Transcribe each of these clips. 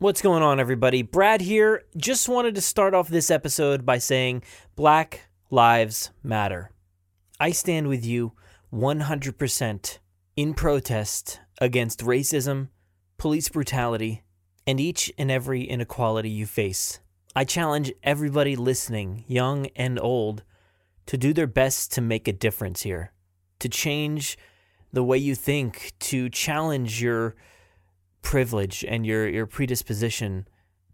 What's going on, everybody? Brad here. Just wanted to start off this episode by saying Black Lives Matter. I stand with you 100% in protest against racism, police brutality, and each and every inequality you face. I challenge everybody listening, young and old, to do their best to make a difference here, to change the way you think, to challenge your privilege and your, your predisposition.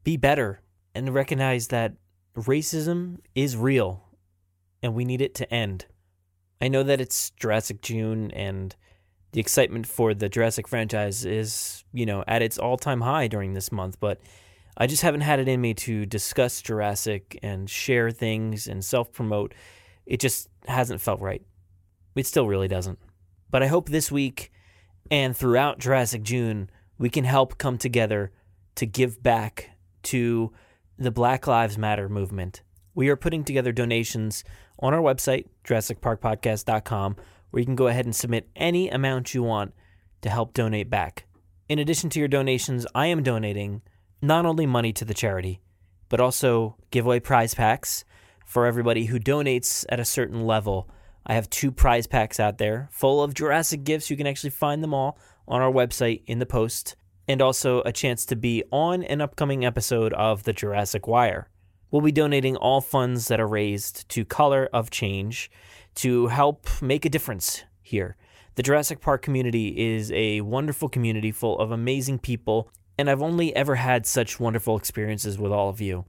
Be better and recognize that racism is real and we need it to end. I know that it's Jurassic June and the excitement for the Jurassic franchise is, you know, at its all time high during this month, but I just haven't had it in me to discuss Jurassic and share things and self promote. It just hasn't felt right. It still really doesn't. But I hope this week and throughout Jurassic June, we can help come together to give back to the Black Lives Matter movement. We are putting together donations on our website, JurassicParkPodcast.com, where you can go ahead and submit any amount you want to help donate back. In addition to your donations, I am donating not only money to the charity, but also giveaway prize packs for everybody who donates at a certain level. I have two prize packs out there full of Jurassic gifts. You can actually find them all on our website in the post, and also a chance to be on an upcoming episode of The Jurassic Wire. We'll be donating all funds that are raised to Color of Change to help make a difference here. The Jurassic Park community is a wonderful community full of amazing people, and I've only ever had such wonderful experiences with all of you.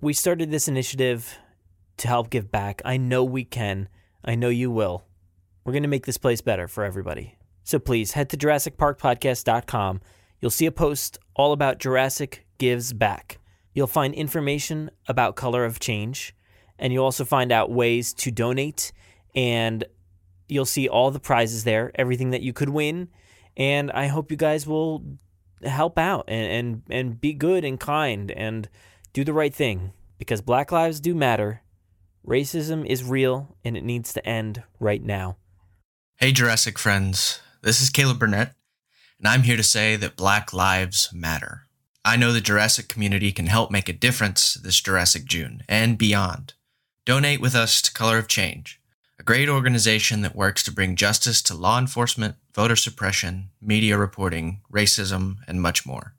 We started this initiative to help give back. I know we can. I know you will. We're going to make this place better for everybody. So please head to JurassicParkPodcast.com. You'll see a post all about Jurassic Gives Back. You'll find information about Color of Change, and you'll also find out ways to donate, and you'll see all the prizes there, everything that you could win. And I hope you guys will help out and, and, and be good and kind and do the right thing because Black lives do matter. Racism is real and it needs to end right now. Hey, Jurassic friends. This is Caleb Burnett, and I'm here to say that Black Lives Matter. I know the Jurassic community can help make a difference this Jurassic June and beyond. Donate with us to Color of Change, a great organization that works to bring justice to law enforcement, voter suppression, media reporting, racism, and much more.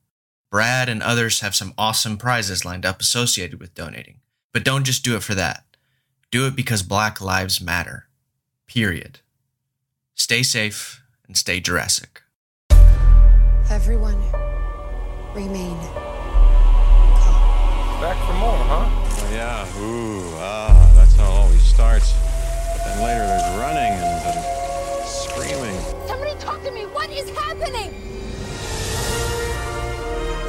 Brad and others have some awesome prizes lined up associated with donating. But don't just do it for that. Do it because Black Lives Matter. Period. Stay safe and stay Jurassic. Everyone, remain calm. Back for more, huh? Oh, yeah, ooh, ah, that's how it always starts. But then later there's running and then screaming. Somebody talk to me. What is happening?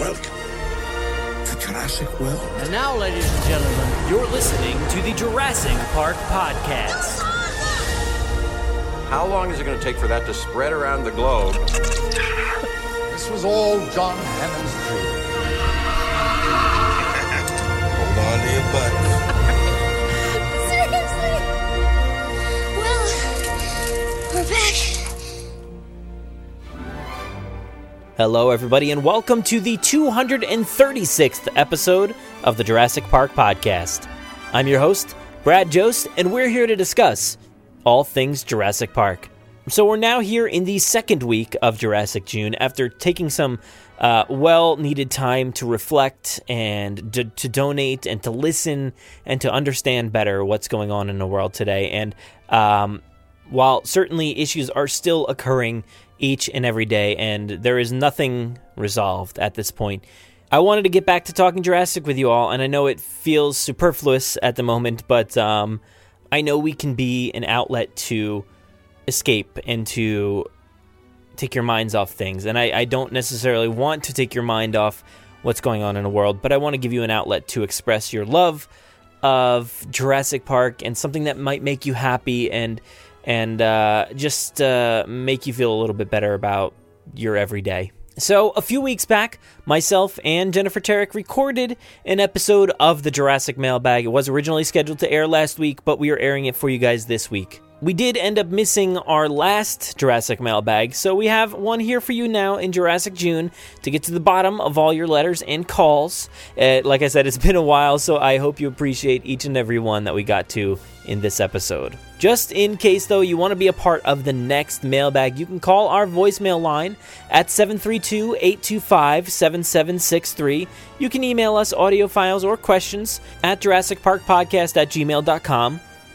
Welcome to Jurassic World. And now, ladies and gentlemen, you're listening to the Jurassic Park Podcast. How long is it going to take for that to spread around the globe? This was all John Hammond's dream. Hold on to your butts. Seriously? Well, we're back. Hello, everybody, and welcome to the 236th episode of the Jurassic Park Podcast. I'm your host, Brad Jost, and we're here to discuss all things Jurassic Park. So, we're now here in the second week of Jurassic June after taking some uh, well needed time to reflect and to, to donate and to listen and to understand better what's going on in the world today. And um, while certainly issues are still occurring each and every day, and there is nothing resolved at this point. I wanted to get back to talking Jurassic with you all, and I know it feels superfluous at the moment, but um, I know we can be an outlet to escape and to take your minds off things. And I, I don't necessarily want to take your mind off what's going on in the world, but I want to give you an outlet to express your love of Jurassic Park and something that might make you happy and and uh, just uh, make you feel a little bit better about your everyday. So, a few weeks back, myself and Jennifer Tarek recorded an episode of the Jurassic Mailbag. It was originally scheduled to air last week, but we are airing it for you guys this week. We did end up missing our last Jurassic mailbag, so we have one here for you now in Jurassic June to get to the bottom of all your letters and calls. Uh, like I said, it's been a while, so I hope you appreciate each and every one that we got to in this episode. Just in case, though, you want to be a part of the next mailbag, you can call our voicemail line at 732 825 7763. You can email us audio files or questions at JurassicParkPodcast at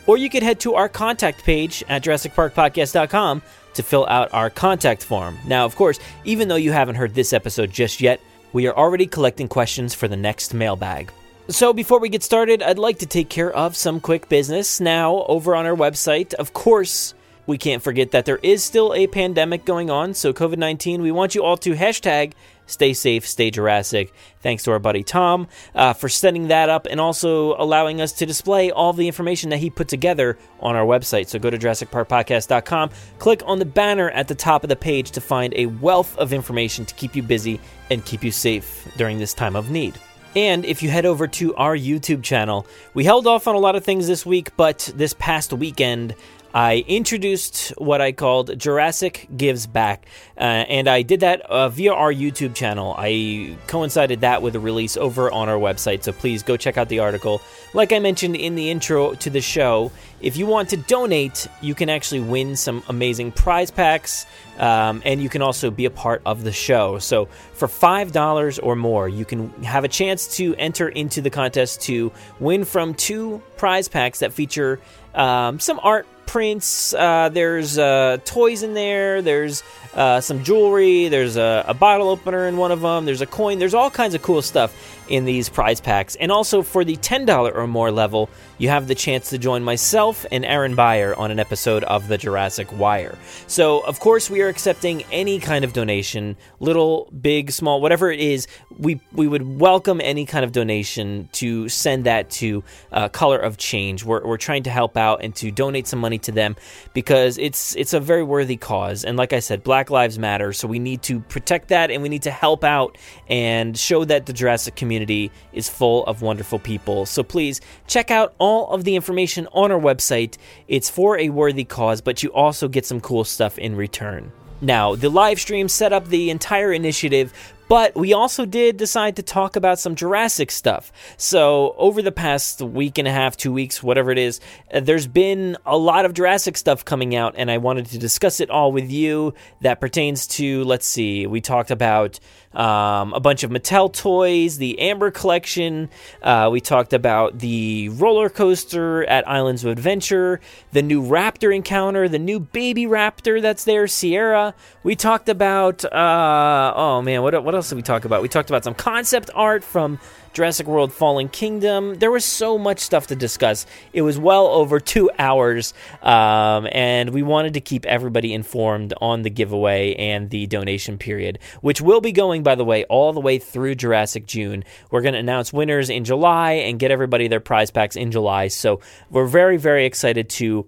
or you could head to our contact page at JurassicParkPodcast.com to fill out our contact form. Now, of course, even though you haven't heard this episode just yet, we are already collecting questions for the next mailbag. So, before we get started, I'd like to take care of some quick business. Now, over on our website, of course, we can't forget that there is still a pandemic going on. So, COVID 19, we want you all to hashtag stay safe, stay Jurassic. Thanks to our buddy Tom uh, for setting that up and also allowing us to display all the information that he put together on our website. So go to JurassicParkPodcast.com, click on the banner at the top of the page to find a wealth of information to keep you busy and keep you safe during this time of need. And if you head over to our YouTube channel, we held off on a lot of things this week, but this past weekend, I introduced what I called Jurassic Gives Back, uh, and I did that uh, via our YouTube channel. I coincided that with a release over on our website, so please go check out the article. Like I mentioned in the intro to the show, if you want to donate, you can actually win some amazing prize packs, um, and you can also be a part of the show. So for $5 or more, you can have a chance to enter into the contest to win from two prize packs that feature um, some art prints. Uh, there's uh, toys in there. There's uh, some jewelry. There's a, a, bottle opener in one of them. There's a coin. There's all kinds of cool stuff in these prize packs. And also for the $10 or more level, you have the chance to join myself and Aaron Beyer on an episode of The Jurassic Wire. So, of course, we are accepting any kind of donation, little, big, small, whatever it is. We, we would welcome any kind of donation to send that to uh, Color of Change. We're, we're trying to help out and to donate some money to them because it's it's a very worthy cause. And like I said, Black Lives Matter, so we need to protect that and we need to help out and show that the Jurassic community is full of wonderful people. So please check out all of the information on our website. It's for a worthy cause, but you also get some cool stuff in return. Now, the live stream set up the entire initiative, but we also did decide to talk about some Jurassic stuff. So, over the past week and a half, two weeks, whatever it is, uh, there's been a lot of Jurassic stuff coming out, and I wanted to discuss it all with you that pertains to, let's see, we talked about um, a bunch of Mattel toys, the Amber collection. Uh, we talked about the roller coaster at Islands of Adventure, the new Raptor encounter, the new baby Raptor that's there, Sierra. We talked about, uh, oh man, what, what else did we talk about? We talked about some concept art from Jurassic World Fallen Kingdom. There was so much stuff to discuss. It was well over two hours, um, and we wanted to keep everybody informed on the giveaway and the donation period, which will be going, by the way, all the way through Jurassic June. We're going to announce winners in July and get everybody their prize packs in July. So we're very, very excited to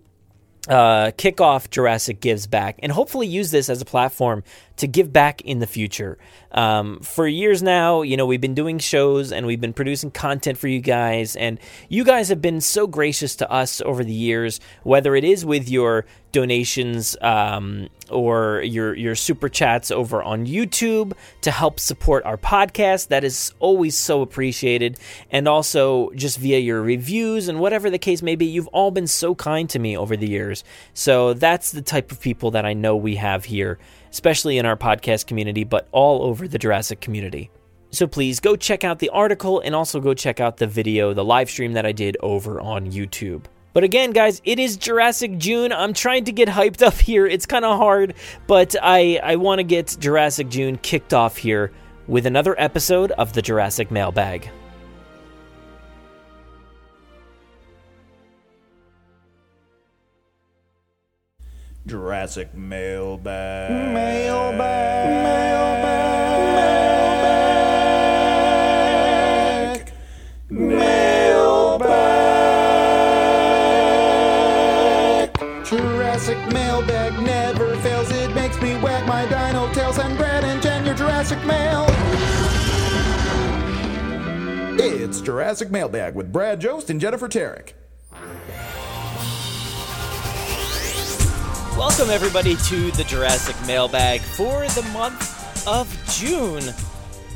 uh, kick off Jurassic Gives Back and hopefully use this as a platform to give back in the future. Um, for years now, you know, we've been doing shows and we've been producing content for you guys, and you guys have been so gracious to us over the years, whether it is with your donations um, or your your super chats over on YouTube to help support our podcast. That is always so appreciated, and also just via your reviews and whatever the case may be. You've all been so kind to me over the years, so that's the type of people that I know we have here especially in our podcast community, but all over the Jurassic community. So please go check out the article and also go check out the video, the live stream that I did over on YouTube. But again, guys, it is Jurassic June. I'm trying to get hyped up here. It's kind of hard, but I, I want to get Jurassic June kicked off here with another episode of the Jurassic Mailbag. Jurassic mailbag. Mailbag. Mailbag. Mailbag. Mailbag. Jurassic mailbag never fails. It makes me wag my dino tails and Brad and Jen your Jurassic mail. It's Jurassic mailbag with Brad Jost and Jennifer Tarek. Welcome, everybody, to the Jurassic Mailbag for the month of June.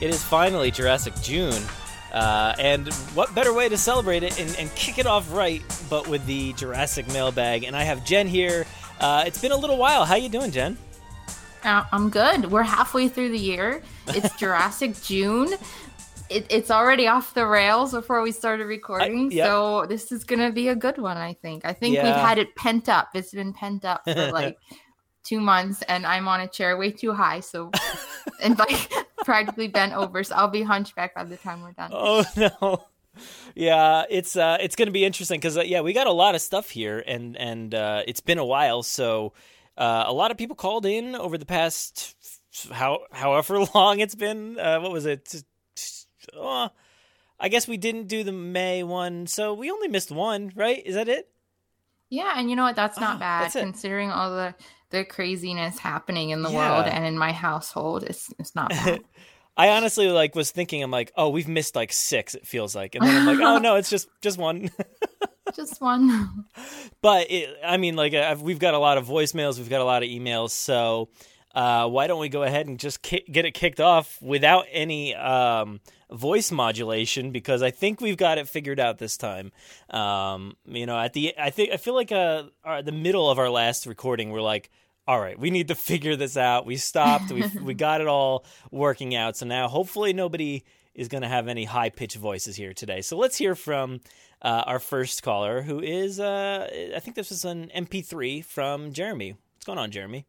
It is finally Jurassic June. Uh, and what better way to celebrate it and, and, kick it off right but with the Jurassic Mailbag? And I have Jen here. Uh, it's been a little while. How you doing, Jen? Uh, I'm good. We're halfway through the year. It's Jurassic June. It, it's already off the rails before we started recording, I, yep. so this is gonna be a good one. I think. I think yeah. we've had it pent up. It's been pent up for like two months, and I'm on a chair way too high, so and like practically bent over. So I'll be hunchback by the time we're done. Oh no yeah, it's uh, it's going to be interesting because uh, yeah, we got a lot of stuff here, and and uh, it's been a while, so uh, a lot of people called in over the past how however long it's been. Uh, what was it? Oh, I guess we didn't do the May one, so we only missed one, right? Is that it? Yeah, and you know what? That's not oh, bad that's considering all the the craziness happening in the yeah. world and in my household. It's it's not bad. I honestly like was thinking I'm like, oh, we've missed like six. It feels like, and then I'm like, oh no, it's just just one. just one. But it, I mean, like uh, we've got a lot of voicemails, we've got a lot of emails, so uh, why don't we go ahead and just ki- get it kicked off without any um, voice modulation? Because I think we've got it figured out this time. Um, you know, at the I think I feel like uh, our, the middle of our last recording, we're like all right, we need to figure this out. We stopped. We we got it all working out. So now, hopefully, nobody is going to have any high pitched voices here today. So let's hear from uh, our first caller, who is uh, I think this is an MP3 from Jeremy. What's going on, Jeremy?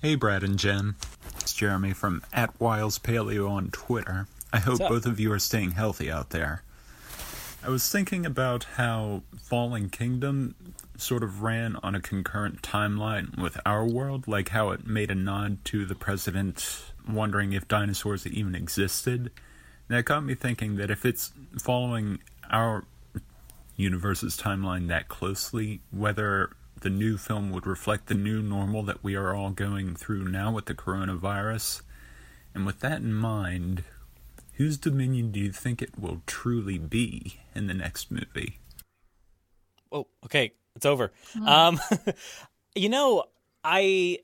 Hey, Brad and Jen. It's Jeremy from at Wiles Paleo on Twitter. I hope both of you are staying healthy out there. I was thinking about how Fallen Kingdom sort of ran on a concurrent timeline with our world, like how it made a nod to the president wondering if dinosaurs even existed. And that got me thinking that if it's following our universe's timeline that closely, whether the new film would reflect the new normal that we are all going through now with the coronavirus. And with that in mind, whose dominion do you think it will truly be in the next movie? Oh, okay. It's over. Mm. Um, you know, I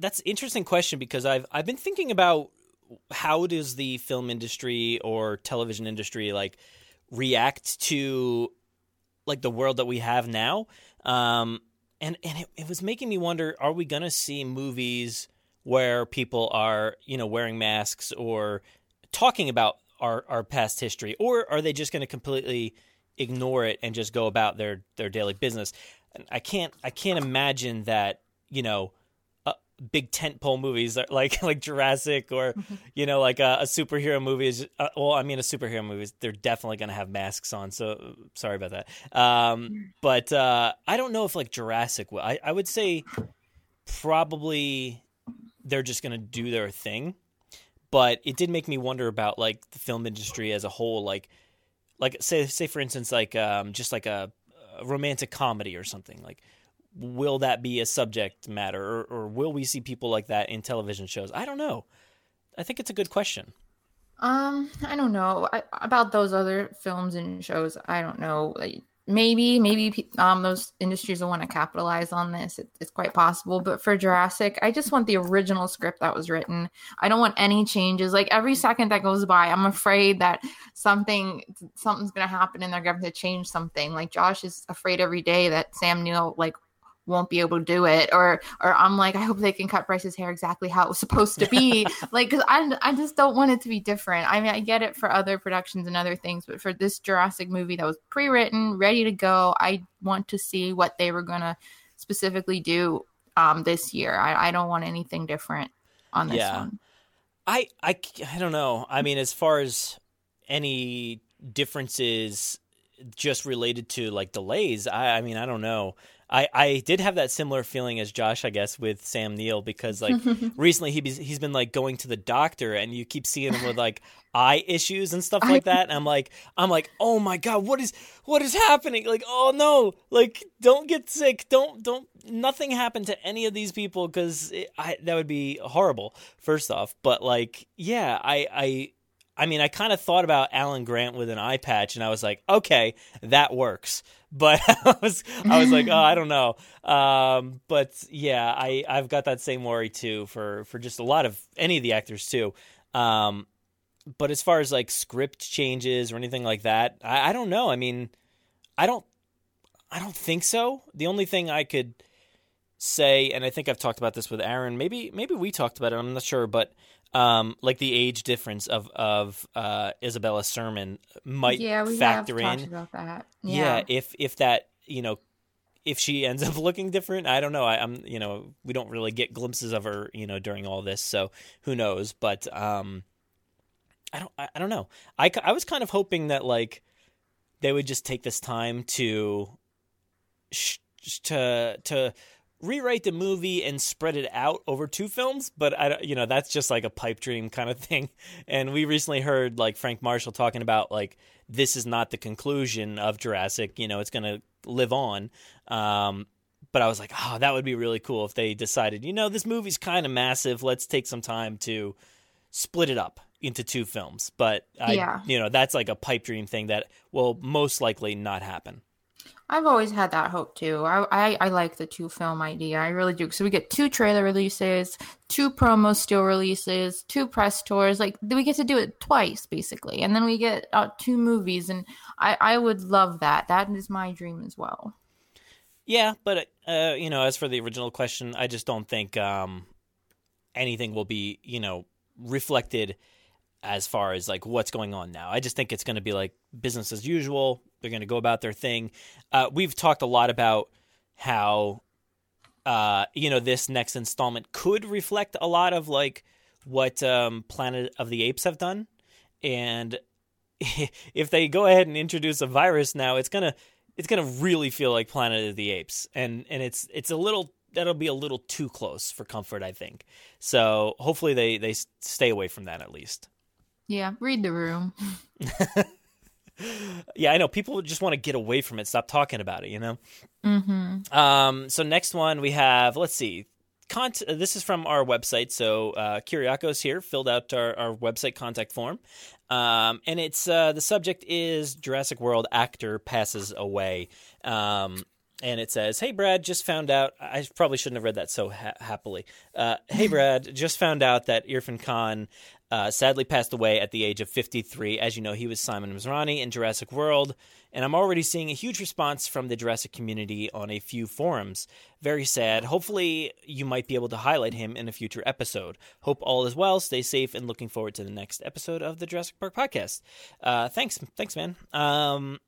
that's interesting question because I've I've been thinking about how does the film industry or television industry like react to like the world that we have now. Um, and and it, it was making me wonder: Are we gonna see movies where people are you know wearing masks or talking about our our past history, or are they just going to completely ignore it and just go about their their daily business. I can't I can't imagine that you know uh, big tentpole movies like like Jurassic or mm-hmm. you know like a, a superhero movie is uh, well I mean a superhero movies they're definitely going to have masks on so sorry about that um, but uh, I don't know if like Jurassic will I, I would say probably they're just going to do their thing but it did make me wonder about like the film industry as a whole like like say say for instance like um, just like a, a, romantic comedy or something like will that be a subject matter or, or will we see people like that in television shows? I don't know. I think it's a good question. Um i don't know. I, about those other films and shows i don't know. Like maybe maybe um those industries will want to capitalize on this. It, it's quite possible. But for jurassic i just want the original script that was written. I don't want any changes. Like every second that goes by i'm afraid that something something's going to happen and they're going to change something. Like josh is afraid every day that sam neill like won't be able to do it. Or or i'm like i hope they can cut bryce's hair exactly how it was supposed to be. Like because I, I just don't want it to be different. I mean i get it for other productions and other things but for this jurassic movie that was pre-written ready to go i want to see what they were going to specifically do um this year. I, I don't want anything different on this yeah. one. I, I i don't know. I mean as far as any differences just related to like delays i i mean i don't know I, I did have that similar feeling as Josh, I guess, with Sam Neill because like recently he he's been like going to the doctor and you keep seeing him with like eye issues and stuff like that. And I'm like I'm like oh my god, what is what is happening? Like oh no, like don't get sick, don't don't nothing happened to any of these people because that would be horrible. First off, but like yeah, I I I mean, I kind of thought about Alan Grant with an eye patch, and I was like, okay, that works. But I was, I was like, oh, I don't know. Um, but yeah, I, I've got that same worry too for for just a lot of any of the actors too. Um, but as far as like script changes or anything like that, I, I don't know. I mean, I don't, I don't think so. The only thing I could say, and I think I've talked about this with Aaron. Maybe maybe we talked about it. I'm not sure, but um, like the age difference of of uh, Isabella Sermon might yeah, we factor have in. Talked about that. Yeah. Yeah. if if that you know if she ends up looking different, I don't know. I, I'm you know we don't really get glimpses of her you know during all this, so who knows? But um, I don't I, I don't know. I I was kind of hoping that like they would just take this time to sh- to to rewrite the movie and spread it out over two films but i don't- you know that's just like a pipe dream kind of thing. And we recently heard like frank marshall talking about like this is not the conclusion of jurassic you know it's going to live on. Um but i was like oh that would be really cool if they decided you know this movie's kind of massive let's take some time to split it up into two films. But I, Yeah. you know that's like a pipe dream thing that will most likely not happen I've always had that hope too. I, I, I like the two film idea. I really do. So we get two trailer releases, two promo still releases, two press tours. Like we get to do it twice basically, and then we get uh, two movies. And I, I would love that. That is my dream as well. Yeah, but uh, you know, as for the original question, I just don't think um, anything will be, you know, reflected as far as like what's going on now. I just think it's going to be like business as usual. They're going to go about their thing. Uh, we've talked a lot about how, uh, you know, this next installment could reflect a lot of like what um, Planet of the Apes have done, and if they go ahead and introduce a virus now, it's gonna it's gonna really feel like Planet of the Apes, and and it's it's a little that'll be a little too close for comfort, I think. So hopefully they they stay away from that at least. Yeah, read the room. Yeah, I know people just want to get away from it, stop talking about it, you know. Mm-hmm. Um, so next one we have, let's see, Cont- this is from our website. So uh, Kyriakos here filled out our, our website contact form, um, and it's uh, the subject is Jurassic World actor passes away. Um, and it says, "Hey Brad, just found out. I probably shouldn't have read that so ha- happily. Uh, hey Brad, just found out that Irfan Khan uh, sadly passed away at the age of 53. As you know, he was Simon Masrani in Jurassic World, and I'm already seeing a huge response from the Jurassic community on a few forums. Very sad. Hopefully, you might be able to highlight him in a future episode. Hope all is well. Stay safe, and looking forward to the next episode of the Jurassic Park podcast. Uh, thanks, thanks, man. Um,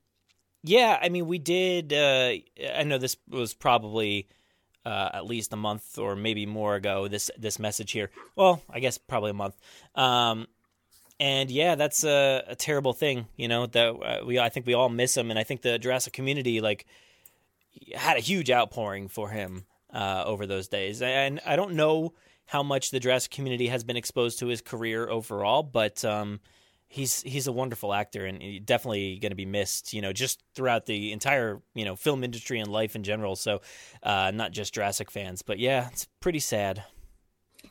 yeah, I mean, we did. Uh, I know this was probably uh, at least a month or maybe more ago. This this message here. Well, I guess probably a month. Um, and yeah, that's a, a terrible thing. You know that uh, we. I think we all miss him, and I think the Jurassic community like had a huge outpouring for him uh, over those days. And I don't know how much the Jurassic community has been exposed to his career overall, but um, he's he's a wonderful actor and definitely going to be missed. You know, just throughout the entire you know film industry and life in general. So, uh, not just Jurassic fans, but yeah, it's pretty sad.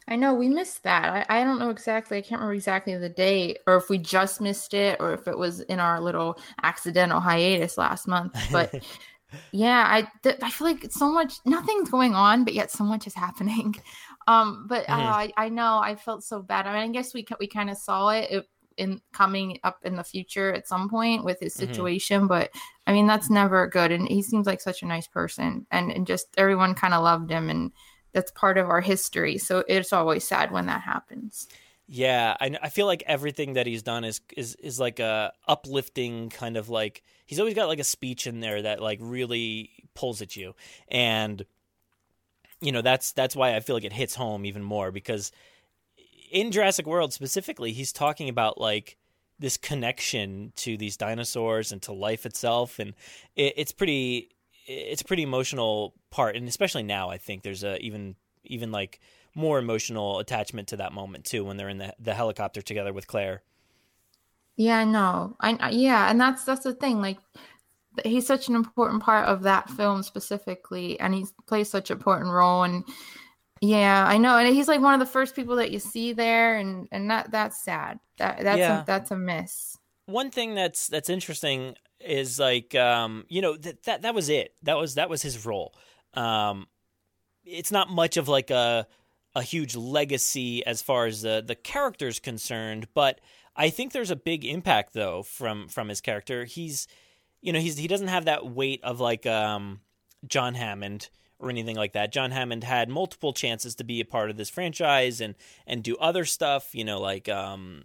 I know we missed that. I, I don't know exactly. I can't remember exactly the date, or if we just missed it, or if it was in our little accidental hiatus last month. But yeah, I th- I feel like so much nothing's going on, but yet so much is happening. Um, but uh, Mhm. I, I know I felt so bad. I mean, I guess we we kind of saw it, it in coming up in the future at some point with his Mhm. situation, but I mean that's never good. And he seems like such a nice person, and and just everyone kind of loved him and that's part of our history. So it's always sad when that happens. Yeah, I, I feel like everything that he's done is is is like a uplifting kind of like he's always got like a speech in there that like really pulls at you, and you know that's that's why I feel like it hits home even more because in Jurassic World specifically, he's talking about like this connection to these dinosaurs and to life itself, and it, it's pretty it's a pretty emotional part, and especially now, I think there's a even even like more emotional attachment to that moment too when they're in the the helicopter together with Claire. Yeah, no, I yeah, and that's that's the thing. Like, he's such an important part of that film specifically, and he plays such an important role. And Yeah, I know, and he's like one of the first people that you see there, and and that that's sad. That that's Yeah. a, that's a miss. one thing that's that's interesting is like um you know that that that was it that was that was his role um it's not much of like a a huge legacy as far as the the character's concerned but i think there's a big impact though from from his character he's you know he's he doesn't have that weight of like um john hammond or anything like that john hammond had multiple chances to be a part of this franchise and and do other stuff you know like um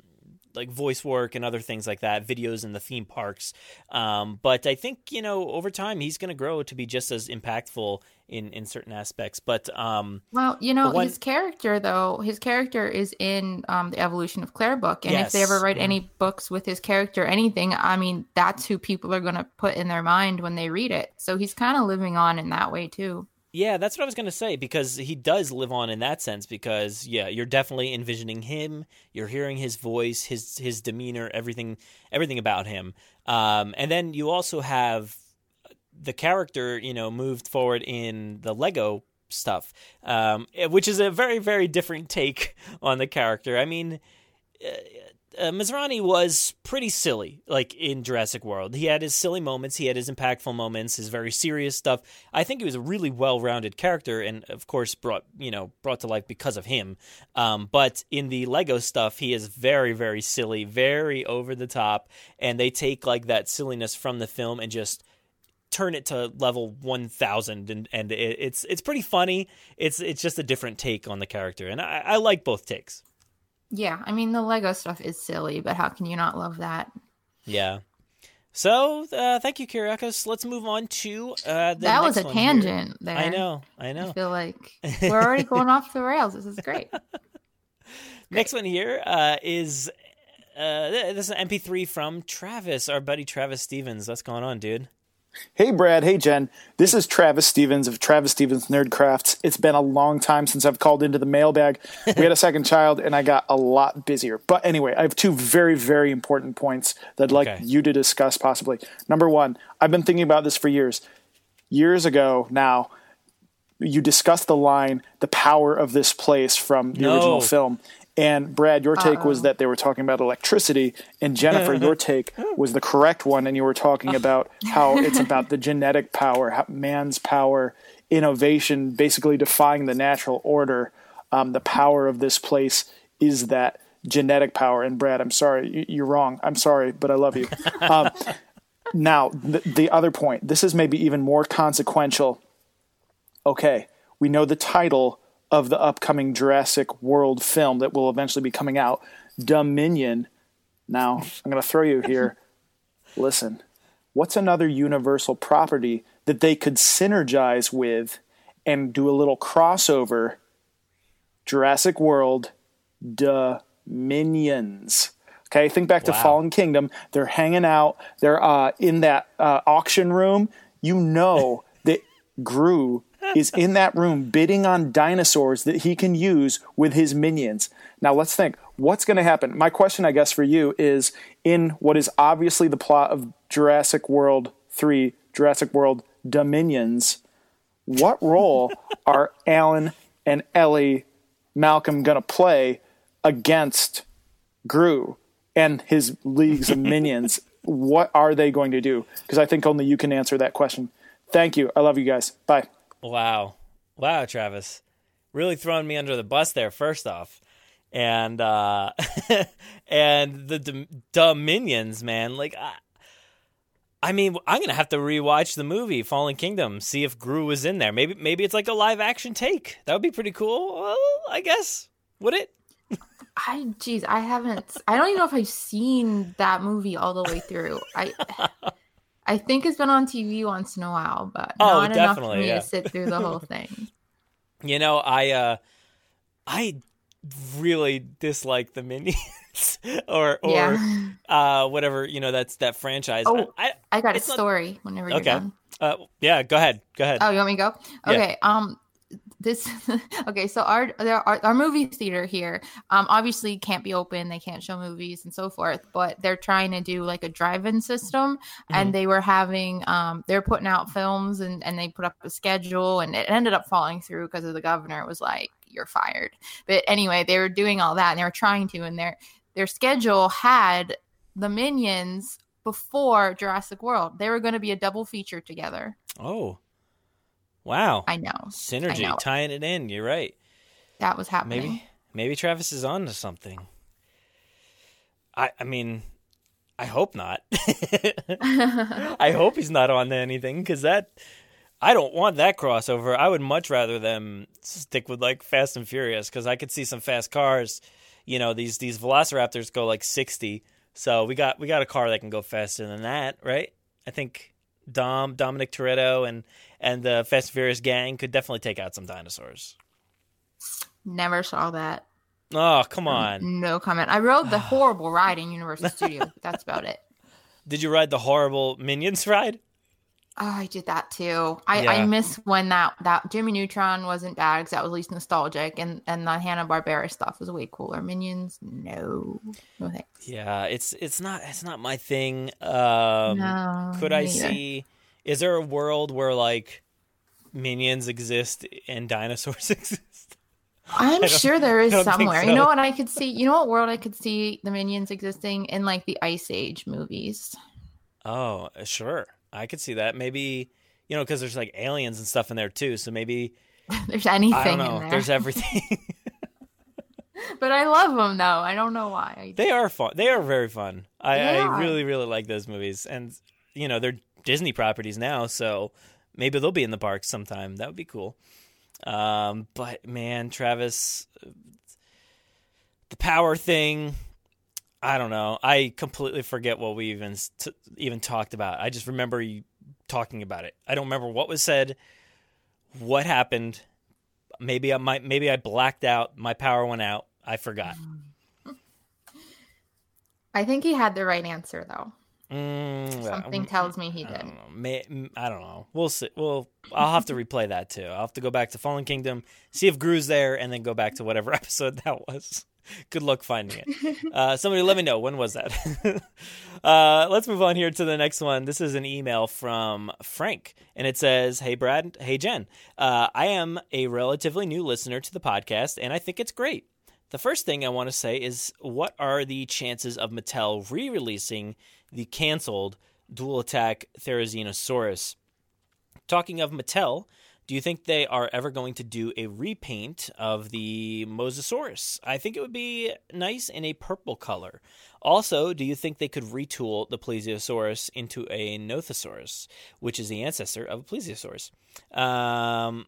like voice work and other things like that, videos in the theme parks. Um, but I think you know over time he's going to grow to be just as impactful in in certain aspects. But um, Well, you know, one- his character though, his character is in um, the Evolution of Claire book, and if they ever write Mhm. any books with his character, anything, I mean, that's who people are going to put in their mind when they read it. So he's kind of living on in that way too. Yeah, that's what I was going to say because he does live on in that sense. Because yeah, you're definitely envisioning him. You're hearing his voice, his his demeanor, everything everything about him. Um, and then you also have the character, you know, moved forward in the Lego stuff, um, which is a very, very different take on the character. I mean, uh, Masrani was pretty silly, like in Jurassic World. He had his silly moments, he had his impactful moments, his very serious stuff. I think he was a really well-rounded character, and of course, brought you know brought to life because of him. Um, but in the Lego stuff, he is very, very silly, very over the top, and they take like that silliness from the film and just turn it to level 1000 and and it, it's it's pretty funny it's it's just a different take on the character and i, I like both takes Yeah, I mean, the Lego stuff is silly, but how can you not love that? yeah so uh, thank you Kyriakos. let's move on to uh the that was a one here. tangent there. i know i know. I feel like we're already going off the rails. This is great. next one here uh is uh this is an mp3 from travis our buddy travis stevens what's going on dude Hey, Brad. Hey, Jen. This is Travis Stevens of Travis Stevens Nerdcrafts. It's been a long time since I've called into the mailbag. We had a second child, and I got a lot busier. But anyway, I have two very, very important points that I'd like Okay. you to discuss possibly. Number one, I've been thinking about this for years. Years ago now, you discussed the line, the power of this place from the No. original film. And Brad, your take was that they were talking about electricity, and Jennifer, your take was the correct one, and you were talking about how it's about the genetic power, how man's power, innovation, basically defying the natural order. Um, the power of this place is that genetic power. And Brad, I'm sorry, you- you're wrong. I'm sorry, but I love you. Um, now, the, the other point. This is maybe even more consequential okay, we know the title of the upcoming Jurassic World film that will eventually be coming out, Dominion. Now, I'm going to throw you here. Listen, what's another Universal property that they could synergize with and do a little crossover? Jurassic World Dominions. Okay, think back to Wow. Fallen Kingdom. They're hanging out. They're uh, in that uh, auction room. You know that Gru is in that room bidding on dinosaurs that he can use with his minions. Now let's think. What's going to happen? My question, I guess, for you is in what is obviously the plot of Jurassic World 3, Jurassic World Dominions. What role are Alan and Ellie Malcolm going to play against Gru and his leagues of minions? What are they going to do? Because I think only you can answer that question. Thank you. I love you guys. Bye. Wow. Wow, Travis. Really throwing me under the bus there, first off. And uh and the Dom- Dominions, man. Like I, I mean, I'm going to have to rewatch the movie Fallen Kingdom, see if Gru was in there. Maybe maybe it's like a live action take. That would be pretty cool. Well, I guess. Would it? I geez, I haven't. I don't even know if I've seen that movie all the way through. I I think it's been on TV once in a while, but Oh, not enough for me yeah. to sit through the whole thing. You know, I uh I really dislike the Minions or or Yeah. uh whatever, you know, that's that franchise. Oh, I, I got a it's not- story whenever you're okay. done. Uh yeah, go ahead. Go ahead. Oh, you want me to go? Yeah. Okay. Um, this okay. So our there are our movie theater here. Um, obviously can't be open. They can't show movies and so forth. But they're trying to do like a drive-in system, Mm-hmm. and they were having um, they're putting out films and and they put up a schedule, and it ended up falling through because of the governor it was like, you're fired. But anyway, they were doing all that and they were trying to, and their their schedule had the Minions before Jurassic World. They were going to be a double feature together. Oh, wow! I know synergy I know. tying it in. You're right. That was happening. Maybe maybe Travis is on to something. I I mean, I hope not. I hope he's not on to anything because that I don't want that crossover. I would much rather them stick with like Fast and Furious because I could see some fast cars. You know, these these Velociraptors go like sixty, so we got we got a car that can go faster than that, right? I think Dom Dominic Toretto and and the Fast and Furious gang could definitely take out some dinosaurs. Never saw that. Oh, come mm, on. No comment. I rode the horrible ride in Universal Studio. That's about it. Did you ride the horrible Minions ride? Oh, I did that too. I, Yeah. I miss when that that Jimmy Neutron wasn't bad because that was at least nostalgic, and and the Hanna Barbera stuff was way cooler. Minions, no, no thanks. Yeah, it's it's not it's not my thing. Um No, could I neither. see is there a world where like minions exist and dinosaurs exist? I'm sure there is I don't think somewhere. so. You know what I could see? You know what world I could see the Minions existing in like the Ice Age movies. Oh, sure. I could see that. Maybe you know because there's like aliens and stuff in there too. So maybe There's anything I don't know. in there. There's everything. but I love them though. I don't know why. They are fun. They are very fun. I, They I really really like those movies, and you know they're Disney properties now, so maybe they'll be in the parks sometime. That would be cool. Um, but man, Travis, the power thing. I don't know. I completely forget what we even t- even talked about. I just remember you talking about it. I don't remember what was said, what happened. Maybe I might. Maybe I blacked out. My power went out. I forgot. I think he had the right answer though. Mm, Something tells me he I did. don't know. May, mm, I don't know. We'll see. Well, I'll have to replay that too. I'll have to go back to Fallen Kingdom, see if Gru's there, and then go back to whatever episode that was. Good luck finding it. Uh, somebody let me know when was that. uh, let's move on here to the next one. This is an email from Frank, and it says, "Hey Brad, hey Jen, uh, I am a relatively new listener to the podcast, and I think it's great. The first thing I want to say is, what are the chances of Mattel re-releasing the canceled Dual Attack Therizinosaurus? Talking of Mattel, do you think they are ever going to do a repaint of the Mosasaurus? I think it would be nice in a purple color. Also, do you think they could retool the Plesiosaurus into a Nothosaurus, which is the ancestor of a Plesiosaurus? Um,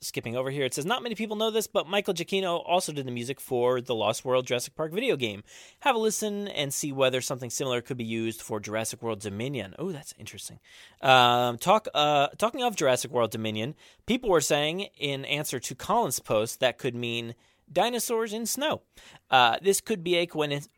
skipping over here, it says not many people know this, but Michael Giacchino also did the music for the Lost World Jurassic Park video game. Have a listen and see whether something similar could be used for Jurassic World Dominion. Oh, that's interesting. Um, talk. Uh, talking of Jurassic World Dominion, people were saying in answer to Colin's post that could mean dinosaurs in snow. Uh, this could be a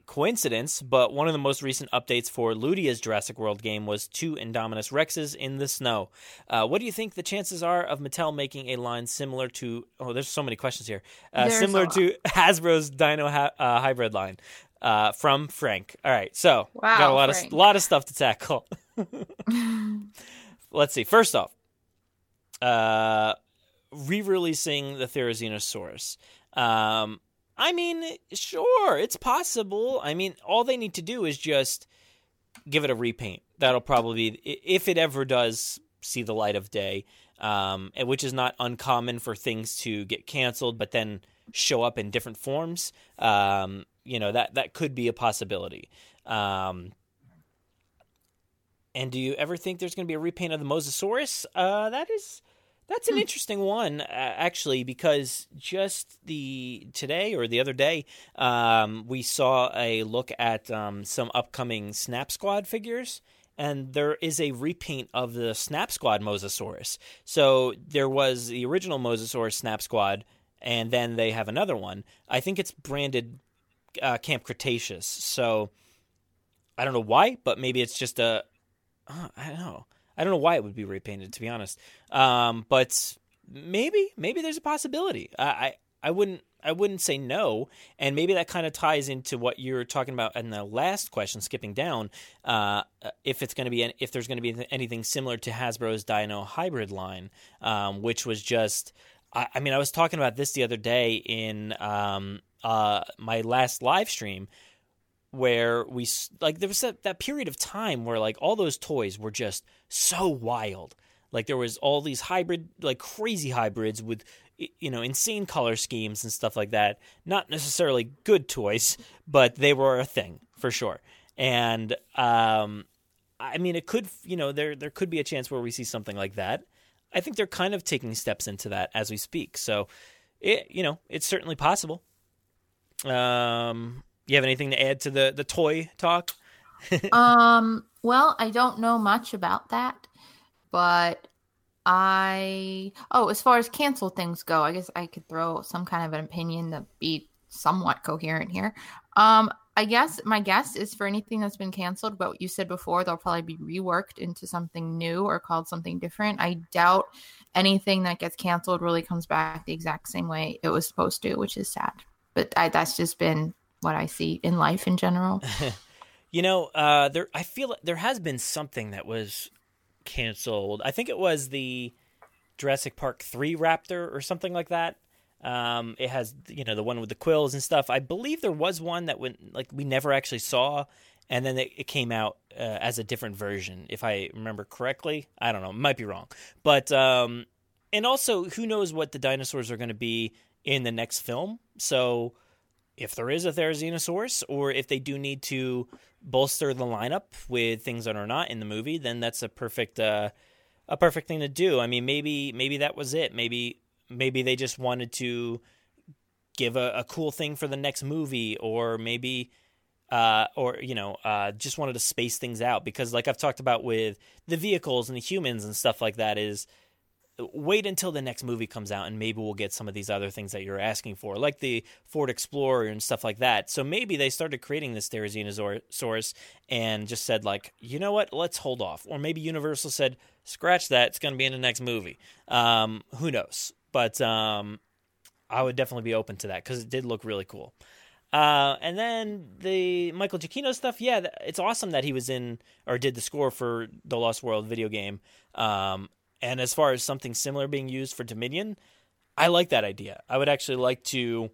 coincidence, but one of the most recent updates for Ludia's Jurassic World game was two Indominus Rexes in the snow. Uh, what do you think the chances are of Mattel making a line similar to? Oh, there's so many questions here. Uh, similar to Hasbro's Dino ha- uh, hybrid line. Uh, from Frank. All right, so Wow, got a lot Frank. of lot of stuff to tackle. Let's see. First off, uh, re-releasing the Therizinosaurus. Um, I mean, sure, it's possible. I mean, all they need to do is just give it a repaint. That'll probably, be, if it ever does see the light of day, um, which is not uncommon for things to get canceled, but then show up in different forms. Um, you know that that could be a possibility. Um, and do you ever think there's going to be a repaint of the Mosasaurus? Uh, that is that's an interesting one, uh, actually, because just the today or the other day, um, we saw a look at um, some upcoming Snap Squad figures. And there is a repaint of the Snap Squad Mosasaurus. So there was the original Mosasaurus Snap Squad, and then they have another one. I think it's branded uh, Camp Cretaceous. So I don't know why, but maybe it's just a. Uh, I don't know. I don't know why it would be repainted, to be honest. Um, but maybe, maybe there's a possibility. I, I, I wouldn't, I wouldn't say no. And maybe that kind of ties into what you're talking about in the last question, skipping down. Uh, if it's going to be, an, if there's going to be anything similar to Hasbro's Dino Hybrid line, um, which was just I, I mean, I was talking about this the other day in um, uh, my last live stream where we like there was that, that period of time where like all those toys were just so wild. Like there was all these hybrid like crazy hybrids with you know insane color schemes and stuff like that. Not necessarily good toys but they were a thing for sure. And um i mean it could you know there there could be a chance where we see something like that. I think they're kind of taking steps into that as we speak. So it you know it's certainly possible. Um you have anything to add to the the toy talk? um, well, I don't know much about that, but I oh, as far as cancel things go, I guess I could throw some kind of an opinion to be somewhat coherent here. Um, I guess my guess is for anything that's been canceled, but what you said before, they'll probably be reworked into something new or called something different. I doubt anything that gets canceled really comes back the exact same way it was supposed to, which is sad. But I, that's just been what I see in life in general. you know, uh, there I feel like there has been something that was canceled. I think it was the Jurassic Park three Raptor or something like that. Um, it has you know the one with the quills and stuff. I believe there was one that went like we never actually saw, and then it, it came out uh, as a different version, if I remember correctly. I don't know, might be wrong, but um, and also who knows what the dinosaurs are going to be in the next film. So if there is a Therizinosaurus, or if they do need to bolster the lineup with things that are not in the movie, then that's a perfect uh, a perfect thing to do. I mean, maybe maybe that was it. Maybe maybe they just wanted to give a, a cool thing for the next movie, or maybe. Uh, or you know, uh, just wanted to space things out because, like I've talked about with the vehicles and the humans and stuff like that, is wait until the next movie comes out and maybe we'll get some of these other things that you're asking for, like the Ford Explorer and stuff like that. So maybe they started creating this Therizinosaurus and just said, like, you know what, let's hold off. Or maybe Universal said, scratch that, it's going to be in the next movie. Um, who knows? But um, I would definitely be open to that because it did look really cool. Uh, and then the Michael Giacchino stuff, yeah, it's awesome that he was in or did the score for the Lost World video game. Um, and as far as something similar being used for Dominion, I like that idea. I would actually like to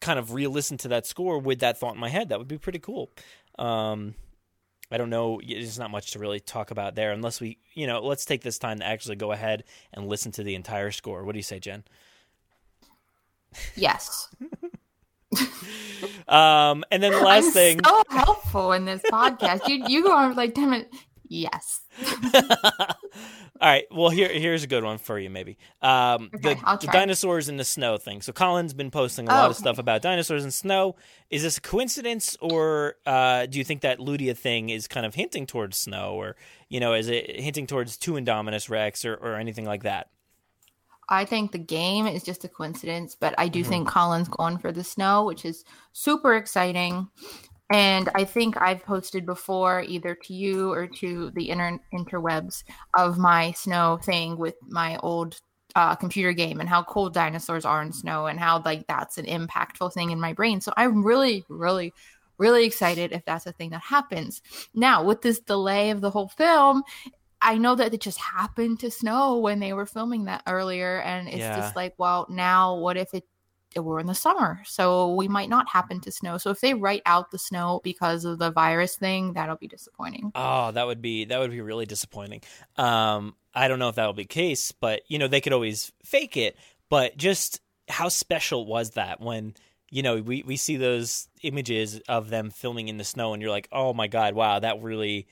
kind of re-listen to that score with that thought in my head. That would be pretty cool. Um, I don't know. There's not much to really talk about there, unless we, you know, let's take this time to actually go ahead and listen to the entire score. What do you say, Jen? Yes. um, and then the last I'm thing, so helpful in this podcast. You you go on like ten minutes. Yes. All right. Well, here here's a good one for you, maybe. Um, okay, the, the, dinosaurs in the snow thing. So Colin's been posting a oh, lot of okay. stuff about dinosaurs in snow. Is this a coincidence, or uh, do you think that Ludia thing is kind of hinting towards snow, or you know, is it hinting towards two Indominus Rex, or, or anything like that? I think the game is just a coincidence, but I do Mhm. think Colin's going for the snow, which is super exciting. And I think I've posted before, either to you or to the inter- interwebs, of my snow thing with my old uh, computer game and how cold dinosaurs are in snow and how like that's an impactful thing in my brain. So I'm really, really, really excited if that's a thing that happens. Now with this delay of the whole film, I know that it just happened to snow when they were filming that earlier, and it's Yeah. just like, well, now what if it we're in the summer, so we might not happen to snow. So if they write out the snow because of the virus thing, that'll be disappointing. Oh, that would be that would be really disappointing. Um, I don't know if that will be the case, but you know they could always fake it. But just how special was that when you know we we see those images of them filming in the snow, and you're like, oh my god, wow, that really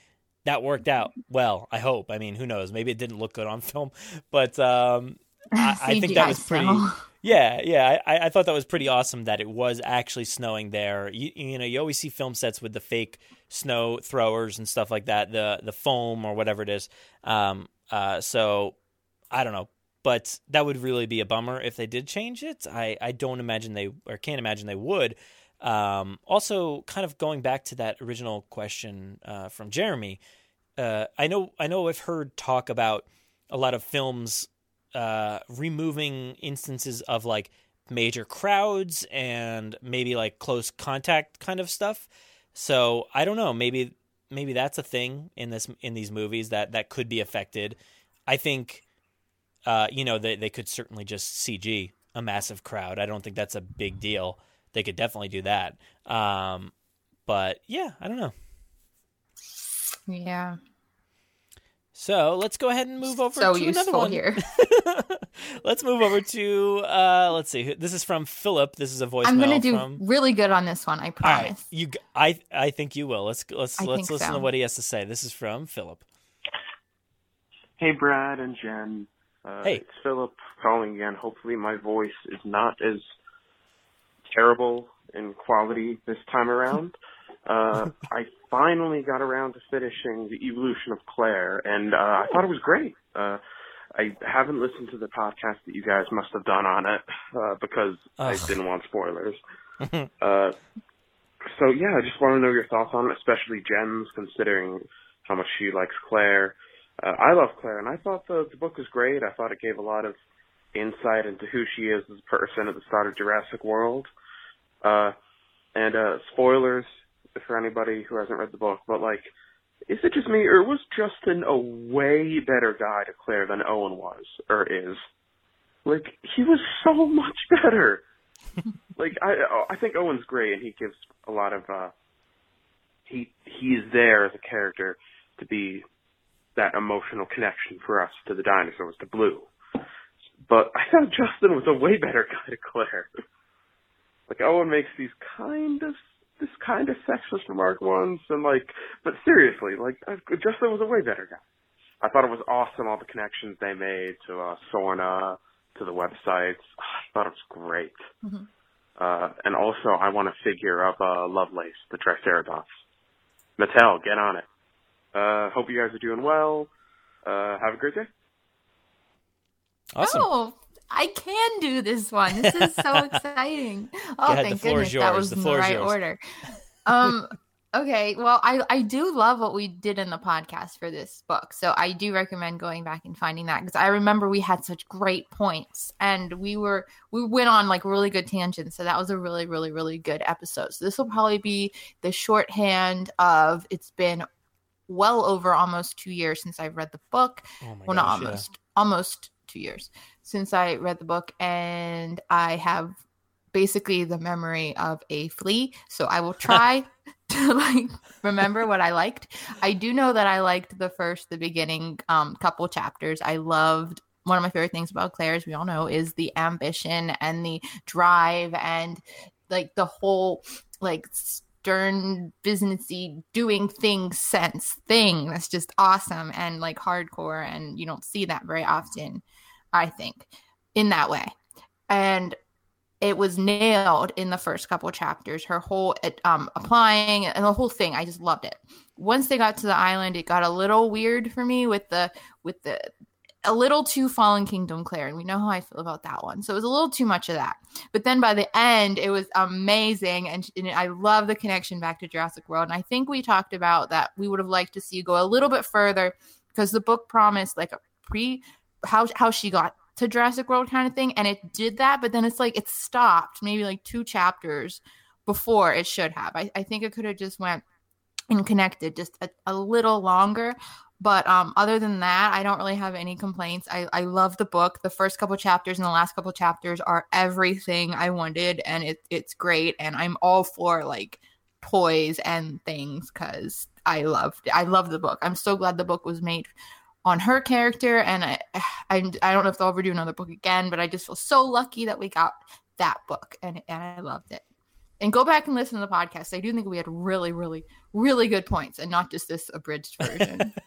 that worked out well. I hope. I mean, who knows? Maybe it didn't look good on film, but um, I, I think that was pretty. Yeah, yeah, I, I thought that was pretty awesome that it was actually snowing there. You, you know, you always see film sets with the fake snow throwers and stuff like that, the the foam or whatever it is. Um, uh, so I don't know, but that would really be a bummer if they did change it. I I don't imagine they or can't imagine they would. Um, also, kind of going back to that original question uh, from Jeremy, uh, I know I know I've heard talk about a lot of films uh, removing instances of like major crowds and maybe like close contact kind of stuff. So I don't know. Maybe maybe that's a thing in this in these movies that that could be affected. I think uh, you know, they they could certainly just CG a massive crowd. I don't think that's a big deal. They could definitely do that. Um, but yeah, I don't know. Yeah. So let's go ahead and move over so to another one. here. let's move over to uh, let's see. This is from Philip. This is a voicemail. I'm gonna do from... really good on this one. I promise. right, you. g- I I think you will. Let's let's I let's listen so. to what he has to say. This is from Philip. Hey, Brad and Jen. Uh, Hey. It's Philip calling again. Hopefully, my voice is not as terrible in quality this time around. Uh, I finally got around to finishing The Evolution of Claire, and uh, I thought it was great. Uh, I haven't listened to the podcast that you guys must have done on it uh, because I didn't want spoilers. Uh, so yeah, I just want to know your thoughts on it, especially Jen's, considering how much she likes Claire. Uh, I love Claire, and I thought the, the book was great. I thought it gave a lot of insight into who she is as a person at the start of Jurassic World. Uh, and uh, spoilers for anybody who hasn't read the book, but like, is it just me, or was Justin a way better guy to Claire than Owen was, or is? Like, he was so much better. like, I I think Owen's great, and he gives a lot of uh, he he's there as a character to be that emotional connection for us to the dinosaurs, to Blue. But I thought Justin was a way better guy to Claire. like Owen makes these kind of this kind of sexist remark once, and like, but seriously, like I- Justin was a way better guy. I thought it was awesome all the connections they made to uh, Sorna, to the websites. I thought it was great. Uh, and also, I want a figure of uh, Lovelace, the Triceratops. Mattel, get on it. Uh, hope you guys are doing well. Uh, have a great day. Awesome. Oh, I can do this one. This is so exciting. Oh, ahead, thank goodness that was The in the right yours. order. Um, okay. Well, I I do love what we did in the podcast for this book, so I do recommend going back and finding that because I remember we had such great points and we were we went on like really good tangents. So that was a really really really good episode. So this will probably be the shorthand of it's been well over almost two years since I've read the book. Oh my well, not gosh, yeah. almost, almost two years since I read the book, and I have basically the memory of a flea. So I will try to like remember what I liked. I do know that I liked the first, the beginning, um, couple chapters. I loved. One of my favorite things about Claire, as we all know, is the ambition and the drive and like the whole like stern businessy doing things sense thing that's just awesome and like hardcore and you don't see that very often i think in that way and it was nailed in the first couple chapters her whole um applying and the whole thing i just loved it once they got to the island it got a little weird for me with the with the a little too Fallen Kingdom Claire, and we know how I feel about that one. So it was a little too much of that. But then by the end, it was amazing, and, and I love the connection back to Jurassic World. And I think we talked about that we would have liked to see go a little bit further because the book promised like a pre how how she got to Jurassic World kind of thing, and it did that. But then it's like it stopped maybe like two chapters before it should have. I, I think it could have just went and connected just a, a little longer but um, other than that i don't really have any complaints I, I love the book the first couple chapters and the last couple chapters are everything i wanted and it, it's great and i'm all for like toys and things because i loved i love the book i'm so glad the book was made on her character and I, I i don't know if they'll ever do another book again but i just feel so lucky that we got that book and, and i loved it. And go back and listen to the podcast. I do think we had really really really good points and not just this abridged version.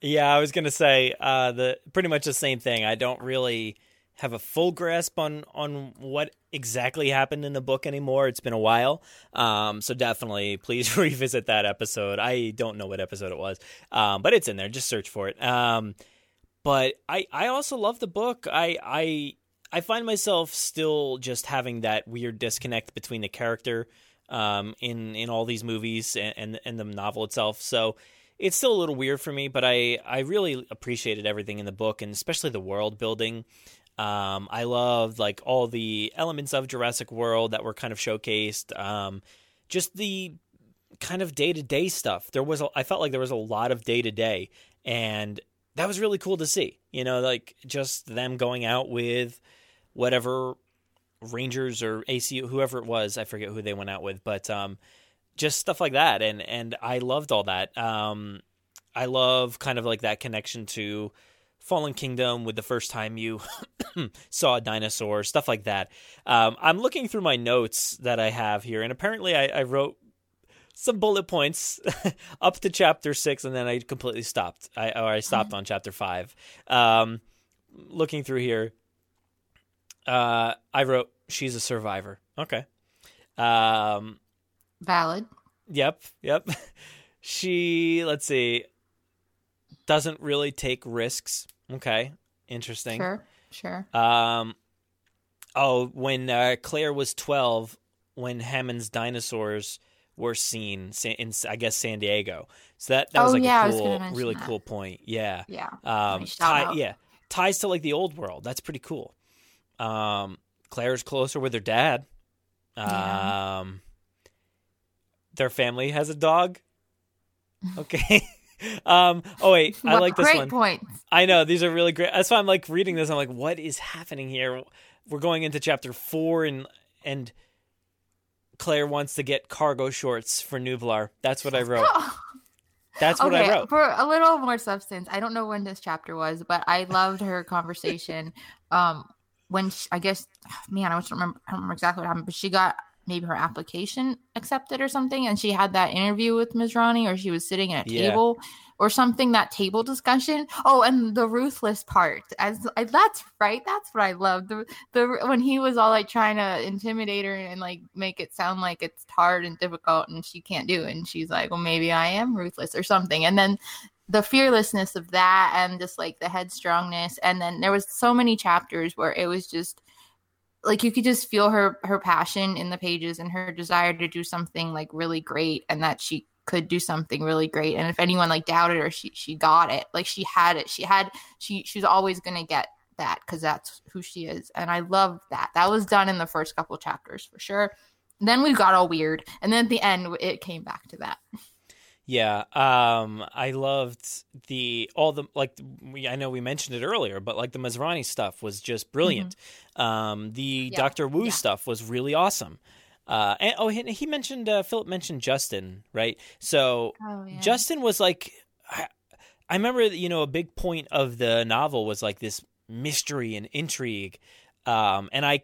Yeah, I was gonna say uh, the pretty much the same thing. I don't really have a full grasp on on what exactly happened in the book anymore. It's been a while, um, so definitely please revisit that episode. I don't know what episode it was, um, but it's in there. Just search for it. Um, but I I also love the book. I I I find myself still just having that weird disconnect between the character um, in in all these movies and, and and the novel itself. So it's still a little weird for me, but I I really appreciated everything in the book and especially the world building. Um, I loved like all the elements of Jurassic World that were kind of showcased. Um, just the kind of day to day stuff. There was a, I felt like there was a lot of day to day, and that was really cool to see. You know, like just them going out with whatever Rangers or AC whoever it was, I forget who they went out with, but um, just stuff like that, and and I loved all that. Um, I love kind of like that connection to Fallen Kingdom with the first time you saw a dinosaur, stuff like that. Um, I'm looking through my notes that I have here, and apparently I, I wrote some bullet points up to chapter six, and then I completely stopped. I or I stopped on chapter five. Um, looking through here, uh, I wrote she's a survivor. Okay. Um, Valid. Yep. Yep. she. Let's see. Doesn't really take risks. Okay. Interesting. Sure. Sure. Um. Oh, when uh, Claire was twelve, when Hammond's dinosaurs were seen in, I guess, San Diego. So that that was Oh, like yeah, a was cool, really that. cool point. Yeah. Yeah. Um. Tie, yeah. Ties to like the old world. That's pretty cool. Um. Claire's closer with her dad. Yeah. Um. Their family has a dog. Okay. Um. Oh wait, I What like this great one. points. I know these are really great. That's why I'm like reading this. I'm like, what is happening here? We're going into chapter four, and and Claire wants to get cargo shorts for Nublar. That's what I wrote. That's what okay, I wrote. For a little more substance, I don't know when this chapter was, but I loved her conversation. um, when she, I guess, man, I don't remember, I don't remember exactly what happened, but she got maybe her application accepted or something, and she had that interview with Masrani, or she was sitting at a Yeah. table or something. That table discussion. Oh, and the ruthless part. As I, that's right. That's what I love. The the when he was all like trying to intimidate her and like make it sound like it's hard and difficult and she can't do it and she's like well maybe i am ruthless or something and then the fearlessness of that and just like the headstrongness and then there was so many chapters where it was just like you could just feel her her passion in the pages and her desire to do something like really great and that she could do something really great. And if anyone like doubted her she she got it. Like she had it. She had she she's always gonna get that because that's who she is. And i love that. That was done in the first couple chapters for sure. Then we got all weird. And then at the end it came back to that Yeah, um, I loved the all the like. We, I know we mentioned it earlier, but like the Masrani stuff was just brilliant. Um, the Mm-hmm. Yeah, Doctor Wu yeah. stuff was really awesome. Uh, and oh, he, he mentioned uh, Philip mentioned Justin, right? So Oh, yeah. Justin was like, I, I remember you know a big point of the novel was like this mystery and intrigue, um, and I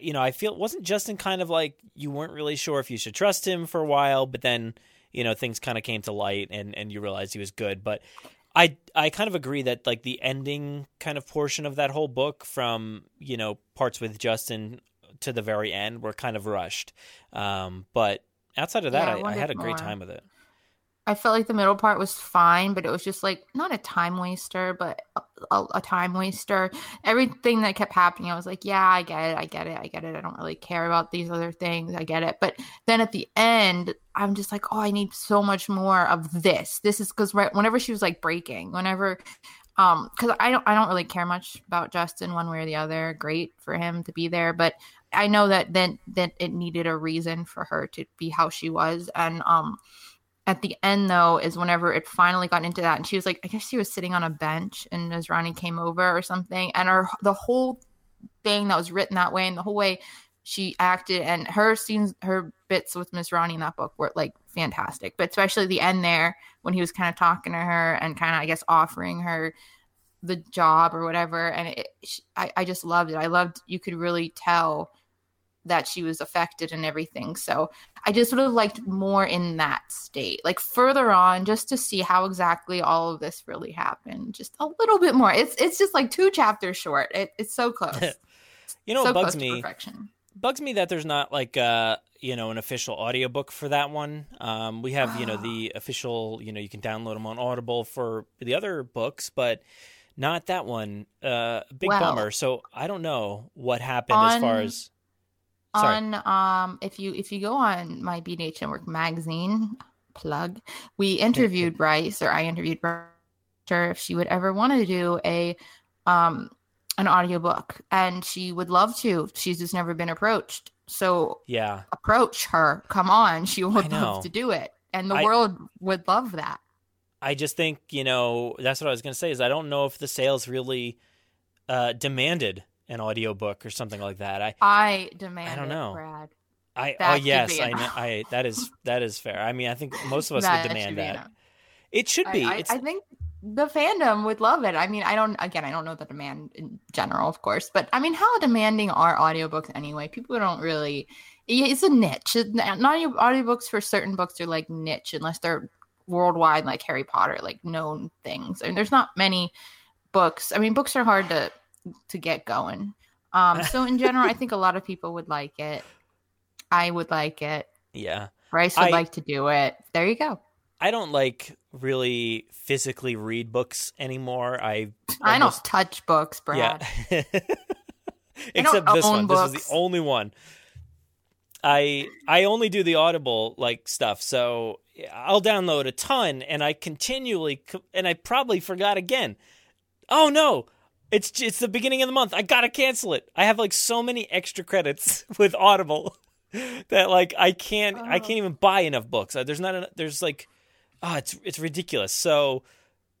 you know, I feel wasn't Justin kind of like you weren't really sure if you should trust him for a while, but then you know things kind of came to light and and you realized he was good. But I I kind of agree that like the ending kind of portion of that whole book from you know parts with Justin to the very end were kind of rushed. Um, but outside of that, Yeah, I I, I had a great more. time with it. I felt like the middle part was fine, but it was just like not a time waster, but a, a, time waster. Everything that kept happening, I was like, yeah, I get it, I get it, I get it. I don't really care about these other things. I get it. But then at the end, I'm just like, oh, I need so much more of this. This is because right whenever she was like breaking, whenever um because i don't i don't really care much about justin one way or the other great for him to be there but i know that then that it needed a reason for her to be how she was and um at the end though is whenever it finally got into that and she was like i guess she was sitting on a bench and Masrani came over or something and her the whole thing that was written that way and the whole way she acted and her scenes her bits with Masrani in that book were like fantastic but especially the end there when he was kind of talking to her and kind of i guess offering her the job or whatever and it, I, I just loved it. I loved you could really tell that she was affected and everything. So i just would have liked more in that state. Like further on just to see how exactly all of this really happened. Just a little bit more. It's it's just like two chapters short. It, it's so close. You know so what bugs me? bugs me that there's not like uh you know an official audiobook for that one. Um we have you know the official you know you can download them on audible for the other books but not that one. Uh big Well, bummer. So i don't know what happened as far as on um if you if you go on my BDH network magazine plug we interviewed Bryce or I interviewed Bryce if she would ever want to do a um an audiobook. And she would love to. She's just never been approached. So yeah. approach her. Come on. She would love to do it. And the I- world would love that. I just think you know that's what I was going to say is I don't know if the sales really uh, demanded an audiobook or something like that. I I demand. I don't know. It, Brad. I oh, That oh yes I know. I that is that is fair. I mean I think most of us That would demand that. It should be. I, I, I think the fandom would love it. I mean, I don't. Again, I don't know the demand in general, of course, but I mean, how demanding are audiobooks anyway? People don't really. It's a niche. Not audiobooks for certain books are like niche unless they're worldwide, like Harry Potter, like known things. I mean, there's not many books. I mean, books are hard to to get going. Um, so in general, I think a lot of people would like it. I would like it. yeah. Bryce would I- like to do it. There you go. I don't like really physically read books anymore. I I don't touch books, Brad. Yeah. Except this one. This is the only one. I I only do the Audible like stuff, so I'll download a ton, and I continually co- and I probably forgot again. Oh no, it's it's the beginning of the month. I gotta cancel it. I have like so many extra credits with Audible that like I can't I can't even buy enough books. Uh, There's not enough, there's like oh it's it's ridiculous. So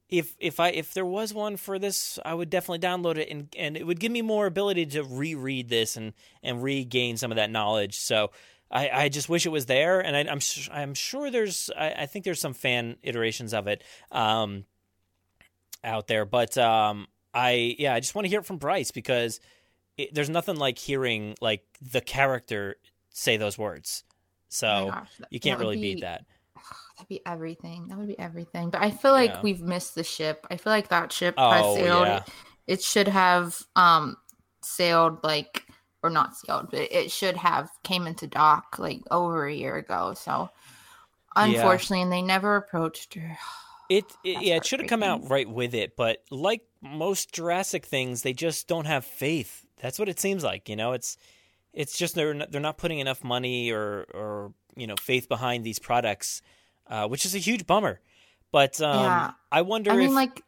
if if I if there was one for this, I would definitely download it and and it would give me more ability to reread this and and regain some of that knowledge. So I, I just wish it was there, and I, I'm su- I'm sure there's I, I think there's some fan iterations of it um out there, but um I yeah I just want to hear it from Bryce because it, there's nothing like hearing like the character say those words. So Oh gosh, that- you can't really beat be- that. That'd be everything. That would be everything. But I feel like Yeah. we've missed the ship. I feel like that ship Oh, has sailed. yeah. It should have um sailed like or not sailed, but it should have came into dock like over a year ago. So unfortunately, and they never approached her. It, it yeah, it should have come out right with it, but like most Jurassic things, they just don't have faith. That's what it seems like. You know, it's it's just they're not, they're not putting enough money or or you know faith behind these products, uh, which is a huge bummer. But um, Yeah. I wonder I mean, if like,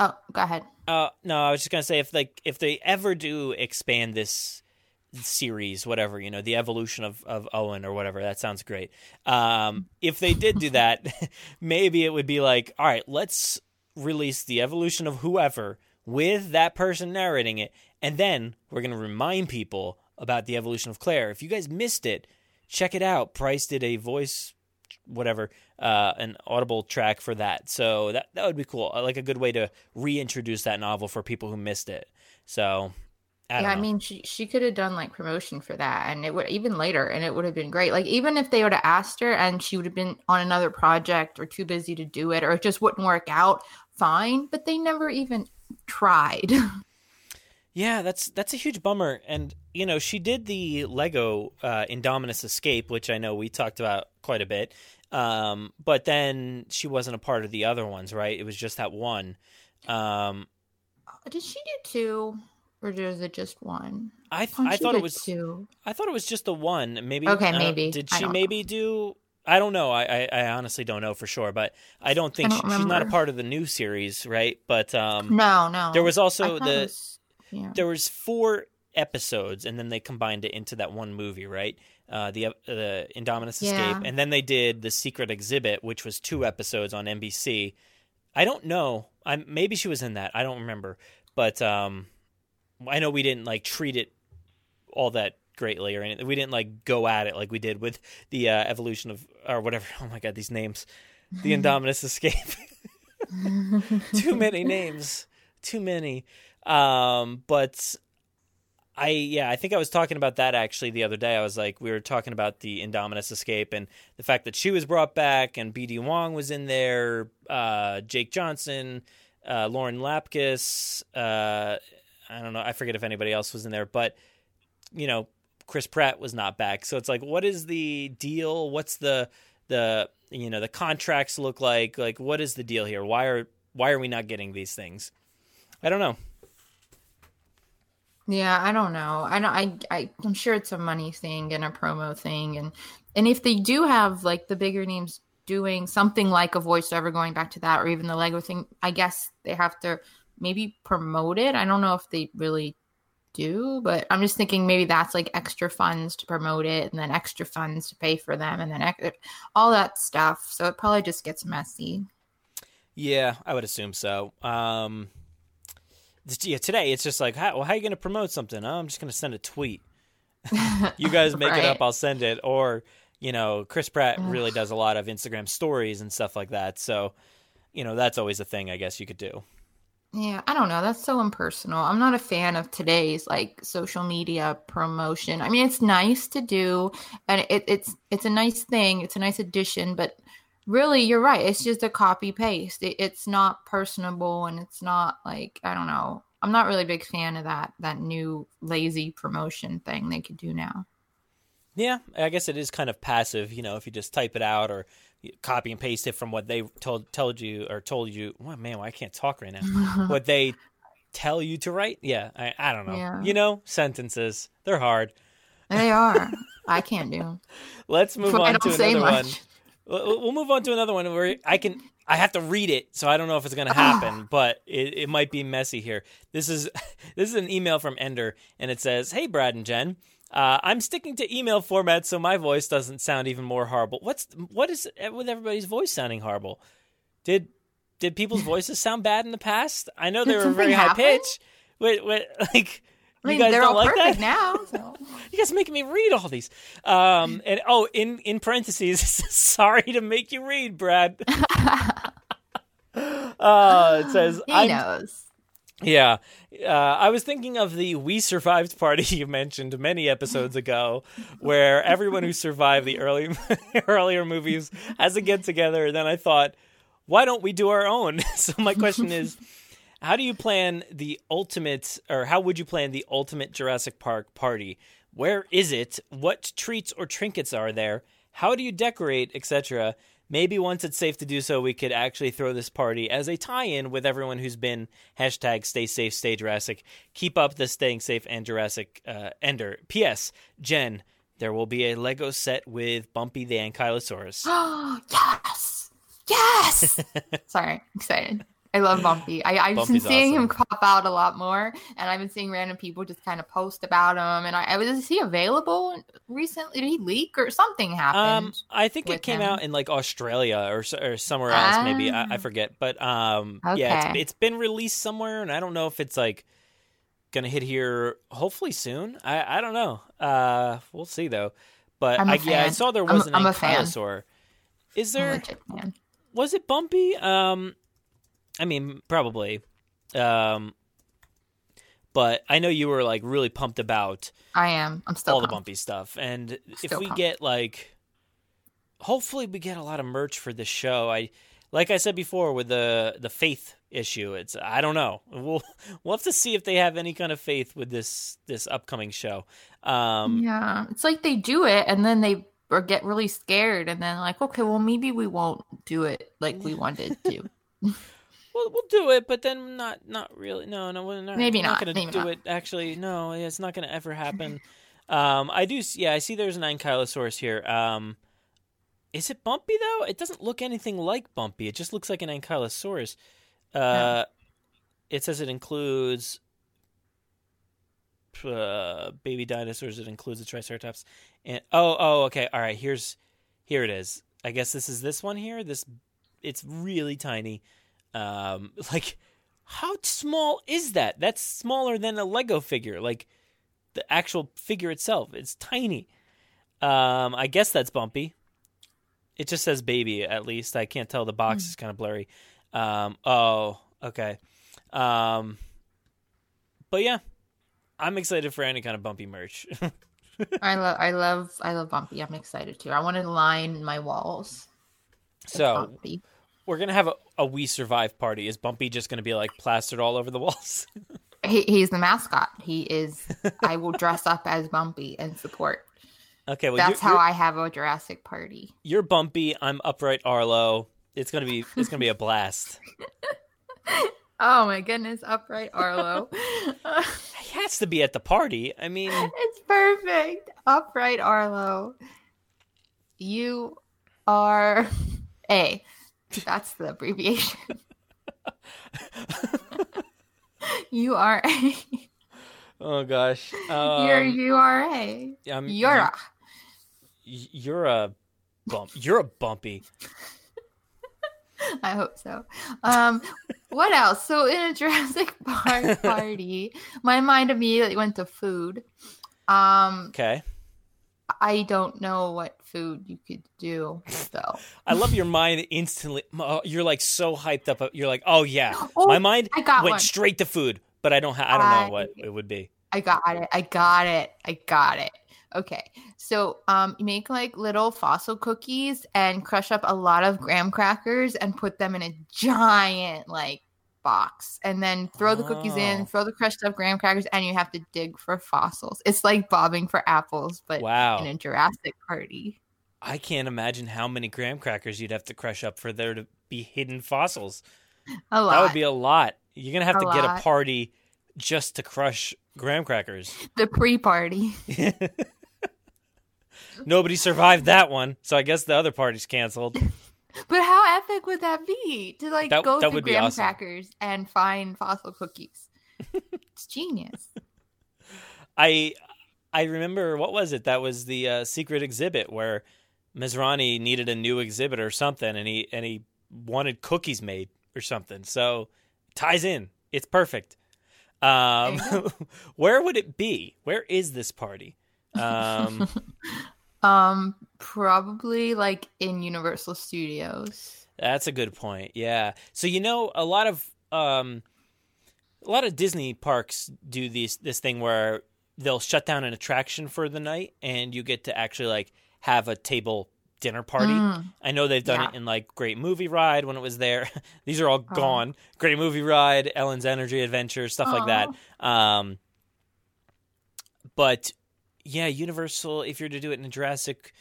oh, go ahead. uh, no, I was just gonna say if like if they ever do expand this series, whatever you know, the evolution of of Owen or whatever, that sounds great. Um, if they did do that, maybe it would be like, all right, let's release the evolution of whoever with that person narrating it, and then we're gonna remind people about the evolution of Claire. If you guys missed it, check it out. Bryce did a voice whatever uh, an audible track for that so that that would be cool Uh, like a good way to reintroduce that novel for people who missed it so I yeah, I mean, she she could have done like promotion for that, and it would even later, and it would have been great. Like even if they would have asked her, and she would have been on another project or too busy to do it, or it just wouldn't work out, fine. But they never even tried. Yeah, that's that's a huge bummer. And you know, she did the Lego uh, Indominus Escape, which I know we talked about quite a bit. Um, but then she wasn't a part of the other ones, right? It was just that one. Um, Did she do two, or was it just one? I Oh, I thought it was two. I thought it was just the one. Maybe Okay, uh, maybe. did she maybe do? I don't know. I, I, I honestly don't know for sure, but I don't think I don't she, she's not a part of the new series, right? But um, No, no. There was also the was- yeah. there was four episodes, and then they combined it into that one movie, right? Uh, the uh, the Indominus Yeah. Escape, and then they did the Secret Exhibit, which was two episodes on NBC. I don't know. I maybe she was in that. I don't remember, but um, I know we didn't like treat it all that greatly or anything. We didn't like go at it like we did with the uh, evolution of or whatever. Oh my god, these names. The Indominus Escape. Too many names. Too many. Um, but I yeah, I think I was talking about that actually the other day. I was like we were talking about the Indominus Escape and the fact that she was brought back and BD Wong was in there, uh, Jake Johnson, uh, Lauren Lapkus, uh, I don't know, I forget if anybody else was in there, but you know, Chris Pratt was not back. So it's like, what is the deal? What's the the you know the contracts look like? Like, what is the deal here? Why are why are we not getting these things? I don't know. Yeah, I don't know. I don't. I, I I'm sure it's a money thing and a promo thing, and and if they do have like the bigger names doing something like a voiceover, going back to that, or even the Lego thing, I guess they have to maybe promote it. I don't know if they really do, but I'm just thinking maybe that's like extra funds to promote it, and then extra funds to pay for them, and then ex- all that stuff. So it probably just gets messy. Yeah, I would assume so. Um, yeah, today it's just like, how, well, how are you going to promote something? Oh, I'm just going to send a tweet. you guys make right. it up, I'll send it. Or, you know, Chris Pratt really does a lot of Instagram stories and stuff like that. So, you know, that's always a thing I guess you could do. Yeah, I don't know. That's so impersonal. I'm not a fan of today's like social media promotion. I mean, it's nice to do, and it, it's it's a nice thing. It's a nice addition, but really, you're right. It's just a copy paste. It, it's not personable, and it's not like I don't know. I'm not really a big fan of that that new lazy promotion thing they could do now. Yeah, I guess it is kind of passive. You know, if you just type it out or copy and paste it from what they told told you or told you. Well, man, well, I can't talk right now. what they tell you to write? Yeah, I, I don't know. Yeah. You know, sentences they're hard. They are. I can't do. Them. Let's move on to another one. We'll move on to another one where I can. I have to read it, so I don't know if it's going to ah. happen, but it, it might be messy here. This is this is an email from Ender, and it says, "Hey, Brad and Jen." Uh, I'm sticking to email format so my voice doesn't sound even more horrible. What's what is with everybody's voice sounding horrible? Did did people's voices sound bad in the past? I know they were very high pitch. Wait, wait, like I mean, you guys they're don't all like perfect that? now. So. you guys making me read all these. Um, and oh, in in parentheses, sorry to make you read, Brad. uh, it says he I'm, knows. Yeah, uh, I was thinking of the "We Survived" party you mentioned many episodes ago, where everyone who survived the early earlier movies has a get together. And then I thought, why don't we do our own? so my question is, how do you plan the ultimate, or how would you plan the ultimate Jurassic Park party? Where is it? What treats or trinkets are there? How do you decorate, etc.? Maybe once it's safe to do so, we could actually throw this party as a tie-in with everyone who's been hashtag Stay Safe, Stay Jurassic. Keep up the staying safe and Jurassic uh, Ender. P.S. Jen, there will be a Lego set with Bumpy the Ankylosaurus. Oh yes, yes. Sorry, excited. I love Bumpy. I, I've Bumpy's been seeing awesome. him pop out a lot more, and I've been seeing random people just kind of post about him. And I, I was is he available recently? Did he leak or something happened? Um, I think it came him? out in like Australia or or somewhere else. Maybe I, I Ah. forget, but um, yeah, it's, it's been released somewhere, and I don't know if it's like gonna hit here. Hopefully soon. I I don't know. Uh, we'll see though. But I'm yeah, I saw there I'm- was an I'm a fan. ankylosaur. Is I'm there? fan. Was it bumpy? Um, I mean, probably. Um, but I know you were like really pumped about I am. I'm still all the bumpy stuff. And if we pumped. get like, hopefully we get a lot of merch for this show. I, like I said before, with the the faith issue, it's I don't know. We'll we'll have to see if they have any kind of faith with this this upcoming show. Um, Yeah, it's like they do it and then they or get really scared and then like, okay, well maybe we won't do it like we wanted to. We'll we'll do it, but then not not really. No, no, we're not. Maybe we're not, going to do not. it. Actually, no, it's not going to ever happen. um, I do. Yeah, I see. There's an ankylosaurus here. Um, is it Bumpy though? It doesn't look anything like Bumpy. It just looks like an ankylosaurus. Uh, it says it includes uh, baby dinosaurs. It includes a triceratops. And oh, oh, okay. All right. Here's here it is. I guess this is this one here. This it's really tiny. Um, like how small is that? That's smaller than a Lego figure. Like the actual figure itself. It's tiny. Um, I guess that's bumpy. It just says baby at least. I can't tell. The box is kind of blurry. Um, oh, okay. Um, but yeah, I'm excited for any kind of bumpy merch. I love I love I love Bumpy. I'm excited too. I want to line my walls. so Bumpy. We're gonna have a, a We Survive party. Is Bumpy just gonna be like plastered all over the walls? He, he's the mascot. He is I will dress up as Bumpy and support. okay, well That's you're, how you're, I have a Jurassic party. you're Bumpy. I'm upright Arlo. It's gonna be it's gonna be a blast. Oh my goodness, upright Arlo. He has to be at the party. I mean, it's perfect. Upright Arlo. You are A. That's the abbreviation. you are A. oh gosh, You're um, you are A. I'm- You're a. y- you're a bump. You're a bumpy. I hope so. Um, what else? So in a Jurassic Park party, my mind immediately went to food. Um, okay. I don't know what food you could do though. I love your mind instantly. oh, You're like so hyped up. You're like, oh yeah, Oh, my mind I got went one. straight to food, but I don't. Ha- I don't I- know what it would be. I got it. I got it. I got it. Okay. So um you make like little fossil cookies and crush up a lot of graham crackers and put them in a giant like box and then throw the cookies in, Oh. throw the crushed up graham crackers and you have to dig for fossils. It's like bobbing for apples but Wow. in a Jurassic party. I can't imagine how many graham crackers you'd have to crush up for there to be hidden fossils. A lot. That would be a lot. You're gonna have A to get a party just to crush graham crackers. the pre-party. Nobody survived that one, so I guess the other party's canceled. But how epic would that be to like That- go that to graham awesome. crackers and find fossil cookies? it's genius. I I remember what was it? That was the uh, secret exhibit where Masrani needed a new exhibit or something, and he and he wanted cookies made or something. So ties in. It's perfect. Um, where would it be? Where is this party? Um, Um, probably like in Universal Studios. That's a good point. Yeah. So you know, a lot of um, a lot of Disney parks do these this thing where they'll shut down an attraction for the night, and you get to actually like have a table dinner party. Mm. I know they've done Yeah. it in like Great Movie Ride when it was there. These are all Oh. gone. Great Movie Ride, Ellen's Energy Adventure, stuff like that. Um, but yeah, Universal. If you're to do it in a Jurassic,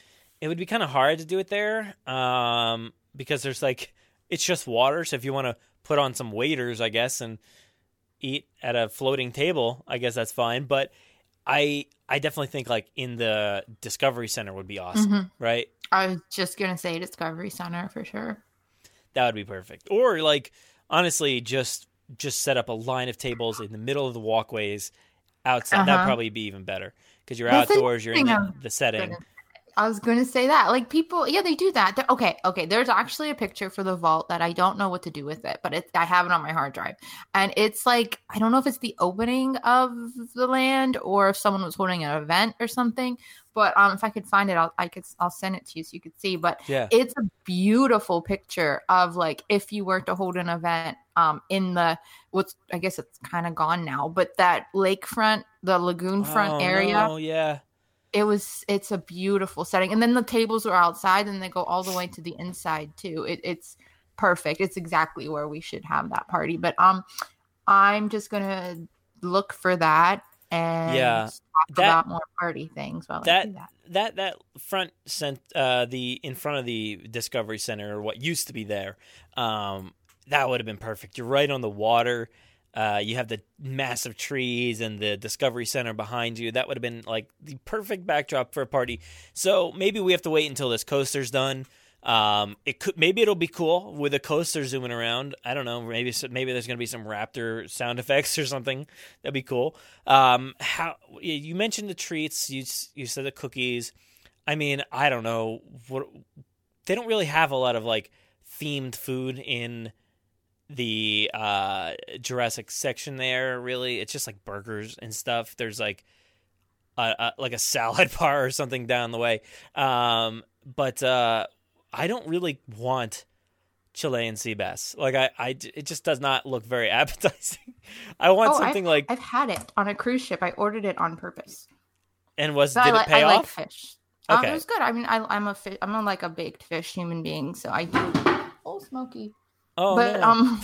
it would be kind of hard to do it there um, because there's like it's just water. So if you want to put on some waiters, I guess, and eat at a floating table, I guess that's fine. But I I definitely think like in the Discovery Center would be awesome, Mhm. right? I was just gonna say Discovery Center for sure. That would be perfect. Or like honestly, just just set up a line of tables in the middle of the walkways outside. That'd Uh-huh. probably be even better because you're That's outdoors. You're in the, the setting. I was gonna say that. Like people, yeah, they do that. They're- okay, okay. There's actually a picture for the vault that I don't know what to do with it, but it, I have it on my hard drive, and it's like I don't know if it's the opening of the land or if someone was holding an event or something. But um, if I could find it, I'll I could I'll send it to you so you could see. But Yeah. it's a beautiful picture of like if you were to hold an event um in the what's I guess it's kind of gone now, but that lakefront, the lagoon front Oh, area no, yeah. It was it's a beautiful setting. And then the tables are outside and they go all the way to the inside too. It, it's perfect. It's exactly where we should have that party. But um i'm just gonna look for that and Yeah, talk that- about more party things while that do that. that that front sent uh the in front of the discovery center or what used to be there um that would have been perfect. You're right on the water uh you have the massive trees and the discovery center behind you. That would have been like the perfect backdrop for a party. So maybe we have to wait until this coaster's done. Um it could maybe it'll be cool with a coaster zooming around. I don't know. Maybe maybe there's gonna be some raptor sound effects or something. That'd be cool. Um how you mentioned the treats. You you said the cookies. I mean i don't know. What they don't really have a lot of like themed food in the uh jurassic section there really. It's just like burgers and stuff. There's like a, a like a salad bar or something down the way. Um but uh i don't really want chilean sea bass. Like I, I it just does not look very appetizing. I want Oh, something I've, like i've had it on a cruise ship. I ordered it on purpose. And was So did I, it pay I like off? fish. Um, Okay. it was good. I mean I, i'm a i'm a, like a baked fish human being so i do. Oh smoky oh but no. um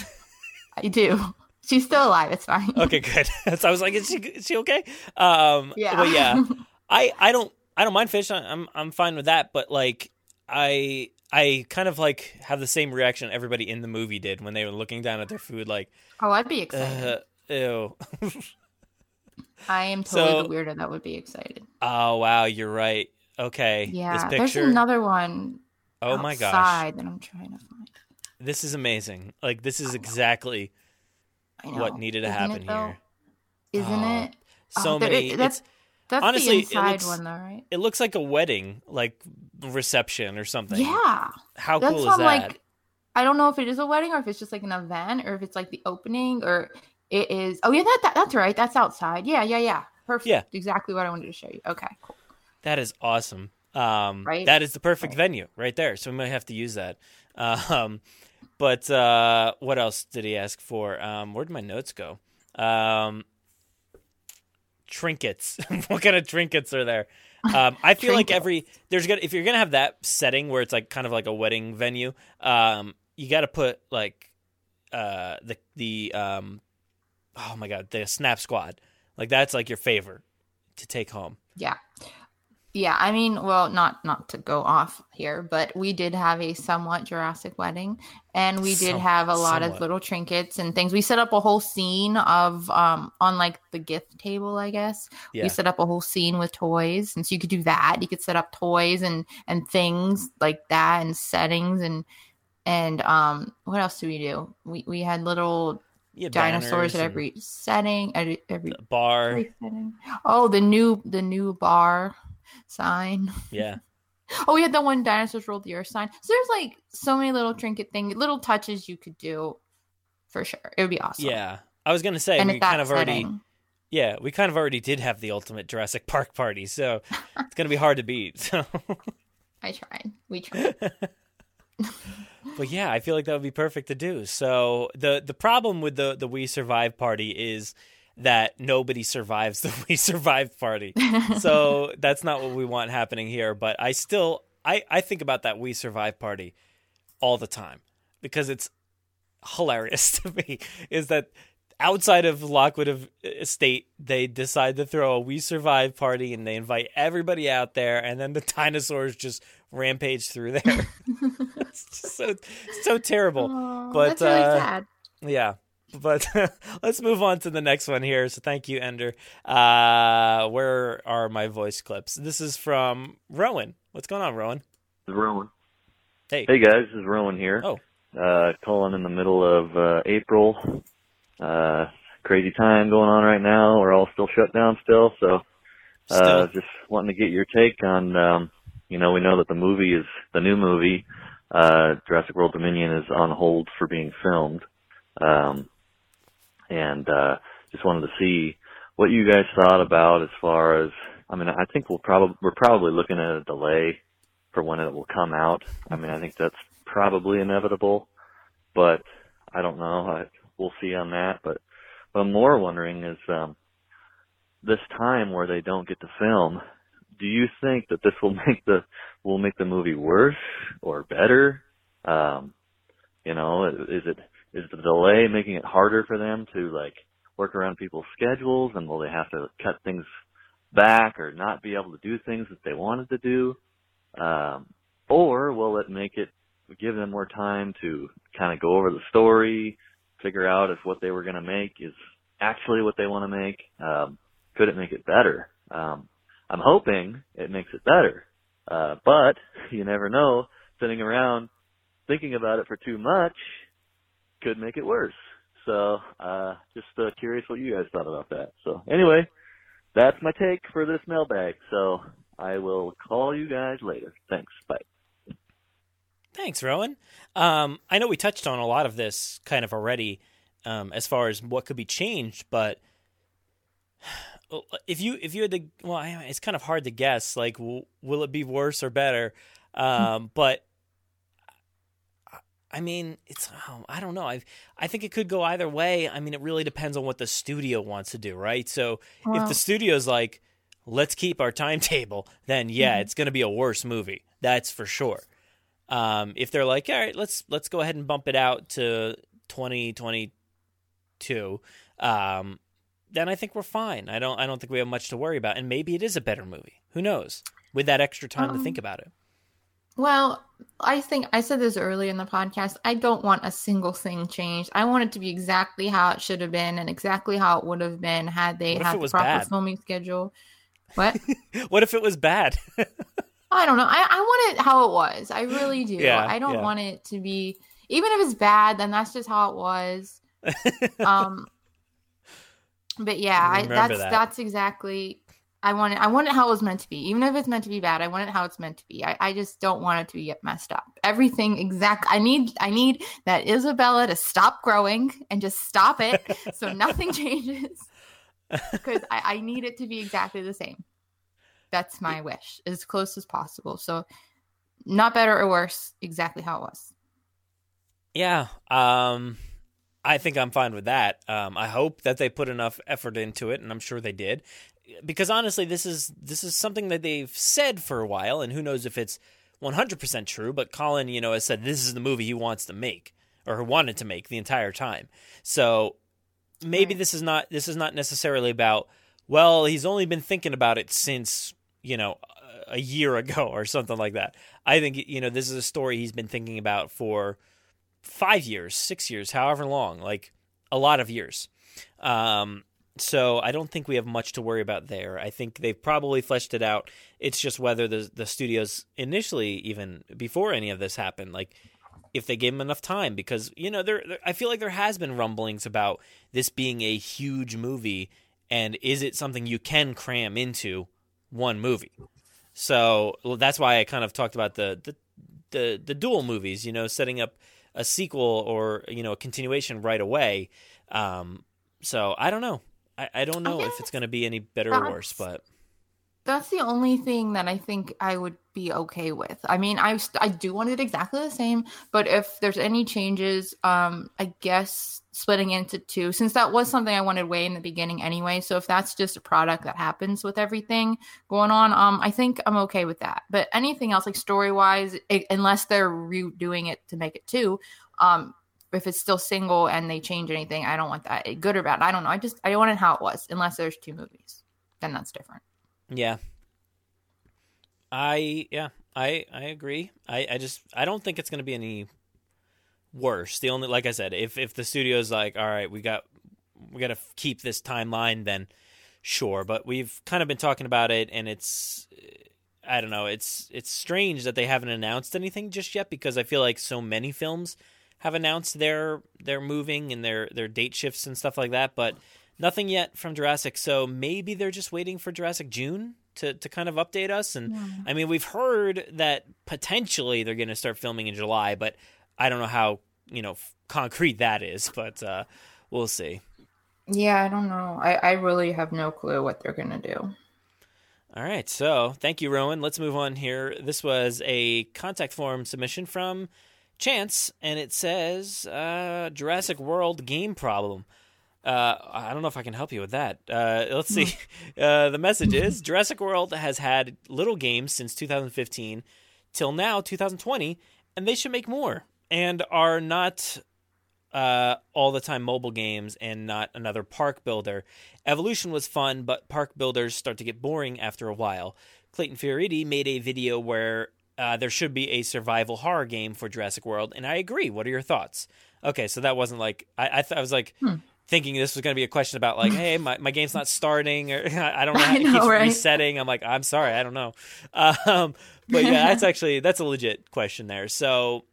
i do she's still alive it's fine okay good so i was like is she, is she okay um Yeah. but yeah i i don't i don't mind fish i'm i'm fine with that but like i i kind of like have the same reaction everybody in the movie did when they were looking down at their food like oh i'd be excited uh, ew I am totally So- the weirdo that would be excited. oh wow you're right okay Yeah, there's another one. oh my gosh that I'm trying to find. This is amazing like this is exactly what needed to Isn't happen it, here Isn't Oh, it? so Oh, many it- that's that's honestly the it inside looks one though, right? it looks like a wedding like reception or something Yeah. how That's cool is that like, I don't know if it is a wedding or if it's just like an event or if it's like the opening or it is. Oh yeah, that, that that's right. That's outside. Yeah, yeah, yeah. Perfect. Yeah. Exactly what I wanted to show you. Okay, cool. That is awesome. Um, Right? That is the perfect venue right there. So we might have to use that. Um, but uh, what else did he ask for? Um, where did my notes go? Um, trinkets. what kind of trinkets are there? Um, I feel like every there's gonna if you're gonna have that setting where it's like kind of like a wedding venue, um, you got to put like uh, the the um, oh my god the Snap Squad like that's like your favor to take home. Yeah. Yeah, I mean, well, not not to go off here, but we did have a somewhat Jurassic wedding, and we did Some- have a lot somewhat. of little trinkets and things. We set up a whole scene of um on like the gift table, I guess. Yeah. We set up a whole scene with toys, and so you could do that. You could set up toys and and things like that, and settings and and um what else do we do? We we had little Yeah, dinosaurs at every setting, at every bar. every setting. Oh, the new the new bar sign. Yeah. Oh, we had the one dinosaurs ruled the earth sign. So there's like so many little trinket things, little touches you could do for sure. It would be awesome. Yeah. I was gonna say And we kind of already. Yeah, we kind of already did have the ultimate Jurassic Park party, so it's gonna be hard to beat. So I tried. We tried. But yeah, I feel like that would be perfect to do. So the the problem with the the We Survive party is that nobody survives the We Survive party. so that's not what we want happening here. But I still I I think about that We Survive party all the time because it's hilarious to me. Is that outside of Lockwood Estate, they decide to throw a We Survive party and they invite everybody out there, and then the dinosaurs just rampage through there. it's just so so terrible. Aw, but that's really uh, sad. Yeah. But let's move on to the next one here. So thank you, Ender. Uh, where are my voice clips? This is from Rowan. What's going on, Rowan? This is Rowan. Hey. Hey guys, this is Rowan here. Oh. Uh, calling in the middle of uh, April. Uh, crazy time going on right now. We're all still shut down still, so uh, Still. just wanting to get your take on. Um, you know, we know that the movie is the new movie, uh, Jurassic World Dominion, is on hold for being filmed. Um, and uh, just wanted to see what you guys thought about as far as. I mean, I think we'll probably we're probably looking at a delay for when it will come out. I mean, I think that's probably inevitable, but I don't know. I, we'll see on that. But what I'm more wondering is um, this time where they don't get to film. Do you think that this will make the will make the movie worse or better? Um, you know, is it is the delay making it harder for them to like work around people's schedules, and will they have to cut things back or not be able to do things that they wanted to do? Um, or will it make it give them more time to kind of go over the story, figure out if what they were going to make is actually what they want to make? Um, could it make it better? Um, I'm hoping it makes it better, uh, but you never know. Sitting around thinking about it for too much could make it worse. So, uh, just uh, curious what you guys thought about that. So, anyway, that's my take for this mailbag. So, I will call you guys later. Thanks. Bye. Thanks, Rowan. Um, I know we touched on a lot of this kind of already, um, as far as what could be changed, but if you if you had to, well, it's kind of hard to guess. Like, w- will it be worse or better? Um, but I mean, it's oh, I don't know. I I think it could go either way. I mean, it really depends on what the studio wants to do, right? So if the studio's like, let's keep our timetable, then yeah, Mhm. it's going to be a worse movie. That's for sure. Um, if they're like, all right, let's let's go ahead and bump it out to 2022, um, then I think we're fine. I don't I don't think we have much to worry about, and maybe it is a better movie. Who knows? With that extra time to Um, think about it. Well, I think I said this earlier in the podcast. I don't want a single thing changed. I want it to be exactly how it should have been and exactly how it would have been had they had the proper bad? filming schedule. What? What if it was bad? I don't know. I, I want it how it was. I really do. Yeah, I don't yeah. want it to be even if it's bad, then that's just how it was. um but yeah, I, that's that. that's exactly I want it. I want it how it was meant to be. Even if it's meant to be bad, I want it how it's meant to be. I, I just don't want it to get messed up. Everything exact. I need. I need that Isabella to stop growing and just stop it, so nothing changes. Because I, I need it to be exactly the same. That's my wish, as close as possible. So, not better or worse, exactly how it was. Yeah. Um. I think I'm fine with that. Um, I hope that they put enough effort into it, and I'm sure they did because honestly, this is this is something that they've said for a while, and who knows if it's 100% true. But Colin, you know, has said this is the movie he wants to make or wanted to make the entire time. So maybe right. this is not this is not necessarily about. Well, he's only been thinking about it since you know a year ago or something like that. I think you know this is a story he's been thinking about for five years, six years, however long, like a lot of years. Um, so I don't think we have much to worry about there. I think they've probably fleshed it out. It's just whether the the studios initially, even before any of this happened, like if they gave them enough time, because you know, there, there I feel like there has been rumblings about this being a huge movie, and is it something you can cram into one movie? So well, that's why I kind of talked about the the the, the dual movies, you know, setting up a sequel or you know a continuation right away. Um, so I don't know. I, I don't know I if it's going to be any better or worse, but that's the only thing that I think I would be okay with. I mean, I I do want it exactly the same, but if there's any changes, um, I guess splitting into two, since that was something I wanted way in the beginning anyway. So if that's just a product that happens with everything going on, um, I think I'm okay with that. But anything else, like story wise, unless they're redoing it to make it two, um, if it's still single and they change anything, I don't want that. Good or bad, I don't know. I just I don't want it how it was, unless there's two movies. Then that's different. Yeah. I yeah, I I agree. I I just I don't think it's going to be any worse. The only like I said, if if the studio's like, "All right, we got we got to keep this timeline," then sure, but we've kind of been talking about it and it's I don't know, it's it's strange that they haven't announced anything just yet because I feel like so many films have announced their their moving and their their date shifts and stuff like that, but nothing yet from Jurassic. So maybe they're just waiting for Jurassic June to to kind of update us. And yeah. I mean, we've heard that potentially they're going to start filming in July, but I don't know how you know concrete that is. But uh, we'll see. Yeah, I don't know. I I really have no clue what they're going to do. All right, so thank you, Rowan. Let's move on here. This was a contact form submission from Chance, and it says uh, Jurassic World game problem. Uh, I don't know if I can help you with that. Uh, let's see. Uh, the message is Jurassic World has had little games since 2015 till now, 2020, and they should make more and are not uh, all the time mobile games and not another park builder. Evolution was fun, but park builders start to get boring after a while. Clayton Fioriti made a video where uh, there should be a survival horror game for Jurassic World, and I agree. What are your thoughts? Okay, so that wasn't like I I, th- I was like hmm. thinking this was going to be a question about like, hey, my, my game's not starting, or I don't know, how, it keeps right? resetting. I'm like, I'm sorry, I don't know. Um, but yeah, that's actually that's a legit question there. So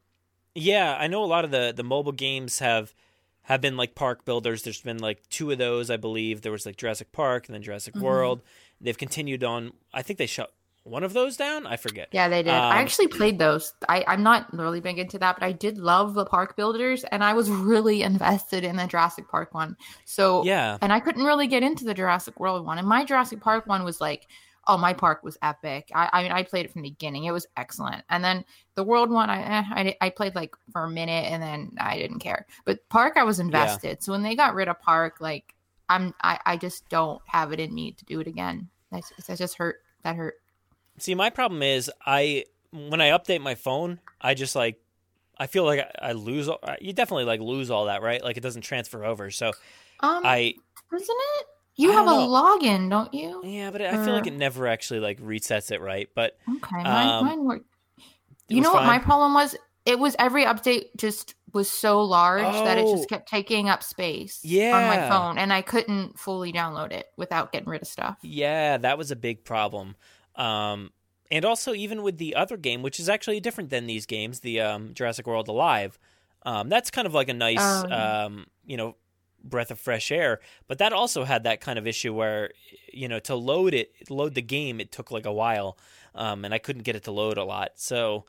yeah, I know a lot of the the mobile games have have been like park builders. There's been like two of those, I believe. There was like Jurassic Park and then Jurassic mm-hmm. World. They've continued on. I think they shut one of those down. I forget. Yeah, they did. Um, I actually played those. I, I'm not really big into that, but I did love the park builders, and I was really invested in the Jurassic Park one. So yeah, and I couldn't really get into the Jurassic World one, and my Jurassic Park one was like, oh, my park was epic. I, I mean, I played it from the beginning; it was excellent. And then the World one, I eh, I, I played like for a minute, and then I didn't care. But Park, I was invested. Yeah. So when they got rid of Park, like I'm, I, I just don't have it in me to do it again. That's that just hurt. That hurt. See, my problem is I when I update my phone, I just like I feel like I, I lose. You definitely like lose all that, right? Like it doesn't transfer over. So um, I doesn't it? You have a login, don't you? Yeah, but I feel like it never actually like resets it right. But okay, mine, um, mine worked. You know what my problem was? It was every update just was so large oh, that it just oh. kept taking up space yeah. on my phone, and I couldn't fully download it without getting rid of stuff. Yeah, that was a big problem. Um, and also even with the other game, which is actually different than these games, the um, Jurassic World Alive. Um, that's kind of like a nice, um, um you know, breath of fresh air. But that also had that kind of issue where, you know, to load it, load the game, it took like a while, um, and I couldn't get it to load a lot. So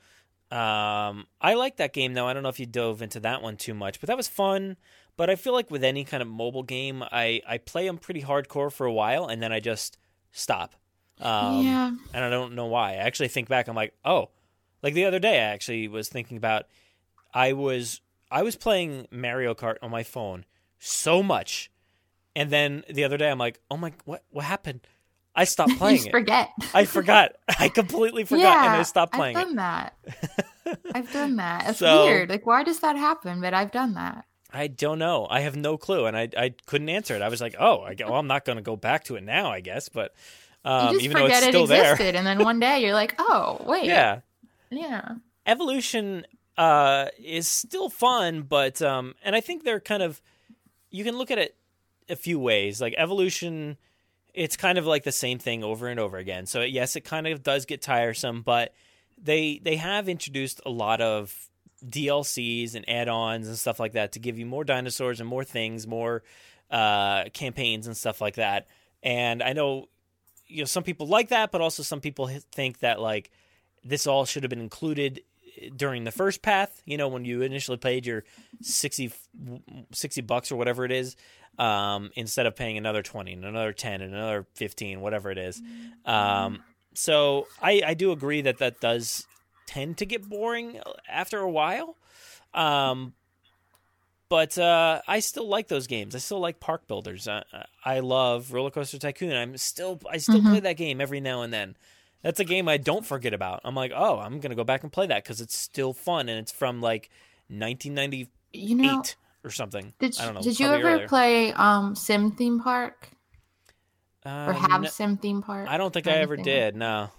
um, I like that game though. I don't know if you dove into that one too much, but that was fun. But I feel like with any kind of mobile game, I I play them pretty hardcore for a while, and then I just stop. Um, Yeah. And I don't know why. I actually think back. I'm like, oh, like the other day, I actually was thinking about. I was I was playing Mario Kart on my phone so much, and then the other day, I'm like, oh my, what what happened? I stopped You playing just it. forget. I forgot. I completely forgot, yeah, and I stopped playing I've it. done that. I've done that. It's So- weird. Like, why does that happen? But I've done that. I don't know. I have no clue, and I I couldn't answer it. I was like, oh, I, well, I'm not going to go back to it now, I guess. But um, you just even forget it's it still there, existed, and then one day you're like, oh, wait. yeah, Yeah. evolution uh, is still fun, but um, and I think they're kind of you can look at it a few ways. Like evolution, it's kind of like the same thing over and over again. So yes, it kind of does get tiresome, but they they have introduced a lot of DLCs and add-ons and stuff like that to give you more dinosaurs and more things, more uh, campaigns and stuff like that. And I know you know some people like that, but also some people think that like this all should have been included during the first path. You know, when you initially paid your 60, 60 bucks or whatever it is, um, instead of paying another twenty and another ten and another fifteen, whatever it is. Um, so I, I do agree that that does tend to get boring after a while. Um, but uh, I still like those games. I still like Park Builders. I, I love Roller Coaster Tycoon. I'm still I still Mhm. play that game every now and then. That's a game I don't forget about. I'm like, oh, I'm gonna go back and play that because it's still fun and it's from like 1998 You know, or something. did I don't know. did you ever earlier. play um Sim Theme Park or Uh, have no- Sim Theme Park? I don't think I ever did. No.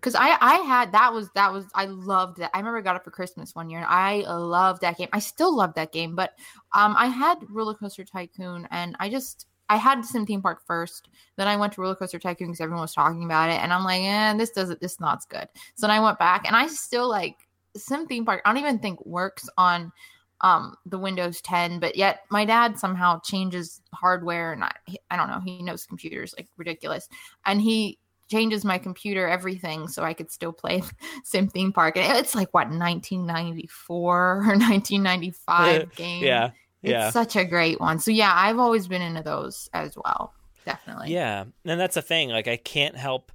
Because I I had that was that was I loved that. I remember I got it for Christmas one year. and I loved that game. I still love that game, but um I had Roller Coaster Tycoon and I just I had Sim Theme Park first. Then I went to Roller Coaster Tycoon because everyone was talking about it, and I'm like, eh, this doesn't this not good. So then I went back and I still like Sim Theme Park. I don't even think works on um the Windows 10, but yet my dad somehow changes hardware and I I don't know, he knows computers like ridiculous. And he changes my computer everything so I could still play Sim Theme Park. And it's like what 1994 or 1995 game. Yeah. It's Yeah. such a great one. So yeah, I've always been into those as well. Definitely. Yeah, and that's the thing. Like, I can't help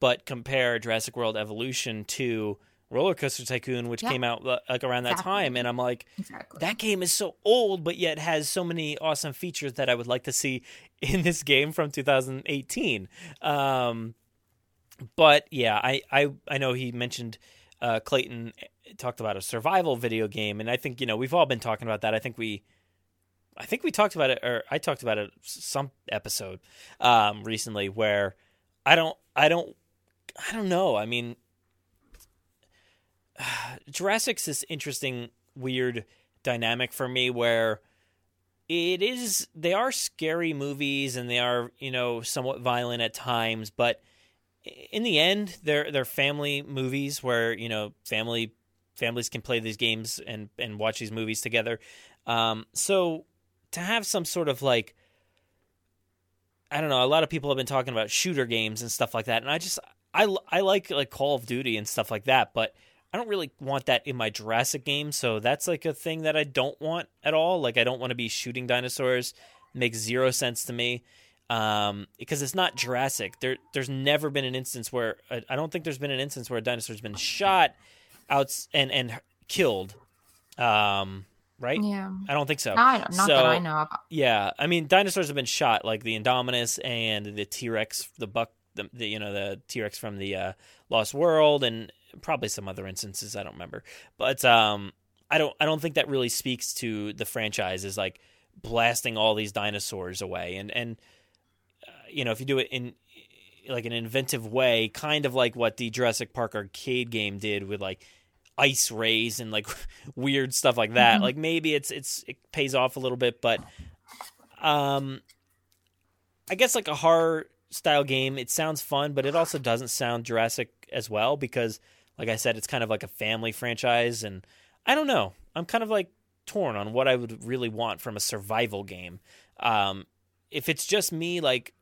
but compare Jurassic World Evolution to Roller Coaster Tycoon, which Yeah. came out like around that Exactly. time, and I'm like, Exactly. that game is so old, but yet has so many awesome features that I would like to see in this game from 2018. Um, but yeah, I, I I know he mentioned uh, Clayton talked about a survival video game, and I think you know we've all been talking about that. I think we. I think we talked about it, or I talked about it some episode um, recently, where I don't, I don't, I don't know. I mean, Jurassic's this interesting, weird dynamic for me where it is they are scary movies and they are you know somewhat violent at times but in the end they're they're family movies where you know family families can play these games and and watch these movies together um so to have some sort of like I don't know. A lot of people have been talking about shooter games and stuff like that, and I just I I like like Call of Duty and stuff like that, but I don't really want that in my Jurassic game. So that's like a thing that I don't want at all. Like I don't want to be shooting dinosaurs. It makes zero sense to me um, because it's not Jurassic. There there's never been an instance where I I don't think there's been an instance where a dinosaur's been shot out and and killed. Um, right? Yeah. I don't think so. I don't- not that I know of. Yeah, I mean, dinosaurs have been shot, like the Indominus and the T Rex, the buck, the, the you know the T Rex from the uh, Lost World, and probably some other instances I don't remember. But um, I don't, I don't think that really speaks to the franchise is like blasting all these dinosaurs away, and and uh, you know if you do it in like an inventive way, kind of like what the Jurassic Park arcade game did with like ice rays and like weird stuff like that. Mhm. Like maybe it's it's it pays off a little bit, but um I guess like a horror style game, it sounds fun, but it also doesn't sound Jurassic as well because like I said, it's kind of like a family franchise and I don't know. I'm kind of like torn on what I would really want from a survival game. Um, if it's just me like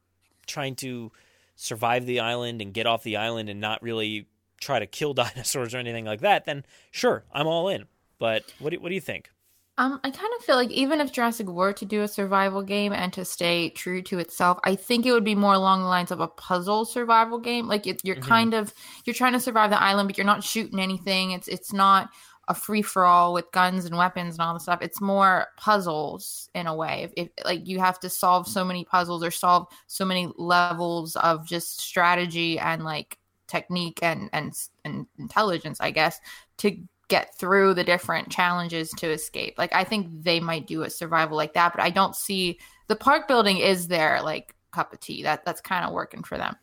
trying to survive the island and get off the island and not really try to kill dinosaurs or anything like that, then sure, I'm all in. But what do, what do you think? Um, I kind of feel like even if Jurassic were to do a survival game and to stay true to itself, I think it would be more along the lines of a puzzle survival game. Like it, you're mm-hmm. kind of you're trying to survive the island, but you're not shooting anything. It's it's not a free for all with guns and weapons and all the stuff. It's more puzzles in a way. If, if, like you have to solve so many puzzles or solve so many levels of just strategy and like technique and and and intelligence, I guess, to get through the different challenges to escape. Like I think they might do a survival like that, but I don't see the park building is there like cup of tea. That that's kind of working for them.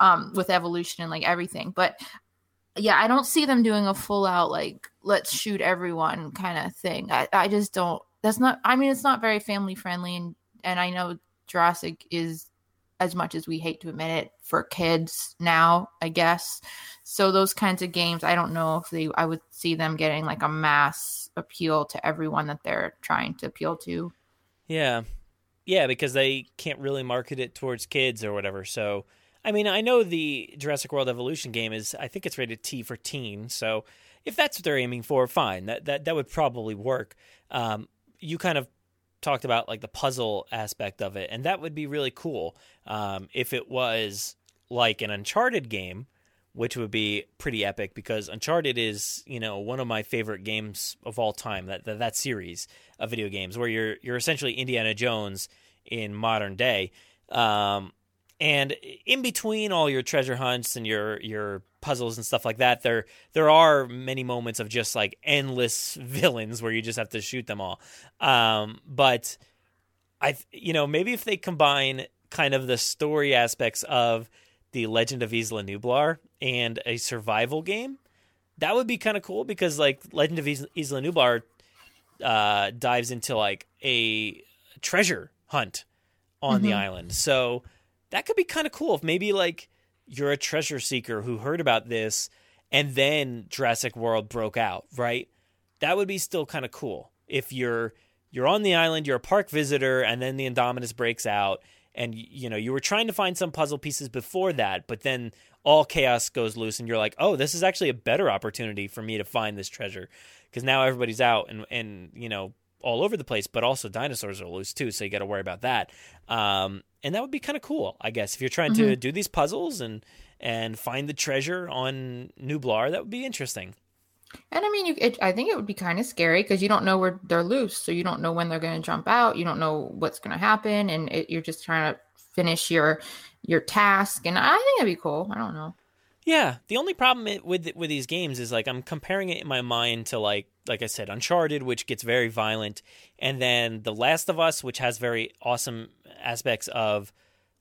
Um, with evolution and like everything. But yeah, I don't see them doing a full out like let's shoot everyone kind of thing. I, I just don't that's not I mean it's not very family friendly and and I know Jurassic is as much as we hate to admit it for kids now i guess. So those kinds of games i don't know if they i would see them getting like a mass appeal to everyone that they're trying to appeal to. Yeah. Yeah because they can't really market it towards kids or whatever. So i mean i know the jurassic world evolution game is i think it's rated t for teen so if that's what they're aiming for fine that that, that would probably work um, you kind of talked about like the puzzle aspect of it, and that would be really cool um, if it was like an Uncharted game, which would be pretty epic because Uncharted is you know one of my favorite games of all time. That that, that series of video games where you're you're essentially Indiana Jones in modern day. Um, and in between all your treasure hunts and your your puzzles and stuff like that, there there are many moments of just like endless villains where you just have to shoot them all. Um, but I, you know, maybe if they combine kind of the story aspects of the Legend of Isla Nublar and a survival game, that would be kind of cool because like Legend of Isla Nublar uh, dives into like a treasure hunt on mm-hmm. the island, so that could be kind of cool if maybe like you're a treasure seeker who heard about this and then Jurassic World broke out, right? That would be still kind of cool. If you're you're on the island, you're a park visitor and then the Indominus breaks out and you know, you were trying to find some puzzle pieces before that, but then all chaos goes loose and you're like, "Oh, this is actually a better opportunity for me to find this treasure." Because now everybody's out and and you know, all over the place, but also dinosaurs are loose too, so you got to worry about that. Um, and that would be kind of cool, I guess, if you're trying mm-hmm. to do these puzzles and and find the treasure on Nublar. That would be interesting. And I mean, you, it, I think it would be kind of scary because you don't know where they're loose, so you don't know when they're going to jump out. You don't know what's going to happen, and it, you're just trying to finish your your task. And I think that'd be cool. I don't know. Yeah, the only problem with with these games is like I'm comparing it in my mind to like like I said Uncharted which gets very violent and then The Last of Us which has very awesome aspects of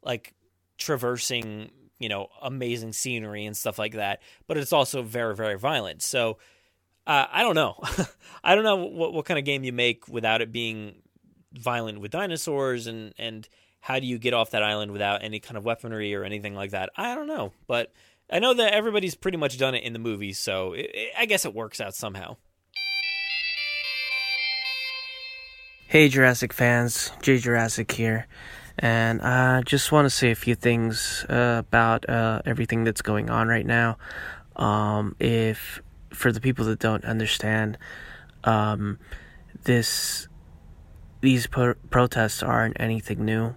like traversing, you know, amazing scenery and stuff like that, but it's also very very violent. So uh, I don't know. I don't know what what kind of game you make without it being violent with dinosaurs and and how do you get off that island without any kind of weaponry or anything like that? I don't know, but I know that everybody's pretty much done it in the movies, so it, it, I guess it works out somehow. Hey, Jurassic fans, Jay Jurassic here, and I just want to say a few things uh, about uh, everything that's going on right now. Um, if for the people that don't understand, um, this these pro- protests aren't anything new.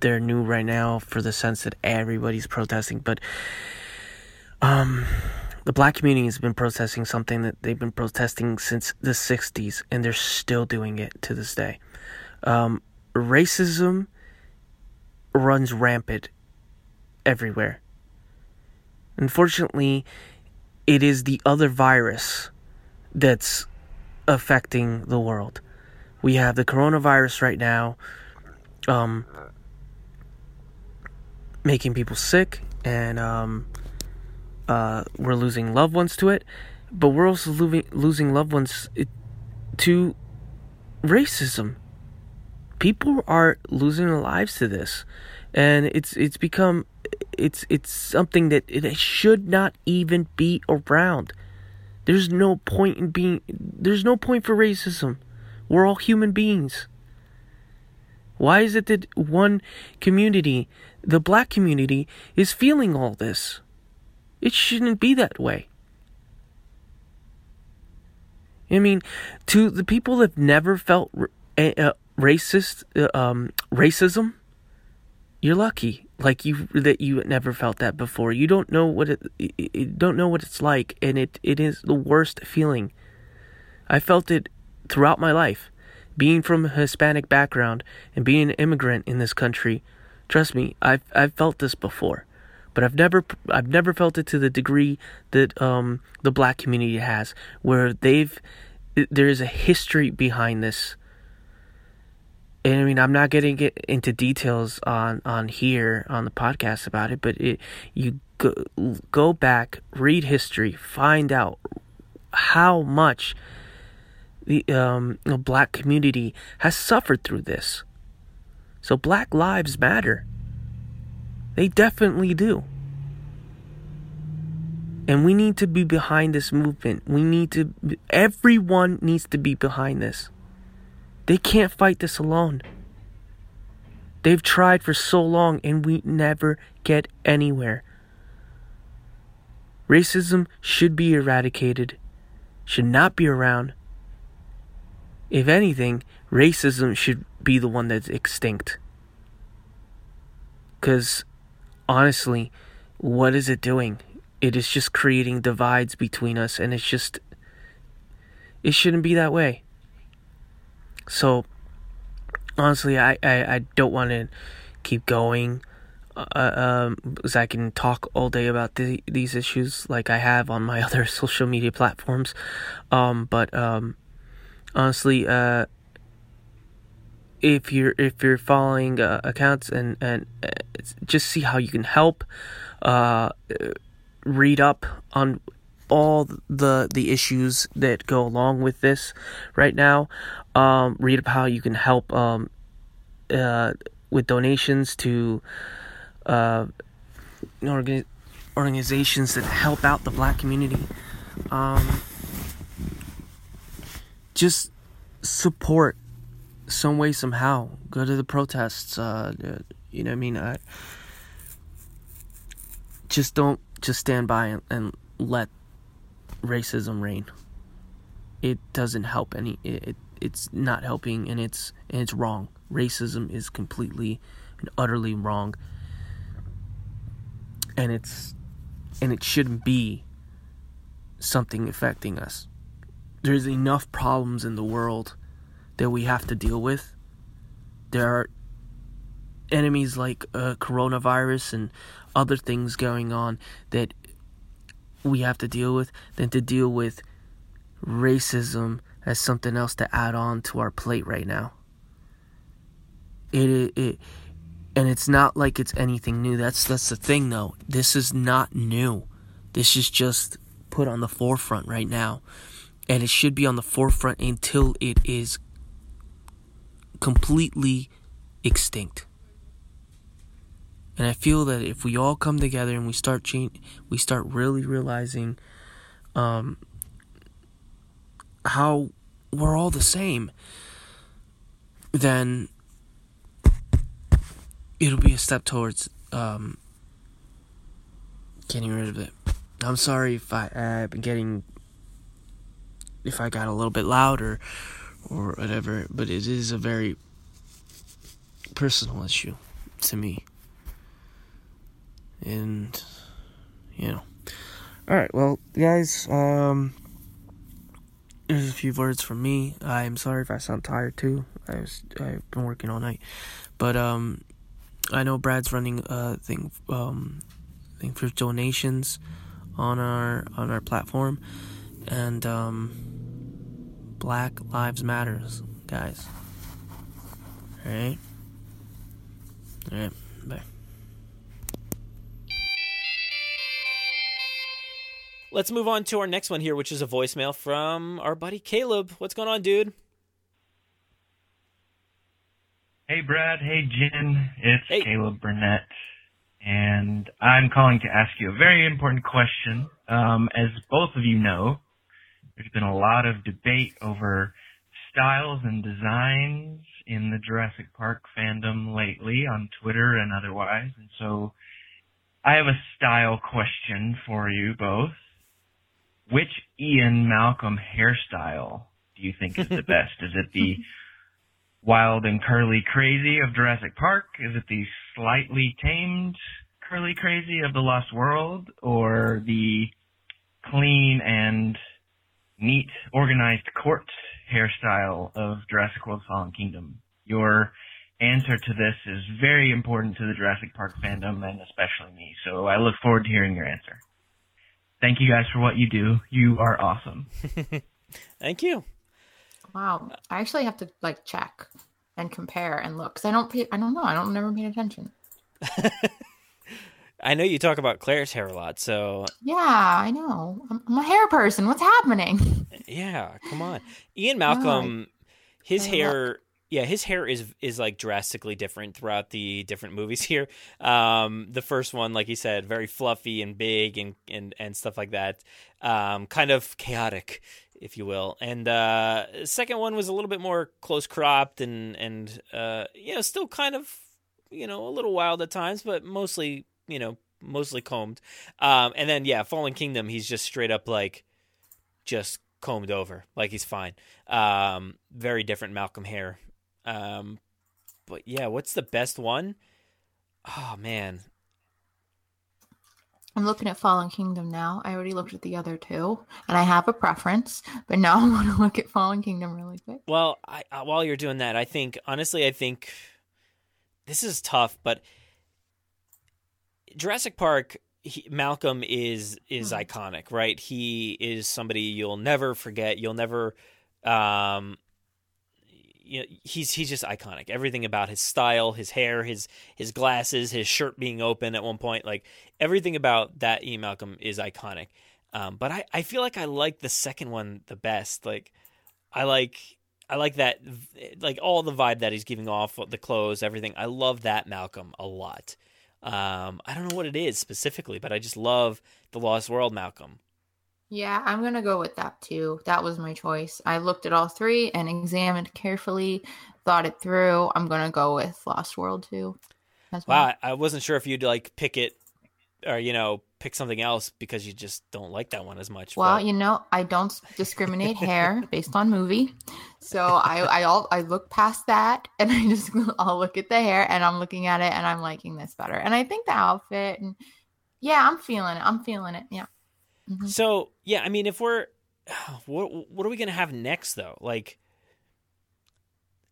They're new right now for the sense that everybody's protesting, but um, the black community has been protesting something that they've been protesting since the 60s, and they're still doing it to this day. Um, racism runs rampant everywhere. Unfortunately, it is the other virus that's affecting the world. We have the coronavirus right now, um, making people sick and um, uh, we're losing loved ones to it, but we're also losing losing loved ones to racism. People are losing their lives to this, and it's it's become it's it's something that it should not even be around. There's no point in being there's no point for racism. We're all human beings. Why is it that one community, the black community, is feeling all this? It shouldn't be that way. I mean, to the people that have never felt uh, racist, um, racism, you're lucky. Like you that you never felt that before. You don't know what it, you don't know what it's like, and it it is the worst feeling. I felt it throughout my life, being from a Hispanic background and being an immigrant in this country. Trust me, I've I've felt this before, but I've never I've never felt it to the degree that um the black community has, where they've there is a history behind this and I mean, I'm not getting get into details on on here on the podcast about it, but it you go go back, read history, find out how much the um the black community has suffered through this. So Black Lives Matter. They definitely do. And we need to be behind this movement. We need to everyone needs to be behind this. They can't fight this alone. They've tried for so long and we never get anywhere. Racism should be eradicated, should not be around. If anything, racism should be the one that's extinct. Because, honestly, what is it doing? It is just creating divides between us, and it's just. It shouldn't be that way. So, honestly, I, I, I don't want to keep going. Uh, um, because I can talk all day about the, these issues like I have on my other social media platforms. Um, but um, honestly, uh, if you're if you're following uh, accounts and and uh, just see how you can help, uh, read up on all the the issues that go along with this right now. Um, read up how you can help um, uh, with donations to uh, organ- organizations that help out the black community. Um, just support some way somehow. Go to the protests. Uh, you know, what I mean, I just don't just stand by and, and let racism reign. It doesn't help any. It, it it's not helping, and it's and it's wrong. Racism is completely and utterly wrong, and it's and it shouldn't be something affecting us. There's enough problems in the world that we have to deal with. There are enemies like uh, coronavirus and other things going on that we have to deal with than to deal with racism as something else to add on to our plate right now. It, it, it and it's not like it's anything new. That's that's the thing though. This is not new. This is just put on the forefront right now. And it should be on the forefront until it is completely extinct. And I feel that if we all come together and we start change, we start really realizing um, how we're all the same, then it'll be a step towards um, getting rid of it. I'm sorry if I, I've been getting if I got a little bit louder or whatever, but it is a very personal issue to me and you know. All right, well, guys, um, there's a few words from me. I'm sorry if I sound tired too. I was I've been working all night, but um, I know Brad's running a thing um thing for donations on our on our platform, and um, Black Lives Matters, guys. All right. All right. Bye. Let's move on to our next one here, which is a voicemail from our buddy Caleb. What's going on, dude? Hey, Brad. Hey, Jen. It's hey. Caleb Burnett. And I'm calling to ask you a very important question. Um, as both of you know, there's been a lot of debate over styles and designs in the Jurassic Park fandom lately on Twitter and otherwise, and so I have a style question for you both. Which Ian Malcolm hairstyle do you think is the best? Is it the wild and curly crazy of Jurassic Park? Is it the slightly tamed curly crazy of The Lost World? Or the clean and neat, organized court hairstyle of Jurassic World Fallen Kingdom? Your answer to this is very important to the Jurassic Park fandom and especially me, so I look forward to hearing your answer. Thank you guys for what you do. You are awesome. Thank you. Wow, I actually have to like check and compare and look because I don't pay, I don't know I don't never pay attention. I know you talk about Claire's hair a lot, so Yeah, I know. I'm, I'm a hair person. What's happening? yeah, come on. Ian Malcolm, his hair, yeah, his hair is is like drastically different throughout the different movies here. Um, the first one, like you said, very fluffy and big and and and stuff like that. Um, kind of chaotic, if you will. And uh, the second one was a little bit more close cropped and and uh, you know, still kind of you know a little wild at times, but mostly you know mostly combed. Um, and then yeah, Fallen Kingdom, he's just straight up like just combed over, like he's fine. Um, very different Malcolm hair. Um, but yeah, what's the best one? Oh man, I'm looking at Fallen Kingdom now. I already looked at the other two, and I have a preference, but now I want to look at Fallen Kingdom really quick. Well, I, uh, while you're doing that, I think honestly, I think this is tough, but Jurassic Park. He, Malcolm is is Hmm. iconic, right? He is somebody you'll never forget. You'll never, um, you know, he's he's just iconic. Everything about his style, his hair, his his glasses, his shirt being open at one point, like everything about that Ian Malcolm is iconic. Um, but I, I feel like I like the second one the best. Like I like I like that like all the vibe that he's giving off, the clothes, everything. I love that Malcolm a lot. Um, I don't know what it is specifically, but I just love the Lost World Malcolm. Yeah, I'm gonna go with that too. That was my choice. I looked at all three and examined carefully, thought it through. I'm gonna go with Lost World too. As well. Wow, I wasn't sure if you'd like pick it or you know pick something else because you just don't like that one as much. Well, but- you know, I don't discriminate hair based on movie, so I I all I look past that and I just I'll look at the hair and I'm looking at it and I'm liking this better. And I think the outfit and yeah, I'm feeling it. I'm feeling it. Yeah. Mhm. So yeah, I mean, if we're what what are we gonna have next though? Like,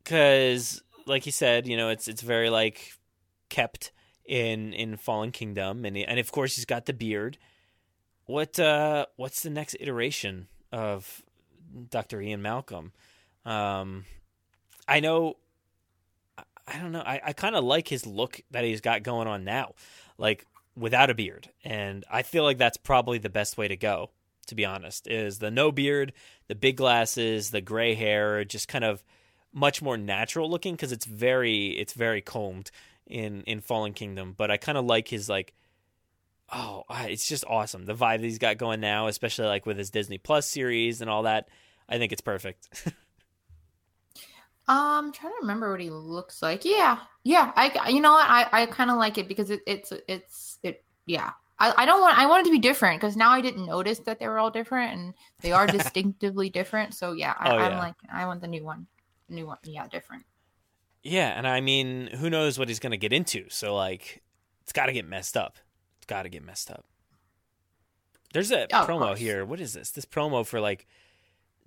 because like you said, you know, it's it's very like kept in in Fallen Kingdom, and and of course he's got the beard. What uh what's the next iteration of Doctor Ian Malcolm? Um, I know. I- don't know. I, I kind of like his look that he's got going on now, like without a beard, and I feel like that's probably the best way to go. To be honest, is the no beard, the big glasses, the gray hair, just kind of much more natural looking because it's very it's very combed in in Fallen Kingdom. But I kind of like his like oh, it's just awesome the vibe that he's got going now, especially like with his Disney Plus series and all that. I think it's perfect. Um, I'm trying to remember what he looks like. Yeah, yeah. I, you know what? I, I kind of like it because it, it's, it's, it. Yeah. I, I don't want. I want it to be different because now I didn't notice that they were all different and they are distinctively different. So yeah, I, Oh, I'm yeah. like, I want the new one. New one. Yeah, different. Yeah, and I mean, who knows what he's going to get into? So like, it's got to get messed up. It's got to get messed up. There's a Oh, promo here. What is this? This promo for like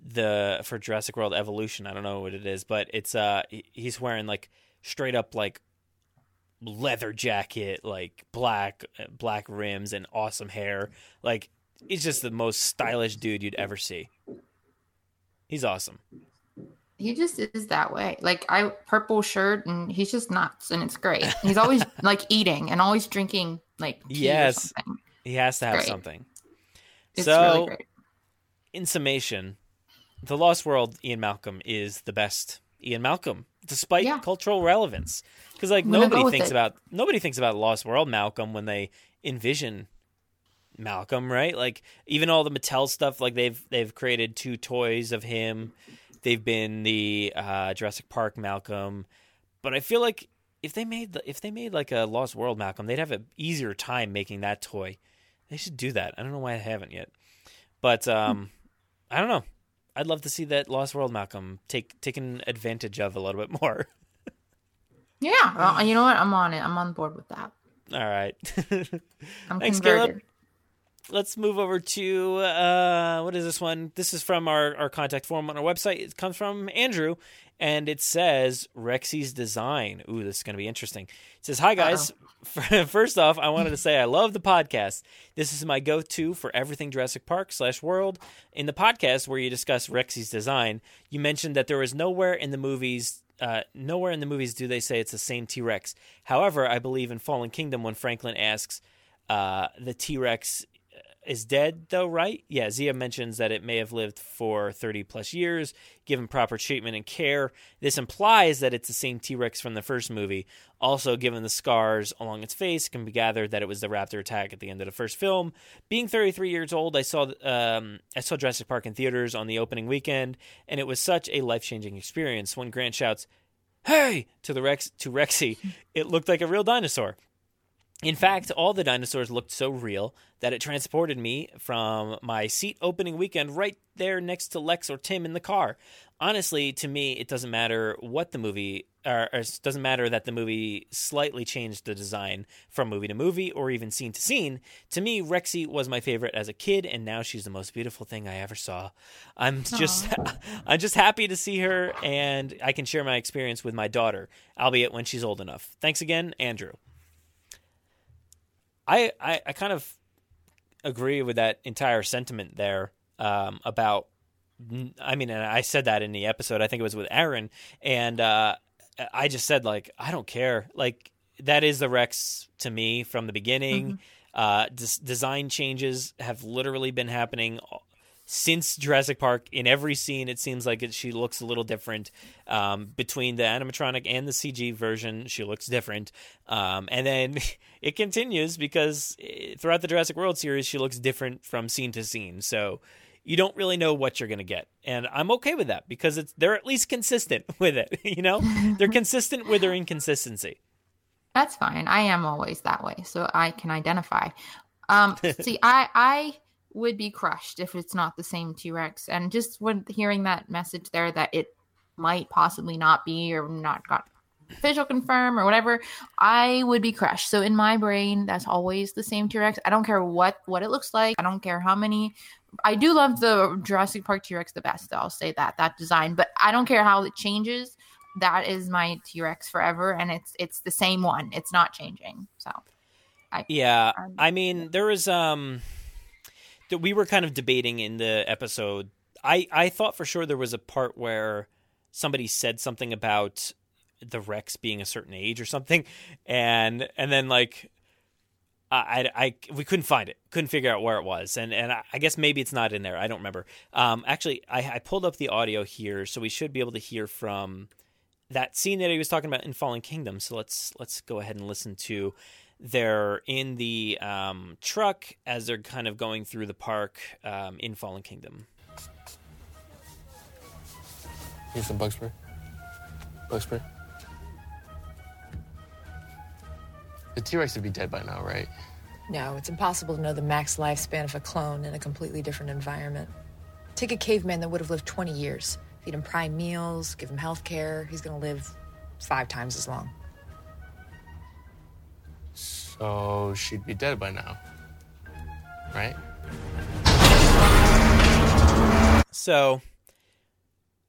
the for Jurassic World Evolution. I don't know what it is, but it's uh he's wearing like straight up like leather jacket, like black black rims and awesome hair. Like he's just the most stylish dude you'd ever see. He's awesome. He just is that way. Like I purple shirt and he's just nuts and it's great. He's always like eating and always drinking like Yes. He has to have Great. something. It's so, really in summation, The Lost World Ian Malcolm is the best Ian Malcolm, despite cultural relevance. Because like nobody thinks it. about nobody thinks about Lost World Malcolm when they envision Malcolm, right? Like even all the Mattel stuff, like they've they've created two toys of him They've been the uh, Jurassic Park Malcolm, but I feel like if they made the, if they made like a Lost World Malcolm, they'd have an easier time making that toy. They should do that. I don't know why they haven't yet, but um, I don't know. I'd love to see that Lost World Malcolm take taken advantage of a little bit more. Yeah, well, you know what? I'm on it. I'm on board with that. All right. I'm Thanks, converted. Caleb. Let's move over to uh, what is this one? This is from our, our contact form on our website. It comes from Andrew, and it says Rexy's design. Ooh, this is going to be interesting. It says, "Hi guys. First off, I wanted to say I love the podcast. This is my go-to for everything Jurassic Park slash World. In the podcast where you discuss Rexy's design, you mentioned that there was nowhere in the movies." Uh, nowhere in the movies do they say it's the same T Rex. However, I believe in Fallen Kingdom when Franklin asks uh, the T Rex is dead, though, right? Yeah, Zia mentions that it may have lived for 30 plus years, given proper treatment and care. This implies that it's the same T Rex from the first movie. Also, given the scars along its face, can be gathered that it was the raptor attack at the end of the first film. Being 33 years old, I saw um, I saw Jurassic Park in theaters on the opening weekend, and it was such a life changing experience. When Grant shouts, "Hey!" to the Rex to Rexy, it looked like a real dinosaur. In fact, all the dinosaurs looked so real that it transported me from my seat opening weekend right there next to Lex or Tim in the car. Honestly, to me, it doesn't matter what the movie, or, or it doesn't matter that the movie slightly changed the design from movie to movie or even scene to scene. To me, Rexy was my favorite as a kid, and now she's the most beautiful thing I ever saw. I'm just, I'm just happy to see her, and I can share my experience with my daughter, albeit when she's old enough. Thanks again, Andrew. I, I, I kind of agree with that entire sentiment there um, about. I mean, and I said that in the episode. I think it was with Aaron, and uh, I just said like I don't care. Like that is the Rex to me from the beginning. Mm-hmm. Uh, des- design changes have literally been happening since Jurassic Park. In every scene, it seems like it, she looks a little different. Um, between the animatronic and the CG version, she looks different. Um, and then it continues because eh, throughout the Jurassic World series, she looks different from scene to scene. So you don't really know what you're going to get. And I'm okay with that because it's they're at least consistent with it, you know? they're consistent with their inconsistency. That's fine. I am always that way, so I can identify. Um, see, I I would be crushed if it's not the same T Rex, and just when hearing that message there that it might possibly not be or not got official confirm or whatever, I would be crushed. So in my brain, that's always the same T Rex. I don't care what what it looks like. I don't care how many. I do love the Jurassic Park T Rex the best. I'll say that that design, but I don't care how it changes. That is my T Rex forever, and it's it's the same one. It's not changing. So, I, yeah, I mean, there is um, that we were kind of debating in the episode. I I thought for sure there was a part where somebody said something about the Rex being a certain age or something, and and then like I, I, we couldn't find it, couldn't figure out where it was, and and I, I guess maybe it's not in there. I don't remember. Um, actually, I, I pulled up the audio here, so we should be able to hear from that scene that he was talking about in Fallen Kingdom. So let's let's go ahead and listen to. They're in the um, truck as they're kind of going through the park um, in Fallen Kingdom. Here's some bug spray. Bug spray. The T-Rex would be dead by now, right? No, it's impossible to know the max lifespan of a clone in a completely different environment. Take a caveman that would have lived 20 years. Feed him prime meals, give him health care. He's gonna live five times as long. So she'd be dead by now. Right? So,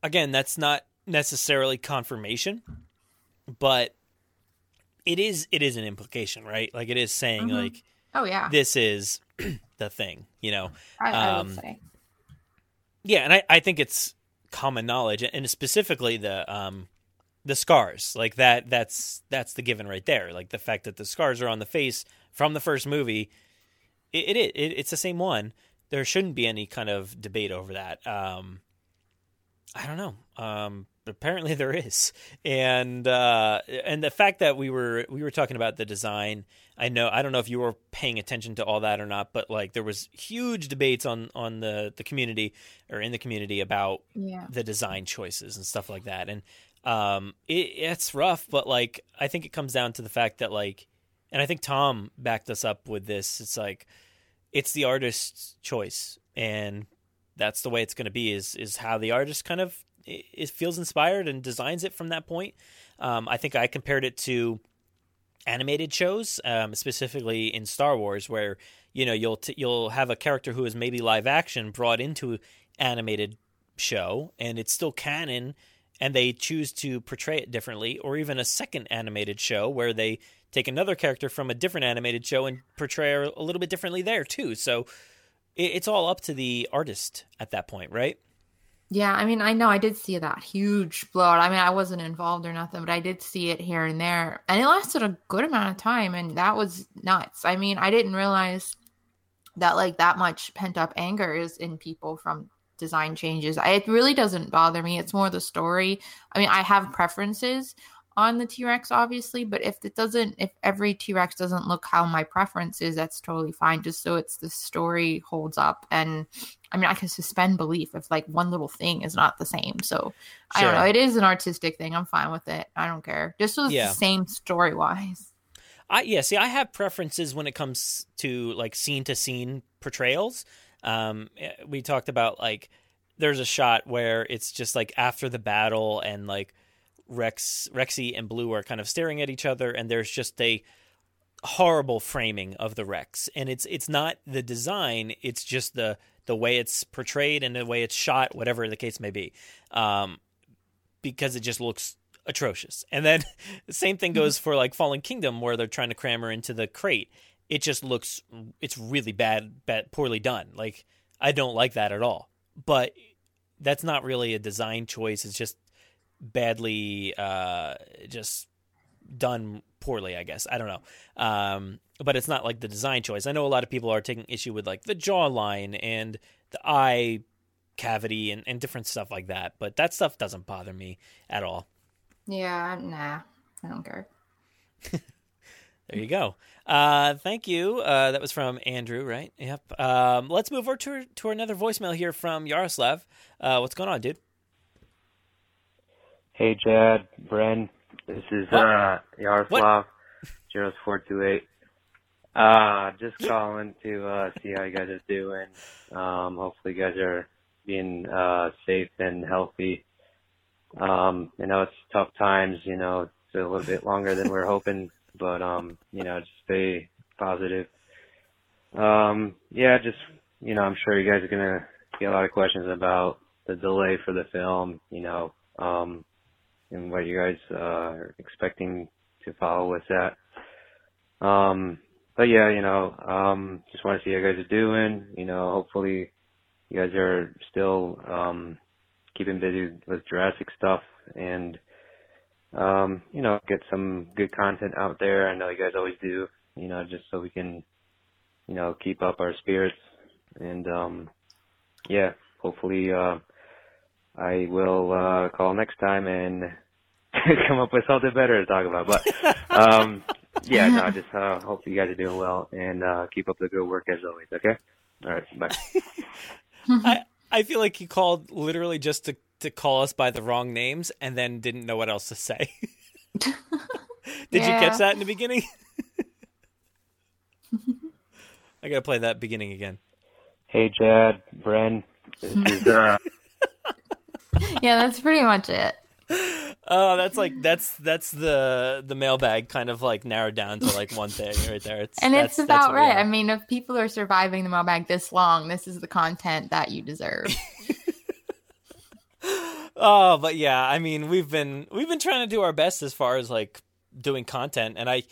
again, that's not necessarily confirmation, but it is it is an implication, right? Like it is saying Mhm. like Oh yeah. this is the thing, you know. I, I Um, would say. Yeah, and I, I think it's common knowledge, and specifically the um the scars, like that. That's that's the given right there. Like the fact that the scars are on the face from the first movie. It, it, it it's the same one. There shouldn't be any kind of debate over that. Um, I don't know. Um, apparently there is, and uh, and the fact that we were we were talking about the design. I know I don't know if you were paying attention to all that or not, but like there was huge debates on on the the community or in the community about Yeah. the design choices and stuff like that, and um, it, it's rough, but like I think it comes down to the fact that like, and I think Tom backed us up with this. It's like it's the artist's choice, and that's the way it's going to be. Is is how the artist kind of it feels inspired and designs it from that point. Um, I think I compared it to animated shows, um, specifically in Star Wars, where you know you'll t- you'll have a character who is maybe live action brought into animated show, and it's still canon, and they choose to portray it differently, or even a second animated show where they take another character from a different animated show and portray her a little bit differently there too. So it's all up to the artist at that point, right? Yeah, I mean, I know I did see that huge blowout. I mean, I wasn't involved or nothing, but I did see it here and there, and it lasted a good amount of time, and that was nuts. I mean, I didn't realize that like that much pent up anger is in people from design changes. I, it really doesn't bother me. It's more the story. I mean, I have preferences on the T Rex, obviously, but if it doesn't, if every T Rex doesn't look how my preference is, that's totally fine. Just so it's the story holds up. And I mean, I can suspend belief if like one little thing is not the same. So I don't know. It is an artistic thing. I'm fine with it. I don't care. Just so it's Yeah. the same story wise. I yeah, see, I have preferences when it comes to like scene to scene portrayals. Um, eh, we talked about like there's a shot where it's just like after the battle and like Rex, Rexy, and Blue are kind of staring at each other, and there's just a horrible framing of the Rex, and it's it's not the design, it's just the the way it's portrayed and the way it's shot, whatever the case may be. Um, because it just looks atrocious. And then the same thing goes for like Fallen Kingdom where they're trying to cram her into the crate. It just looks it's really bad, bad poorly done. Like I don't like that at all. But that's not really a design choice. It's just badly uh just done poorly, I guess. I don't know. Um but it's not like the design choice. I know a lot of people are taking issue with like the jawline and the eye cavity and, and different stuff like that. But that stuff doesn't bother me at all. Yeah, nah, I don't care. There you go. Uh, thank you. Uh, that was from Andrew, right? Yep. Um, let's move over to to another voicemail here from Yaroslav. Uh, what's going on, dude? Hey, Jad, Bren. This is What? uh Yaroslav, zeros four two eight. Uh, just calling to uh see how you guys are doing. Um, hopefully you guys are being uh safe and healthy. Um, I know it's tough times. You know, it's a little bit longer than we're hoping, but um, you know, just stay positive. Um, yeah, just you know, I'm sure you guys are gonna get a lot of questions about the delay for the film. You know, um, and what you guys uh, are expecting to follow with that. Um, but yeah, you know, um, just want to see how you guys are doing. You know, hopefully you guys are still um, keeping busy with Jurassic stuff and um, you know, get some good content out there. I know you guys always do. You know, just so we can, you know, keep up our spirits and um, yeah, hopefully. Uh, I will uh, call next time and come up with something better to talk about. But um, yeah, no, I just uh, hope you guys are doing well and uh, keep up the good work as always. Okay. All right. Bye. I I feel like he called literally just to to call us by the wrong names and then didn't know what else to say. Did you catch that in the beginning? I gotta play that beginning again. Hey, Jad, Bren. This is uh, yeah, that's pretty much it. Oh, that's like that's that's the the mailbag kind of like narrowed down to like one thing right there. It's And it's that's about right. I mean, if people are surviving the mailbag this long, this is the content that you deserve. Oh, but yeah, I mean, we've been we've been trying to do our best as far as like doing content, and I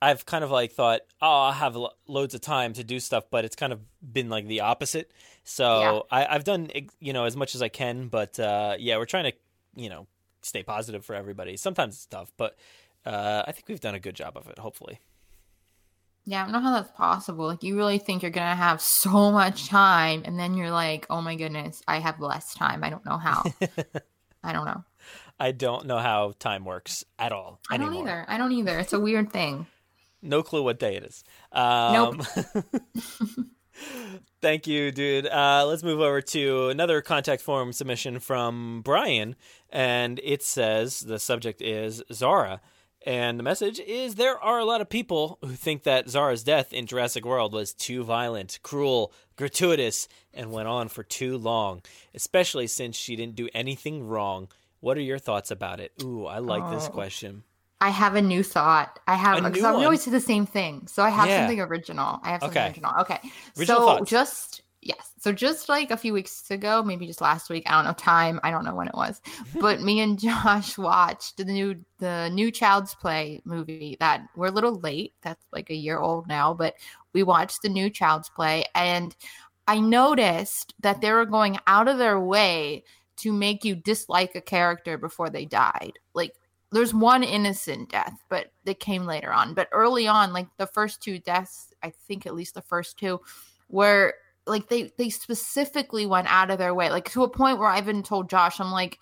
I've kind of like thought, oh, I'll have lo- loads of time to do stuff, but it's kind of been like the opposite. So I, I've done you know as much as I can, but uh, yeah, we're trying to you know stay positive for everybody. Sometimes it's tough, but uh, I think we've done a good job of it. Hopefully. yeah, I don't know how that's possible. Like, you really think you're going to have so much time, and then you're like, oh my goodness, I have less time. I don't know how. I don't know. I don't know how time works at all. I don't anymore. either. I don't either. It's a weird thing. No clue what day it is. Um, nope. thank you, dude. Uh, let's move over to another contact form submission from Brian, and it says the subject is Zara. And the message is there are a lot of people who think that Zara's death in Jurassic World was too violent, cruel, gratuitous, and went on for too long, especially since she didn't do anything wrong. What are your thoughts about it? Ooh, I like oh. this question. I have a new thought. I have because we always do the same thing. So I have yeah. something original. I have something okay. original. Okay. Original so thoughts. just. So just like a few weeks ago, maybe just last week, I don't know time, I don't know when it was. but me and Josh watched the new the new Child's Play movie that we're a little late. That's like a year old now, but we watched the new Child's Play and I noticed that they were going out of their way to make you dislike a character before they died. Like there's one innocent death, but it came later on. But early on, like the first two deaths, I think at least the first two, were like they they specifically went out of their way, like to a point where I even told Josh, I'm like,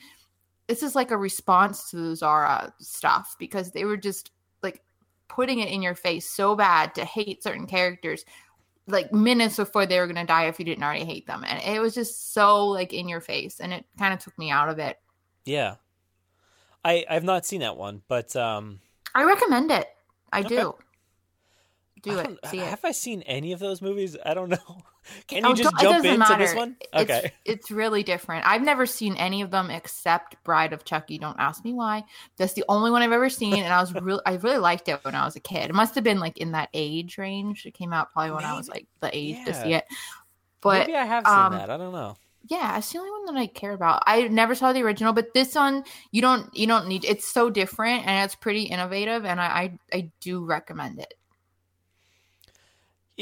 this is like a response to the Zara stuff because they were just like putting it in your face so bad to hate certain characters like minutes before they were going to die if you didn't already hate them and it was just so like in your face and it kind of took me out of it yeah I I've not seen that one, but um, I recommend it. I okay. do. Do it. See it. Have I seen any of those movies? I don't know. Can you oh, just jump into matter. this one? Okay. It's, it's, really different. I've never seen any of them except Bride of Chucky. Don't ask me why. That's the only one I've ever seen, and I was really, I really liked it when I was a kid. It must have been like in that age range. It came out probably when Maybe. I was like the age yeah. to see it. But Maybe I have seen um, that. I don't know yeah it's the only one that i care about i never saw the original but this one you don't you don't need it's so different and it's pretty innovative and i i, I do recommend it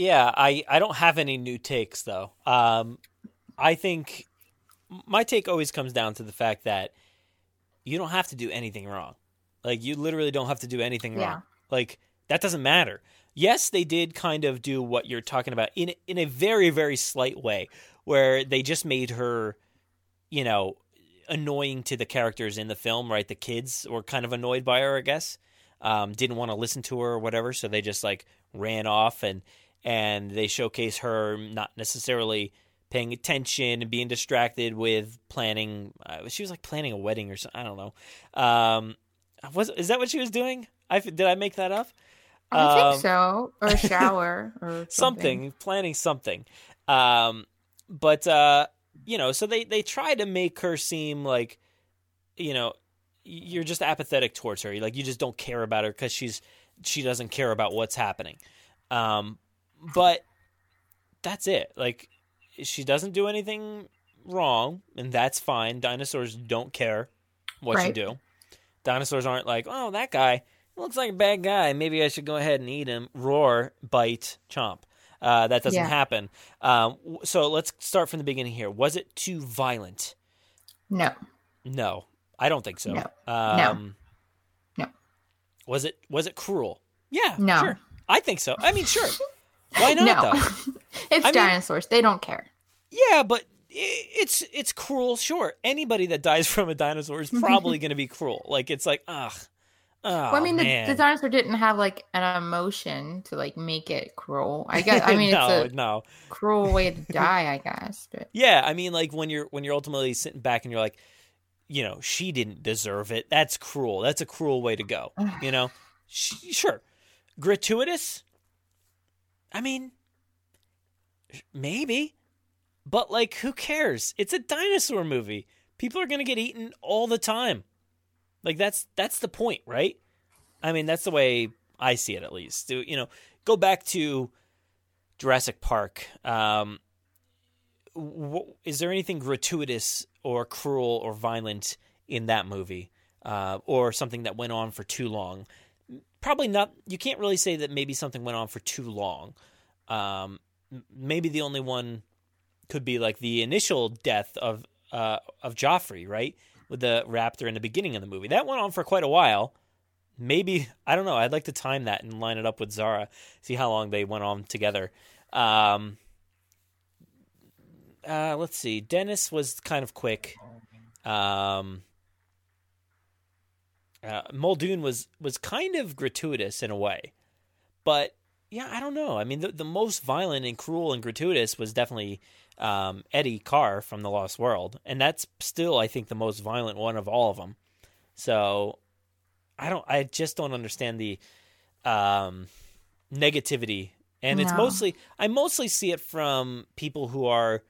yeah i i don't have any new takes though um i think my take always comes down to the fact that you don't have to do anything wrong like you literally don't have to do anything yeah. wrong like that doesn't matter yes they did kind of do what you're talking about in in a very very slight way where they just made her, you know, annoying to the characters in the film, right? The kids were kind of annoyed by her, I guess. Um, didn't want to listen to her or whatever, so they just like ran off and and they showcase her not necessarily paying attention and being distracted with planning. Uh, she was like planning a wedding or something. I don't know. Um, was is that what she was doing? I did I make that up? I um, think so, or a shower or something. something planning something. Um, but uh, you know, so they they try to make her seem like, you know, you're just apathetic towards her. Like you just don't care about her because she's she doesn't care about what's happening. Um, but that's it. Like she doesn't do anything wrong, and that's fine. Dinosaurs don't care what right. you do. Dinosaurs aren't like, oh, that guy looks like a bad guy. Maybe I should go ahead and eat him. Roar, bite, chomp. Uh, that doesn't yeah. happen. Um, so let's start from the beginning here. Was it too violent? No. No, I don't think so. No. Um, no. No. Was it was it cruel? Yeah. No. Sure. I think so. I mean, sure. Why not? no. it's I dinosaurs. Mean, they don't care. Yeah, but it's it's cruel. Sure, anybody that dies from a dinosaur is probably going to be cruel. Like it's like, ugh, Oh, well, I mean, the, the, dinosaur didn't have like an emotion to like make it cruel. I guess. I mean, no, it's a no. cruel way to die. I guess. But. Yeah, I mean, like when you're when you're ultimately sitting back and you're like, you know, she didn't deserve it. That's cruel. That's a cruel way to go. you know, she, sure, gratuitous. I mean, maybe, but like, who cares? It's a dinosaur movie. People are gonna get eaten all the time. Like that's that's the point, right? I mean, that's the way I see it at least. You know, go back to Jurassic Park. Um, is there anything gratuitous or cruel or violent in that movie, uh, or something that went on for too long? Probably not. You can't really say that maybe something went on for too long. Um, maybe the only one could be like the initial death of uh, of Joffrey, right? with the raptor in the beginning of the movie. That went on for quite a while. Maybe I don't know. I'd like to time that and line it up with Zara, see how long they went on together. Um, uh, let's see. Dennis was kind of quick. Um, uh, Muldoon was was kind of gratuitous in a way, but yeah, I don't know. I mean, the the most violent and cruel and gratuitous was definitely um, Eddie Carr from The Lost World, and that's still, I think, the most violent one of all of them. So, I don't, I just don't understand the um, negativity, and it's mostly, I mostly see it from people who are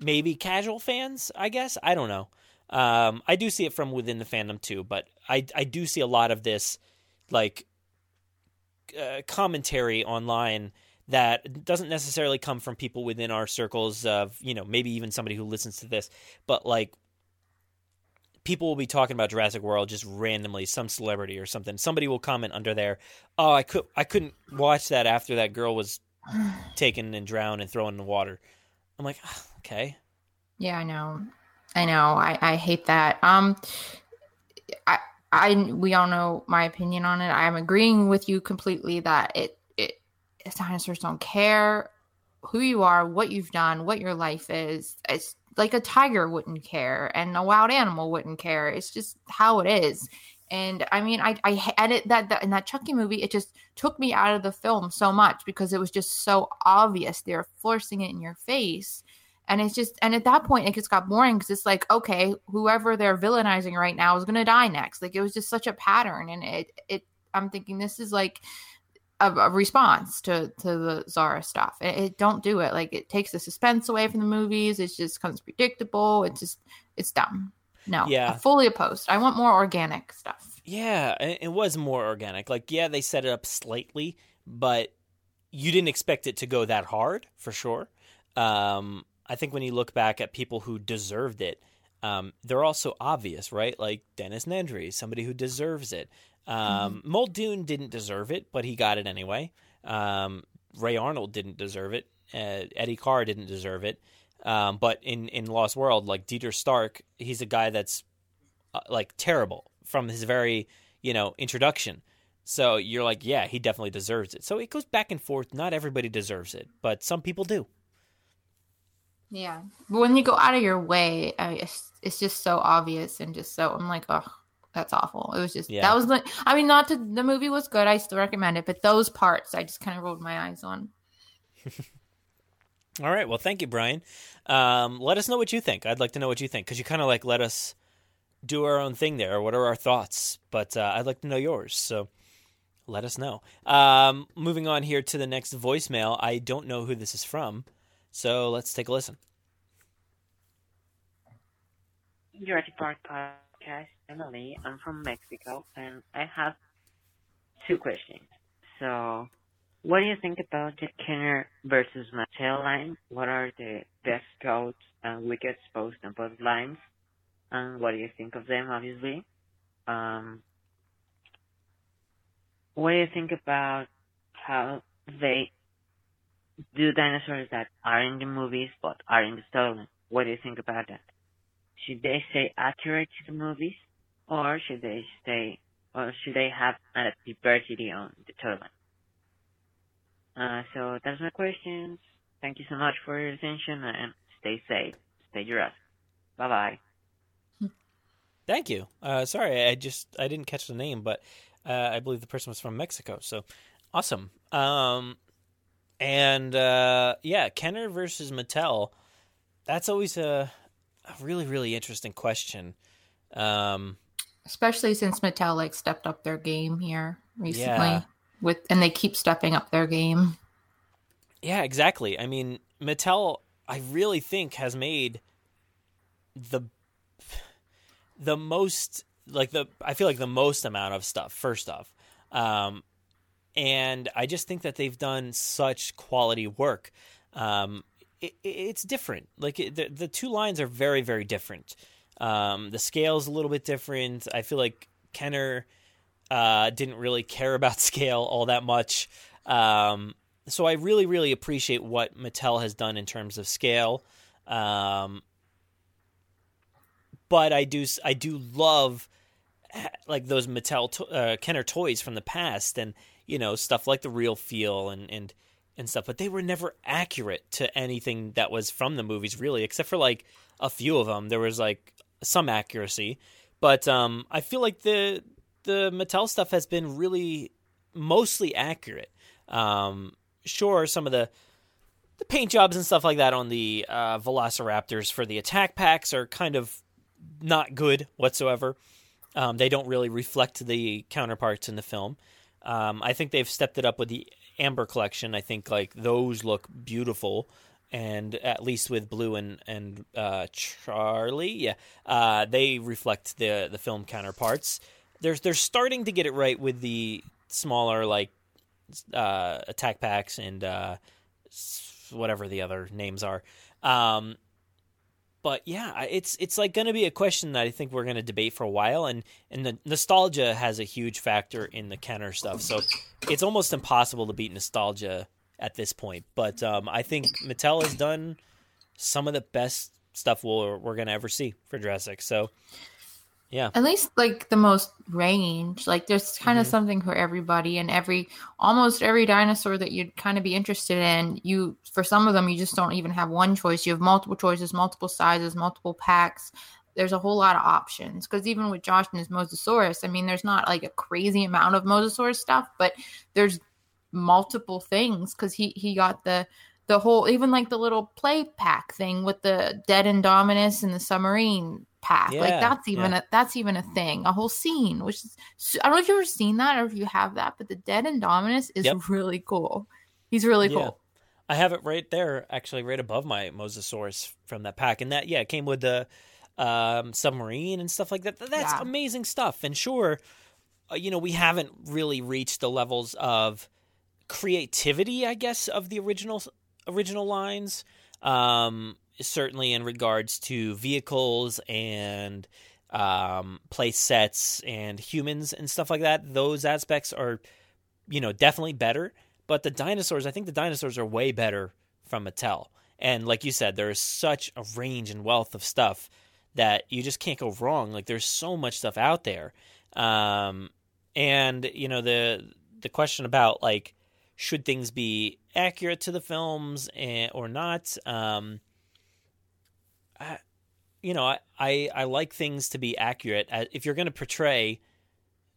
maybe casual fans. I guess I don't know. Um, I do see it from within the fandom too, but I I do see a lot of this like uh, commentary online that doesn't necessarily come from people within our circles of you know maybe even somebody who listens to this, but like people will be talking about Jurassic World just randomly, some celebrity or something. Somebody will comment under there, "Oh, I could I couldn't watch that after that girl was taken and drowned and thrown in the water." I'm like, "Ah, okay, Yeah, I know. I know. I, I hate that. Um I I we all know my opinion on it. I'm agreeing with you completely that it it dinosaurs don't care who you are, what you've done, what your life is. It's like a tiger wouldn't care and a wild animal wouldn't care. It's just how it is. And I mean, I I and that, that in that Chucky movie, it just took me out of the film so much because it was just so obvious. They're forcing it in your face and it's just and at that point it just got boring because it's like okay whoever they're villainizing right now is going to die next. Like it was just such a pattern and it it i'm thinking this is like a, a response to to the zara stuff. It, it don't do it. Like it takes the suspense away from the movies. It just comes predictable. It's just it's dumb. No Yeah. I'm fully opposed. I want more organic stuff. Yeah, it it was more organic. Like, yeah, they set it up slightly, but you didn't expect it to go that hard for sure. Um, I think when you look back at people who deserved it, um, they're also obvious, right? Like Dennis Nedry, somebody who deserves it. Um, Muldoon didn't deserve it, but he got it anyway. Um, Ray Arnold didn't deserve it. Uh, Eddie Carr didn't deserve it. Um, but in in Lost World, like Dieter Stark, he's a guy that's uh, like terrible from his very you know introduction. So you're like, yeah, he definitely deserves it. So it goes back and forth. Not everybody deserves it, but some people do. Yeah but when you go out of your way I, it's, it's just so obvious and just so i'm like oh that's awful it was just Yeah. that was the i mean not to the movie was good i still recommend it but those parts i just kind of rolled my eyes on All right. Well, thank you, Brian. Um, let us know what you think. I'd like to know what you think because you kind of like let us do our own thing there. What are our thoughts? But uh, I'd like to know yours. So let us know. Um, moving on here to the next voicemail. I don't know who this is from. So let's take a listen. Jurassic Park podcast, Emily. I'm from Mexico, and I have two questions. So, what do you think about the Kenner versus Mattel line? What are the best goats and wicked posts on both lines? And what do you think of them, obviously? Um, what do you think about how they do dinosaurs that are in the movies but are in the storyline? What do you think about that? should they stay accurate to the movies, or should they stay, or should they have a diversity on the storyline? Uh, so that's my questions. Thank you so much for your attention and stay safe. Stay Jurassic. Bye bye. Thank you. Uh, sorry, I just I didn't catch the name, but uh, I believe the person was from Mexico. So awesome. Um, and uh, yeah, Kenner versus Mattel. That's always a, a really really interesting question. Um, especially since mattel like stepped up their game here recently Yeah. with and they keep stepping up their game Yeah, exactly. I mean, Mattel, I really think has made the the most like the I feel like the most amount of stuff. First off, um, and I just think that they've done such quality work. Um, it, it's different. Like it, the the two lines are very very different. Um, the scale's a little bit different. I feel like Kenner uh, didn't really care about scale all that much. Um, so I really, really appreciate what Mattel has done in terms of scale. Um, but I do, I do love like those Mattel to- uh, Kenner toys from the past, and you know stuff like the real feel and and and stuff. But they were never accurate to anything that was from the movies, really, except for like a few of them. There was like some accuracy, but um, I feel like the the Mattel stuff has been really mostly accurate. Um, sure, some of the the paint jobs and stuff like that on the uh, Velociraptors for the attack packs are kind of not good whatsoever. Um, they don't really reflect the counterparts in the film. Um, I think they've stepped it up with the Amber collection. I think like those look beautiful, and at least with Blue and and uh, Charlie, yeah, uh, they reflect the the film counterparts. They're they're starting to get it right with the smaller like uh, attack packs and uh, whatever the other names are. Um, but yeah, it's it's like going to be a question that I think we're going to debate for a while, and and the nostalgia has a huge factor in the Kenner stuff. So it's almost impossible to beat nostalgia at this point. But um, I think Mattel has done some of the best stuff we're we're going to ever see for Jurassic. So yeah. At least like the most range. Like there's kind of Mhm. something for everybody and every almost every dinosaur that you'd kind of be interested in, you for some of them you just don't even have one choice. You have multiple choices, multiple sizes, multiple packs. There's a whole lot of options because even with Josh and his Mosasaurus, I mean, there's not like a crazy amount of Mosasaurus stuff, but there's multiple things because he he got the the whole even like the little play pack thing with the dead Indominus and the submarine pack. like that's even yeah. a that's even a thing, a whole scene. Which is I don't know if you've ever seen that or if you have that, but the dead Indominus is Yep. really cool. He's really Yeah. cool. I have it right there, actually, right above my Mosasaurus from that pack, and that yeah, it came with the um, submarine and stuff like that. That's Yeah. amazing stuff. And sure, uh, you know, we haven't really reached the levels of creativity, I guess, of the original original lines. Um, certainly in regards to vehicles and um, play sets and humans and stuff like that. Those aspects are, you know, definitely better. But the dinosaurs, I think the dinosaurs are way better from Mattel. And like you said, there is such a range and wealth of stuff that you just can't go wrong. Like there's so much stuff out there. Um, and you know the the question about like should things be accurate to the films and, or not? Um, I, you know, I, I I like things to be accurate. Uh, If you're going to portray,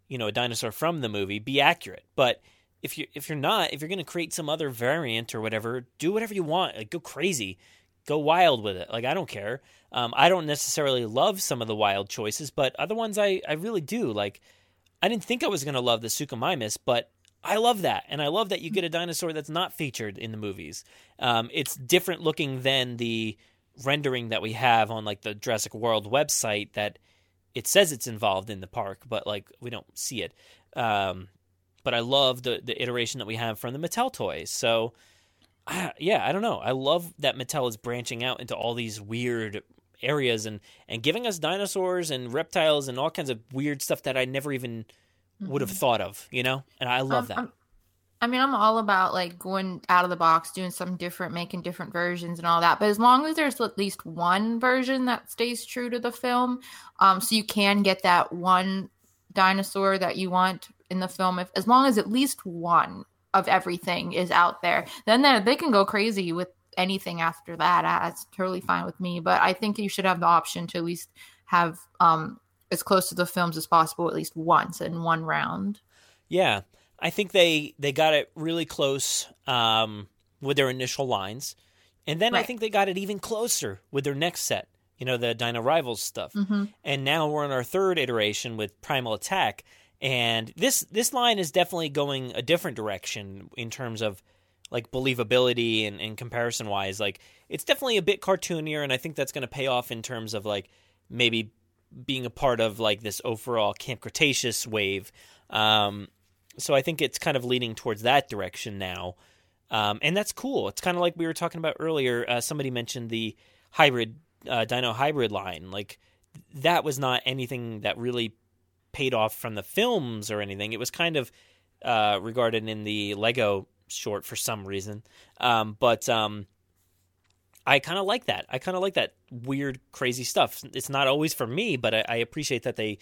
you know, a dinosaur from the movie, be accurate. But if you if you're not, if you're going to create some other variant or whatever, do whatever you want. Like go crazy, go wild with it. Like I don't care. Um, I don't necessarily love some of the wild choices, but other ones I I really do. Like I didn't think I was going to love the Suchomimus, but I love that, and I love that you get a dinosaur that's not featured in the movies. Um, it's different looking than the rendering that we have on like the Jurassic World website that it says it's involved in the park, but like we don't see it. Um, but I love the the iteration that we have from the Mattel toys. So, I, yeah, I don't know. I love that Mattel is branching out into all these weird areas and and giving us dinosaurs and reptiles and all kinds of weird stuff that I never even would have Mhm. thought of. You know, and I love Um, that. I mean, I'm all about like going out of the box, doing something different, making different versions and all that. But as long as there's at least one version that stays true to the film, um, so you can get that one dinosaur that you want in the film, if as long as at least one of everything is out there, then they can go crazy with anything after that. Uh, That's totally fine with me. But I think you should have the option to at least have um as close to the films as possible at least once in one round. Yeah, I think they they got it really close um, with their initial lines, and then I think they got it even closer with their next set. You know, the Dino Rivals stuff, Mhm. and now we're on our third iteration with Primal Attack, and this this line is definitely going a different direction in terms of like believability and, and comparison wise. Like it's definitely a bit cartoonier, and I think that's going to pay off in terms of like maybe being a part of like this overall Camp Cretaceous wave. Um, so I think it's kind of leaning towards that direction now, um, and that's cool. It's kind of like we were talking about earlier. Uh, somebody mentioned the hybrid uh, Dino hybrid line. Like that was not anything that really paid off from the films or anything. It was kind of uh, regarded in the Lego short for some reason, um, but um, I kind of like that. I kind of like that weird, crazy stuff. It's not always for me, but I, I appreciate that they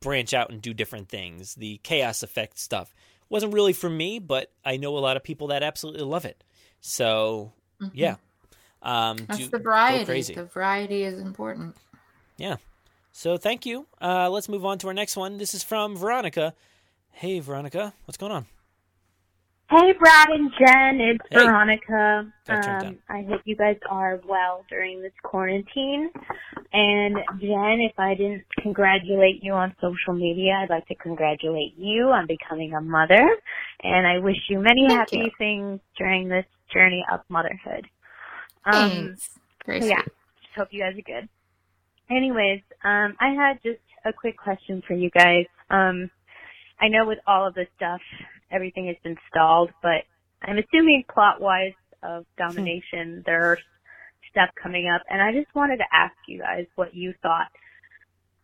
branch out and do different things. The chaos effect stuff wasn't really for me, but I know a lot of people that absolutely love it. So Mhm. yeah, um, That's do- the variety. The variety is important. Yeah. So thank you. Uh, let's move on to our next one. This is from Veronica. Hey, Veronica, what's going on? Hey, Brad and Jen, it's Hey. Veronica. Um, I hope you guys are well during this quarantine. And Jen, if I didn't congratulate you on social media, I'd like to congratulate you on becoming a mother. And I wish you many Thank happy you. things during this journey of motherhood. Um, Thanks. Very so yeah, sweet. just hope you guys are good. Anyways, um, I had just a quick question for you guys. Um, I know with all of this stuff, everything has been stalled, but I'm assuming plot-wise of hmm. Dominion, there's stuff coming up, and I just wanted to ask you guys what you thought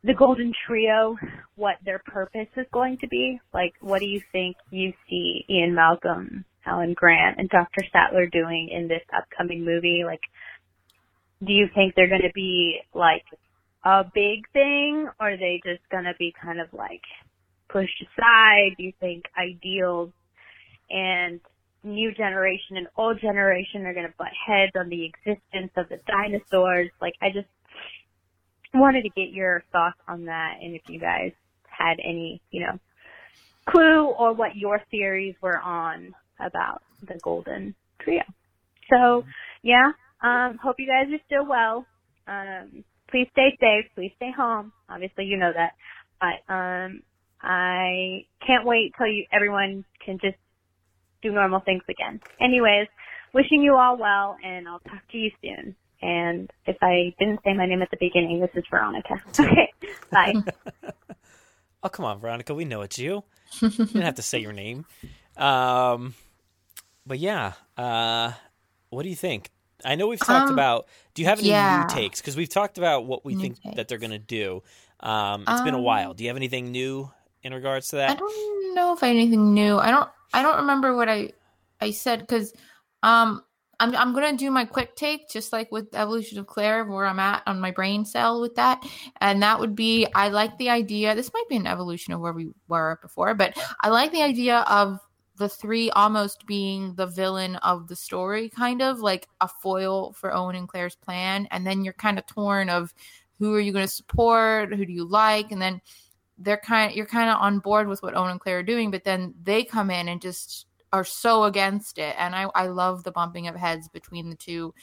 the Golden Trio, what their purpose is going to be. Like, what do you think you see Ian Malcolm, Alan Grant, and Dr. Sattler doing in this upcoming movie? Like, do you think they're going to be like a big thing, or are they just going to be kind of like pushed aside? Do you think ideals and new generation and old generation are going to butt heads on the existence of the dinosaurs? Like, I just wanted to get your thoughts on that, and if you guys had any, you know, clue or what your theories were on about the Golden Trio. So, yeah, um, hope you guys are still well. Um, please stay safe. Please stay home. Obviously, you know that. But um, I can't wait till you everyone can just do normal things again. Anyways, wishing you all well, and I'll talk to you soon. And if I didn't say my name at the beginning, this is Veronica. Okay, bye. Oh, come on, Veronica. We know it's you. You didn't have to say your name. Um, but yeah, uh, what do you think? I know we've talked Um, about. Do you have any yeah. new takes? Because we've talked about what we New think that they're going to do. Um, it's been a Um, while. Do you have anything new in regards to that? I don't know if I anything new. I don't. I don't remember what I I said because um I'm I'm gonna do my quick take just like with evolution of Claire where I'm at on my brain cell with that, and that would be I like the idea. This might be an evolution of where we were before, but I like the idea of the three almost being the villain of the story, kind of like a foil for Owen and Claire's plan, and then you're kind of torn of who are you going to support, who do you like, and then they're kind of you're kind of on board with what Owen and Claire are doing, but then they come in and just are so against it. And I I love the bumping of heads between the two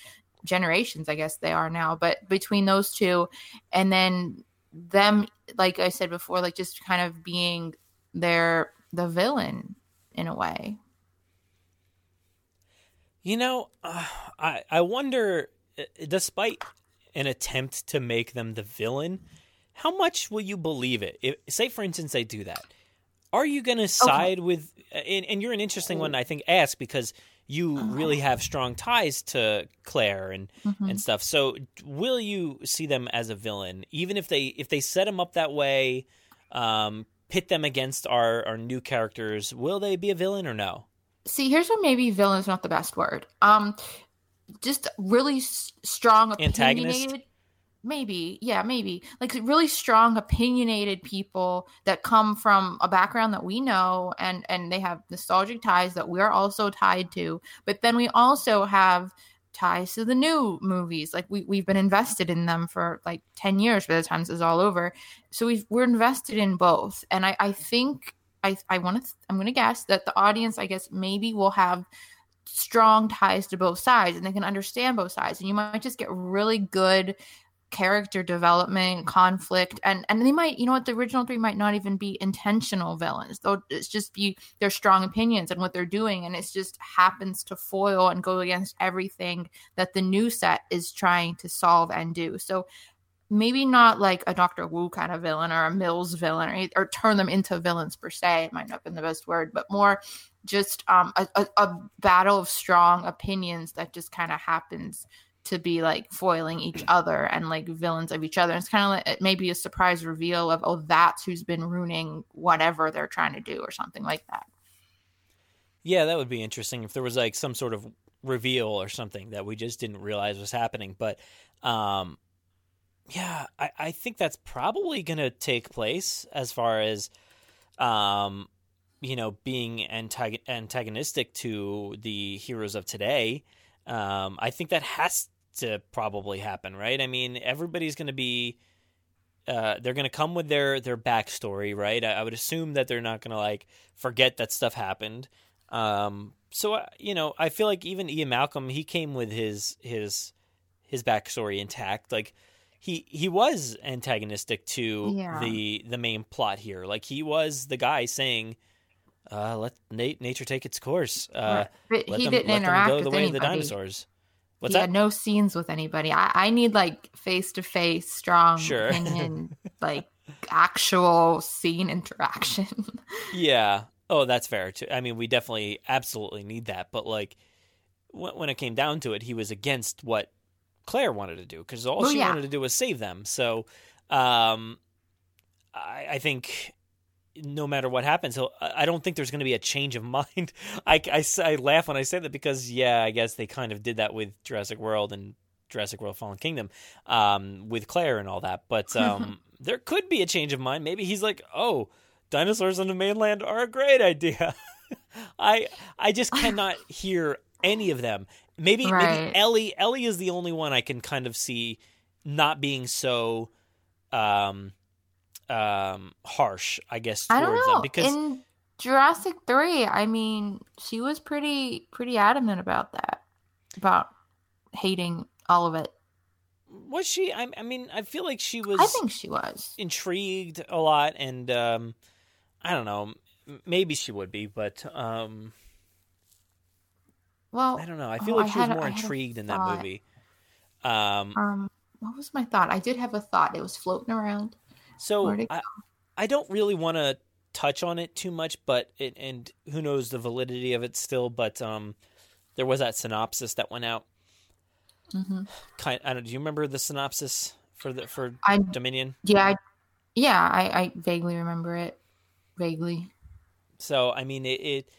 generations, I guess they are now, but between those two, and then them, like I said before, like just kind of being their the villain in a way. You know, uh, I I wonder, uh, despite an attempt to make them the villain, how much will you believe it? If, say, for instance, they do that. Are you going to side with? And, and you're an interesting one, I think, ask because you really have strong ties to Claire and Mhm. and stuff. So, will you see them as a villain, even if they if they set them up that way, um, pit them against our our new characters? Will they be a villain or no? See, here's where maybe villain is not the best word. Um, just really s- strong Antagonist? Maybe, yeah, maybe like really strong opinionated people that come from a background that we know, and and they have nostalgic ties that we're also tied to. But then we also have ties to the new movies. Like we we've been invested in them for like ten years by the time this is all over. So we've we're invested in both, and I I think I I want to I'm going to guess that the audience I guess maybe will have strong ties to both sides and they can understand both sides and you might just get really good character development conflict and and they might you know what the original three might not even be intentional villains they'll it's just be their strong opinions and what they're doing and it just happens to foil and go against everything that the new set is trying to solve and do so maybe not like a Doctor Wu kind of villain or a Mills villain or, or turn them into villains per se. It might not have been the best word, but more just um, a, a, a battle of strong opinions that just kind of happens to be like foiling each other and like villains of each other. It's kind of like it may be a surprise reveal of oh that's who's been ruining whatever they're trying to do or something like that. Yeah, that would be interesting if there was like some sort of reveal or something that we just didn't realize was happening. But um, yeah, I, I think that's probably going to take place as far as um, you know being antag- antagonistic to the heroes of today. Um, I think that has to probably happen, right? I mean, everybody's going to be uh, they're going to come with their their backstory, right? I, I, would assume that they're not going to like forget that stuff happened. Um, so uh, you know, I feel like even Ian Malcolm, he came with his his his backstory intact. Like he he was antagonistic to Yeah. the the main plot here. Like he was the guy saying, uh, "Let na- nature take its course." Uh, But let he them, didn't let them interact go with the way of the dinosaurs. What's he that? had no scenes with anybody. I, I need like face to face, strong Sure. opinion, like actual scene interaction. Yeah. Oh, that's fair too. I mean, we definitely, absolutely need that. But like, when, when it came down to it, he was against what Claire wanted to do because all Well, she yeah. wanted to do was save them. So, um, I, I think no matter what happens, he'll, I I don't think there's going to be a change of mind. I I laugh when I say that because yeah, I guess they kind of did that with Jurassic World and Jurassic World: Fallen Kingdom, um, with Claire and all that. But um, there could be a change of mind. Maybe he's like, oh, dinosaurs on the mainland are a great idea. I I just cannot hear any of them. Maybe maybe Ellie Ellie is the only one I can kind of see not being so um um harsh, I guess, I towards don't know. them because In Jurassic Three, I mean, she was pretty pretty adamant about that, about hating all of it. was she I, I mean I feel like she was I think she was. intrigued a lot and um I don't know maybe she would be but um Well, I don't know I feel oh, like she was more a intrigued in that movie um Um, what was my thought? I did have a thought. It was floating around. So I, I don't really want to touch on it too much, but it, and who knows the validity of it still. But um, there was that synopsis that went out. Mm-hmm. Kind, I don't. Do you remember the synopsis for the for I- Dominion? Yeah, I, yeah, I, I vaguely remember it. Vaguely. So I mean, it. it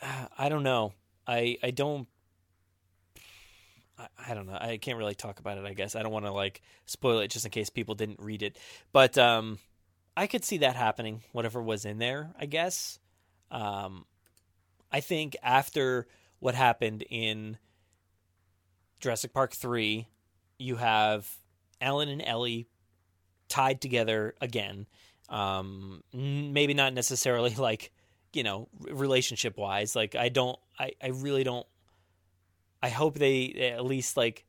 uh, I don't know. I I don't. I, don't know. I can't really talk about it. I guess I don't want to like spoil it just in case people didn't read it. But um, I could see that happening. Whatever was in there, I guess. Um, I think after what happened in Jurassic Park three, you have Alan and Ellie tied together again. Um, maybe not necessarily like you know relationship wise. Like I don't, I, I really don't. I hope they at least like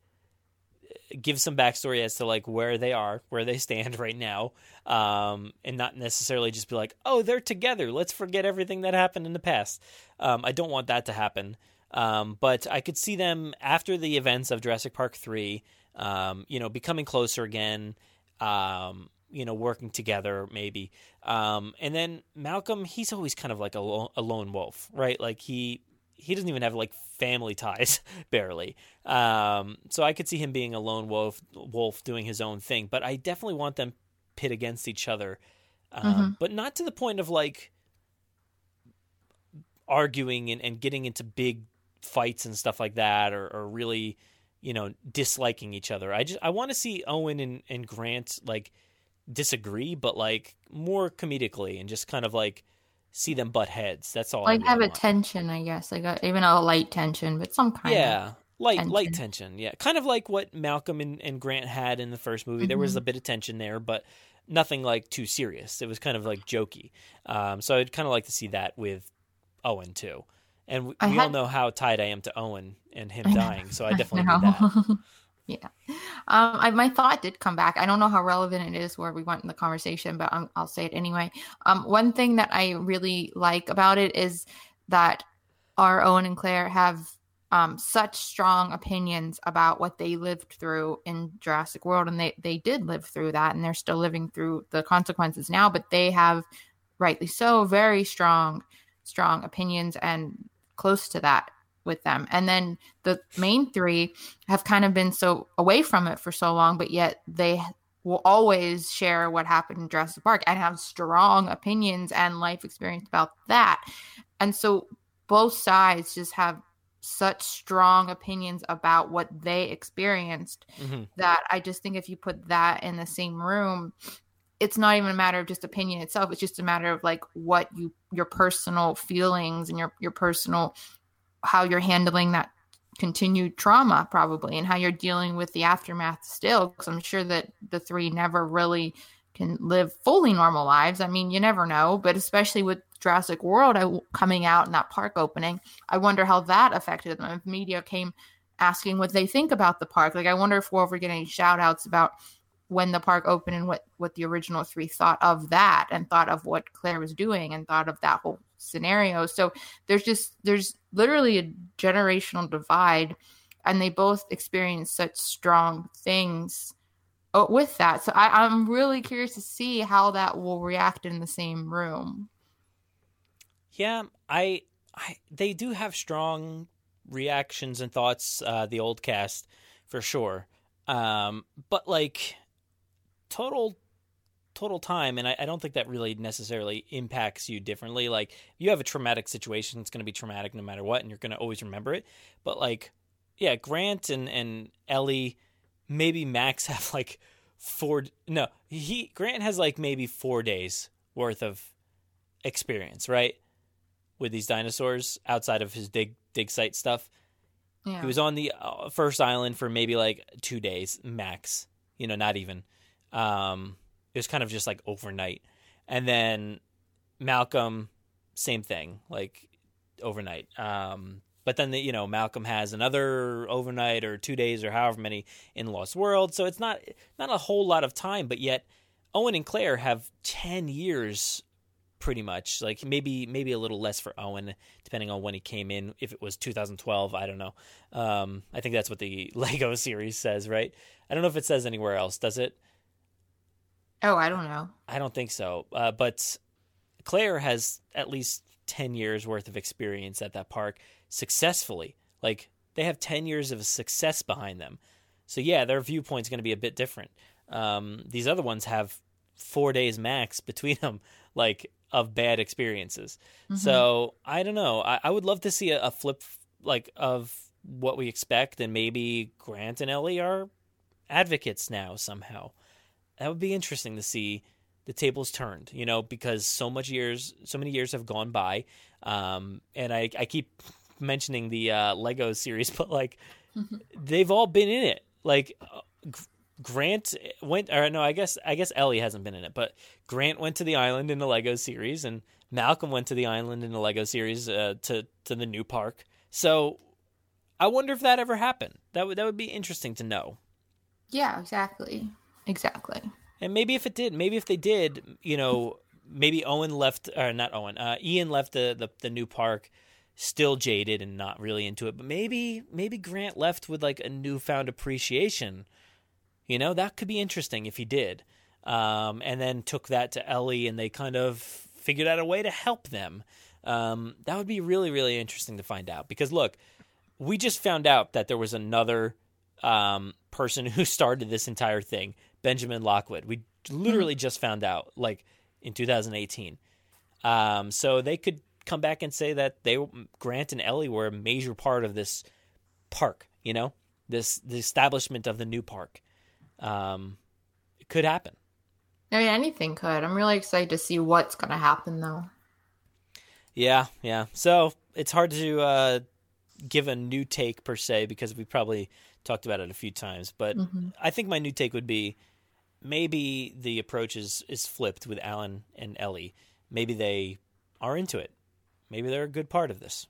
give some backstory as to like where they are, where they stand right now, um, and not necessarily just be like, oh, they're together. Let's forget everything that happened in the past. Um, I don't want that to happen. Um, but I could see them after the events of Jurassic Park three, um, you know, becoming closer again. Um, you know, working together maybe. Um, and then Malcolm, he's always kind of like a, lo- a lone wolf, right? Like he he doesn't even have like family ties barely. Um, so I could see him being a lone wolf, wolf doing his own thing. But I definitely want them pit against each other, um, Mhm. but not to the point of like arguing and, and getting into big fights and stuff like that, or, or really, you know, disliking each other. I just I want to see Owen and, and Grant like disagree, but like more comedically and just kind of like see them butt heads. That's all. I really have a tension, I guess. Like a, even a light tension, but some kind of yeah of light light tension yeah kind of like what malcolm and, and grant had in the first movie there was Mhm. a bit of tension there but nothing like too serious it was kind of like jokey um, so i'd kind of like to see that with owen too and we, I we all know how tied i am to owen and him dying so i definitely know. need that yeah. Um, I, my thought did come back. I don't know how relevant it is where we went in the conversation, but i I'll say it anyway. Um, one thing that I really like about it is that our Owen and Claire have um, such strong opinions about what they lived through in Jurassic World, and they they did live through that, and they're still living through the consequences now. But they have, rightly so, very strong, strong opinions and close to that with them. And then the main three have kind of been so away from it for so long, but yet they will always share what happened in Jurassic Park and have strong opinions and life experience about that. And so both sides just have such strong opinions about what they experienced Mhm. that I just think if you put that in the same room, it's not even a matter of just opinion itself. It's just a matter of like what you your personal feelings and your your personal how you're handling that continued trauma probably and how you're dealing with the aftermath still because i'm sure that the three never really can live fully normal lives. I mean you never know but especially with jurassic world coming out and that park opening i wonder how that affected them. If media came asking what they think about the park like i wonder if we'll ever get any shout outs about when the park opened and what what the original three thought of that and thought of what claire was doing and thought of that whole scenario. So there's just there's literally a generational divide and they both experience such strong things uh, with that. So I, i'm really curious to see how that will react in the same room. Yeah i i they do have strong reactions and thoughts uh the old cast for sure. Um but like total total time and I, I, don't think that really necessarily impacts you differently. Like you have a traumatic situation it's going to be traumatic no matter what and you're going to always remember it. But like yeah grant and and ellie maybe max have like four no he grant has like maybe four days worth of experience right? With these dinosaurs outside of his dig dig site stuff. Yeah. he was on the uh, first island for maybe like two days max you know not even um it was kind of just like overnight. And then Malcolm, same thing, like overnight. Um, but then the, you know Malcolm has another overnight or two days or however many in Lost World, so it's not not a whole lot of time. But yet, Owen and Claire have ten years, pretty much. Like maybe maybe a little less for Owen, depending on when he came in. If it was 2012, I don't know. Um, I think that's what the Lego series says, right? I don't know if it says anywhere else. Does it? Oh, I don't know. I don't think so. Uh, but Claire has at least 10 years worth of experience at that park successfully. Like they have 10 years of success behind them. So yeah, their viewpoint's going to be a bit different. Um, these other ones have four days max between them, like of bad experiences. Mm-hmm. So I don't know. I, I, would love to see a, a flip like of what we expect, and maybe Grant and Ellie are advocates now somehow that would be interesting to see the tables turned, you know, because so much years, so many years have gone by, um, and I, I keep mentioning the uh, Lego series, but like they've all been in it. Like uh, Grant went, or no, I guess I guess Ellie hasn't been in it, but Grant went to the island in the Lego series, and Malcolm went to the island in the Lego series uh, to to the new park. So I wonder if that ever happened. That would that would be interesting to know. Yeah, exactly. Exactly. And maybe if it did, maybe if they did, you know, maybe Owen left or not Owen, uh, Ian left the, the the new park still jaded and not really into it, but maybe maybe Grant left with like a newfound appreciation. You know, that could be interesting if he did. Um, and then took that to Ellie and they kind of figured out a way to help them. Um, that would be really, really interesting to find out. Because look, we just found out that there was another um, person who started this entire thing Benjamin Lockwood. We literally just found out, like in 2018. Um, so they could come back and say that they Grant and Ellie were a major part of this park. You know, this the establishment of the new park. Um, it could happen. I mean, anything could. I'm really excited to see what's going to happen, though. Yeah, yeah. So it's hard to uh, give a new take per se because we probably talked about it a few times. But mm-hmm. I think my new take would be maybe the approach is, is flipped with Alan and Ellie. Maybe they are into it. Maybe they're a good part of this.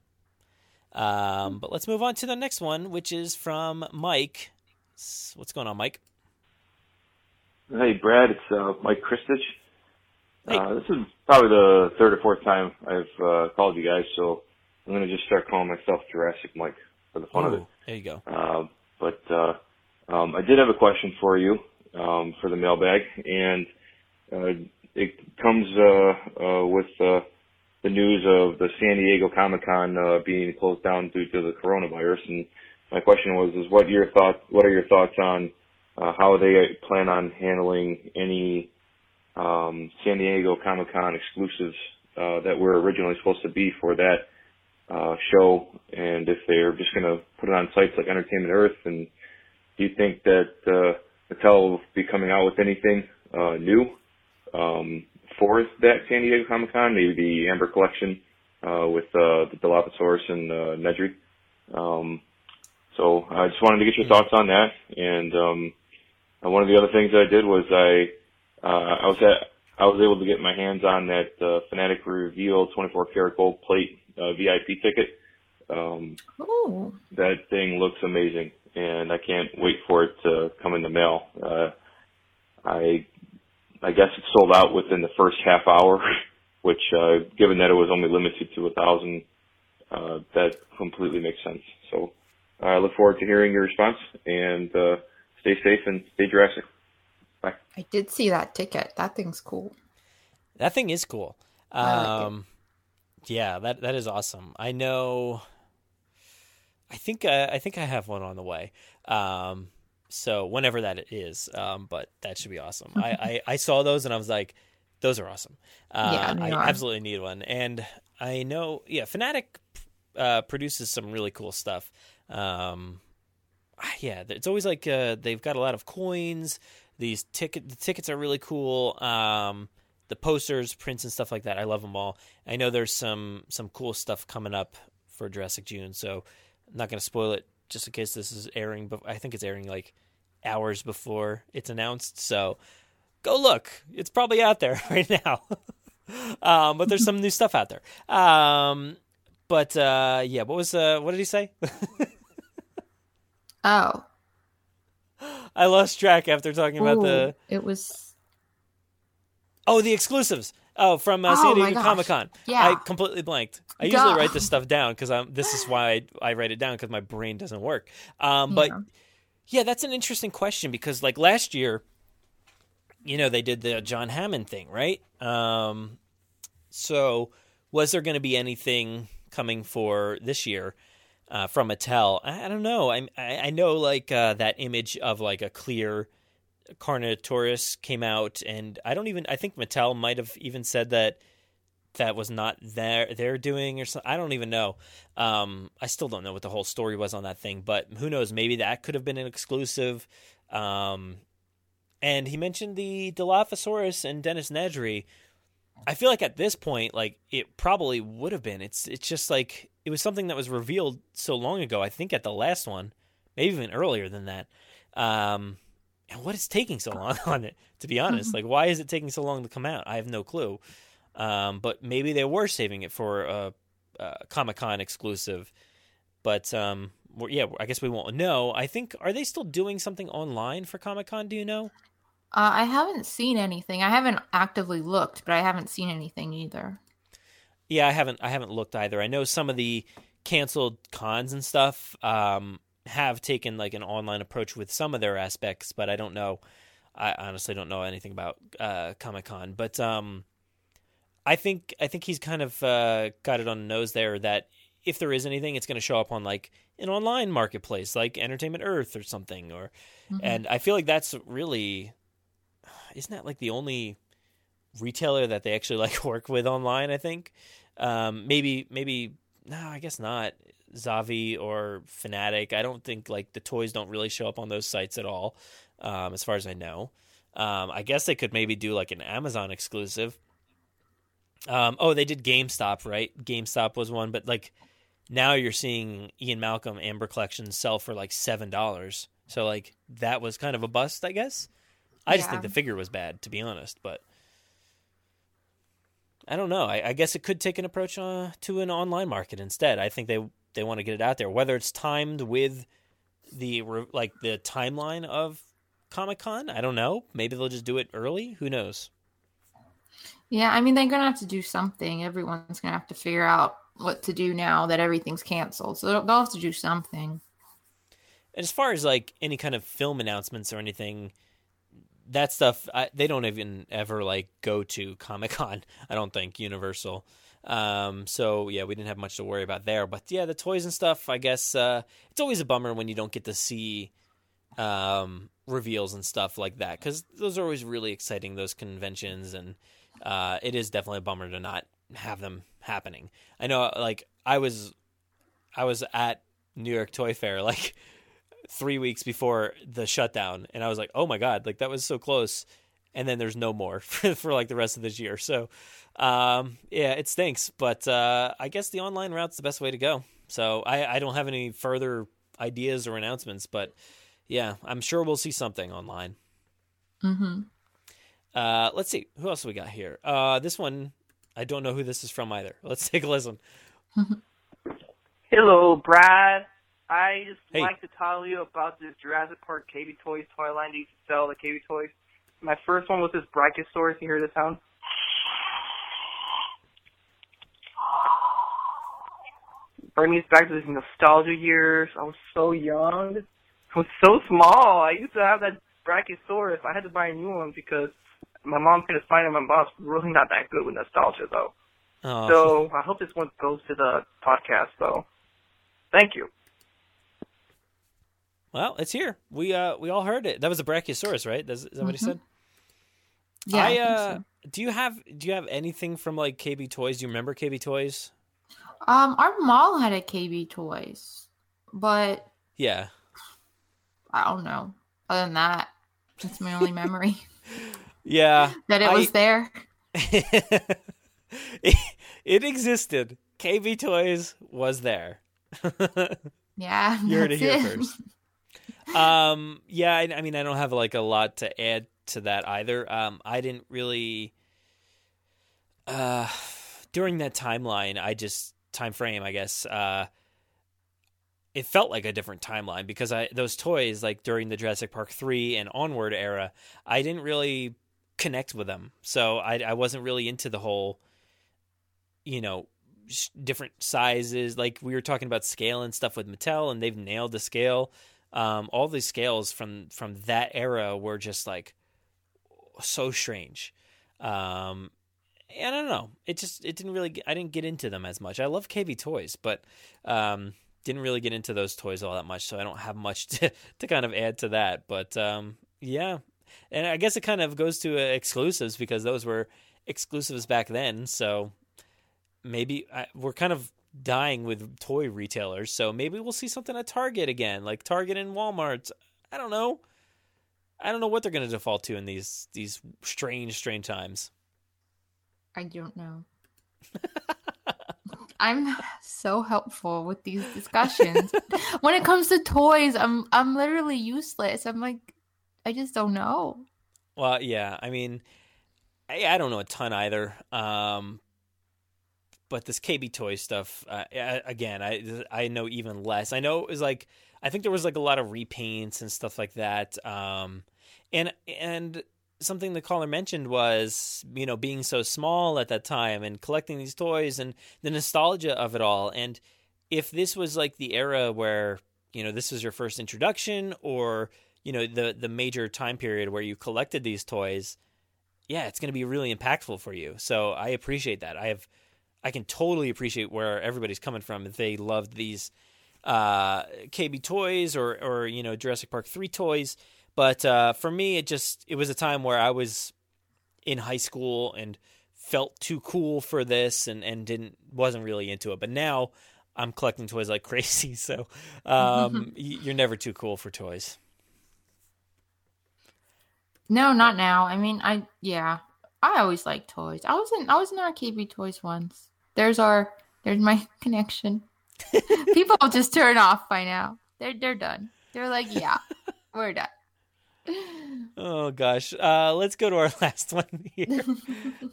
Um, but let's move on to the next one, which is from Mike. What's going on, Mike? Hey, Brad. It's uh, Mike Christich. Hey. Uh, this is probably the third or fourth time I've uh, called you guys, so I'm going to just start calling myself Jurassic Mike for the fun Ooh, of it. There you go. Uh, but uh, um, I did have a question for you um, for the mailbag, and uh, it comes uh, uh, with uh, the news of the San Diego Comic Con uh, being closed down due to the coronavirus. And my question was, is what your thoughts? What are your thoughts on uh, how they plan on handling any um, San Diego Comic Con exclusives uh, that were originally supposed to be for that uh, show, and if they're just going to put it on sites like Entertainment Earth, and do you think that uh, Mattel will be coming out with anything uh, new um, for that San Diego Comic Con? Maybe the Amber Collection uh, with uh, the Dilophosaurus and uh, Nedry. Um, So I just wanted to get your thoughts on that. And um, uh, one of the other things that I did was I uh, I was at I was able to get my hands on that uh, Fanattik Reveal 24 karat gold plate uh, VIP ticket. Um, Ooh. that thing looks amazing, and I can't wait for it to come in the mail. Uh, I I guess it sold out within the first half hour, which, uh, given that it was only limited to a thousand, uh, that completely makes sense. So I look forward to hearing your response, and uh, stay safe and stay Jurassic. Bye. I did see that ticket. That thing's cool. That thing is cool. I like it. Um, yeah, that that is awesome. I know. I think uh, I think I have one on the way. Um, so whenever that is, um, but that should be awesome. I, I I saw those and I was like, those are awesome. Uh, Yeah, I are. absolutely need one, and I know. Yeah, Fanattik uh, produces some really cool stuff. Um, yeah, it's always like uh, they've got a lot of coins. These ticket the tickets are really cool. Um, the posters, prints, and stuff like that. I love them all. I know there's some some cool stuff coming up for Jurassic June, so I'm not going to spoil it just in case this is airing. But I think it's airing like hours before it's announced. So go look. It's probably out there right now. um, but there's some new stuff out there. Um, but uh, yeah, what was uh, what did he say? Oh, I lost track after talking about the it was oh the exclusives. Oh, from uh, Oh San Diego gosh. Comic Con. Yeah. I completely blanked. I usually write this stuff down because I'm. This is why I, I write it down because my brain doesn't work. Um, but Yeah. yeah, that's an interesting question because like last year, you know, they did the John Hammond thing, right? Um, so was there going to be anything coming for this year uh, from Mattel? I, I don't know. I I, I know like uh, that image of like a clear Carnotaurus came out, and I don't even. I think Mattel might have even said that that was not their their doing or something. I don't even know. Um, I still don't know what the whole story was on that thing, but who knows? Maybe that could have been an exclusive. Um, and he mentioned the Dilophosaurus and Dennis Nedry. I feel like at this point, like it probably would have been. It's it's just like it was something that was revealed so long ago. I think at the last one, maybe even earlier than that. Um, and what is taking so long on it? To be honest, like why is it taking so long to come out? I have no clue. Um, but maybe they were saving it for a, a Comic Con exclusive. But um, yeah, I guess we won't know. I think are they still doing something online for Comic Con? Do you know? Uh, I haven't seen anything. I haven't actively looked, but I haven't seen anything either. Yeah, I haven't. I haven't looked either. I know some of the canceled cons and stuff um, have taken like an online approach with some of their aspects, but I don't know. I honestly don't know anything about uh, Comic Con, but um, I think I think he's kind of uh, got it on the nose there that if there is anything, it's going to show up on like an online marketplace, like Entertainment Earth or something, or Mhm. and I feel like that's really isn't that like the only retailer that they actually like work with online. I think um, maybe maybe no, I guess not. Zavvi or Fanattik. I don't think like the toys don't really show up on those sites at all, um, as far as I know. Um, I guess they could maybe do like an Amazon exclusive. Um, oh, they did GameStop, right? GameStop was one, but like now you're seeing Ian Malcolm Amber Collection sell for like seven dollars. So like that was kind of a bust, I guess. I just think the figure was bad, to be honest. But I don't know. I, I guess it could take an approach uh, to an online market instead. I think they they want to get it out there, whether it's timed with the like the timeline of Comic Con. I don't know. Maybe they'll just do it early. Who knows? Yeah, I mean they're gonna have to do something. Everyone's gonna have to figure out what to do now that everything's canceled. So they'll, they'll have to do something. As far as like any kind of film announcements or anything, that stuff I, they don't even ever like go to Comic Con. I don't think Universal. Um, so yeah, we didn't have much to worry about there. But yeah, the toys and stuff. I guess uh, it's always a bummer when you don't get to see um, reveals and stuff like that because those are always really exciting. Those conventions and uh, it is definitely a bummer to not have them happening. I know, like I was, I was at New York Toy Fair like three weeks before the shutdown, and I was like, oh my god, like that was so close. And then there's no more for, for like the rest of this year. So, um, yeah, it stinks, but uh, I guess the online route's the best way to go. So I, I don't have any further ideas or announcements, but yeah, I'm sure we'll see something online. Mm-hmm. Uh, let's see who else we got here. Uh, this one, I don't know who this is from either. Let's take a listen. Hello, Brad. I just Hey. like to tell you about this Jurassic Park KB Toys toy line to sell the KB Toys. My first one was this Brachiosaurus. You hear the sound? Bring me back to these nostalgia years. I was so young. I was so small. I used to have that Brachiosaurus. I had to buy a new one because my mom couldn't find it. My mom's really not that good with nostalgia, though. Oh. So I hope this one goes to the podcast, though. Thank you. Well, it's here. We uh we all heard it. That was a Brachiosaurus, right? That's, is that what he Mhm. said? Yeah, I think uh so. do you have do you have anything from like KB Toys? Do you remember KB Toys? Um, our mall had a KB Toys, but Yeah. I don't know. Other than that, that's my only memory Yeah. that it was there. it, it existed. KB Toys was there. Yeah, you heard it here it. first. Um, yeah, I, I mean, I don't have like a lot to add to that either. Um, I didn't really. Uh, during that timeline, I just time frame, I guess. Uh, it felt like a different timeline because I those toys like during the Jurassic Park three and onward era, I didn't really connect with them, so I I wasn't really into the whole, you know, different sizes. Like we were talking about scale and stuff with Mattel, and they've nailed the scale. Um, all these scales from from that era were just like so strange. Um, I don't know. It just it didn't really. I didn't get into them as much. I love KB toys, but um, didn't really get into those toys all that much. So I don't have much to to kind of add to that. But um, yeah, and I guess it kind of goes to uh, exclusives because those were exclusives back then. So maybe I, we're kind of dying with toy retailers. So maybe we'll see something at Target again, like Target and Walmart. I don't know. I don't know what they're going to default to in these these strange, strange times. I don't know. I'm so helpful with these discussions. when it comes to toys, I'm I'm literally useless. I'm like I just don't know. Well, yeah. I mean, I, I don't know a ton either. Um, but this KB Toy stuff, uh, again, I I know even less. I know it was like I think there was like a lot of repaints and stuff like that. Um, and and something the caller mentioned was you know being so small at that time and collecting these toys and the nostalgia of it all. And if this was like the era where you know this was your first introduction or you know the the major time period where you collected these toys yeah it's going to be really impactful for you so i appreciate that i have i can totally appreciate where everybody's coming from they loved these uh kb toys or or you know jurassic park 3 toys but uh for me it just it was a time where i was in high school and felt too cool for this and and didn't wasn't really into it but now i'm collecting toys like crazy so um you're never too cool for toys No, not now. I mean, I yeah, I always like toys. I was in I was in our KB Toys once. There's our there's my connection. People just turn off by now. They're they're done. They're like, yeah, we're done. Oh gosh. Uh, let's go to our last one here.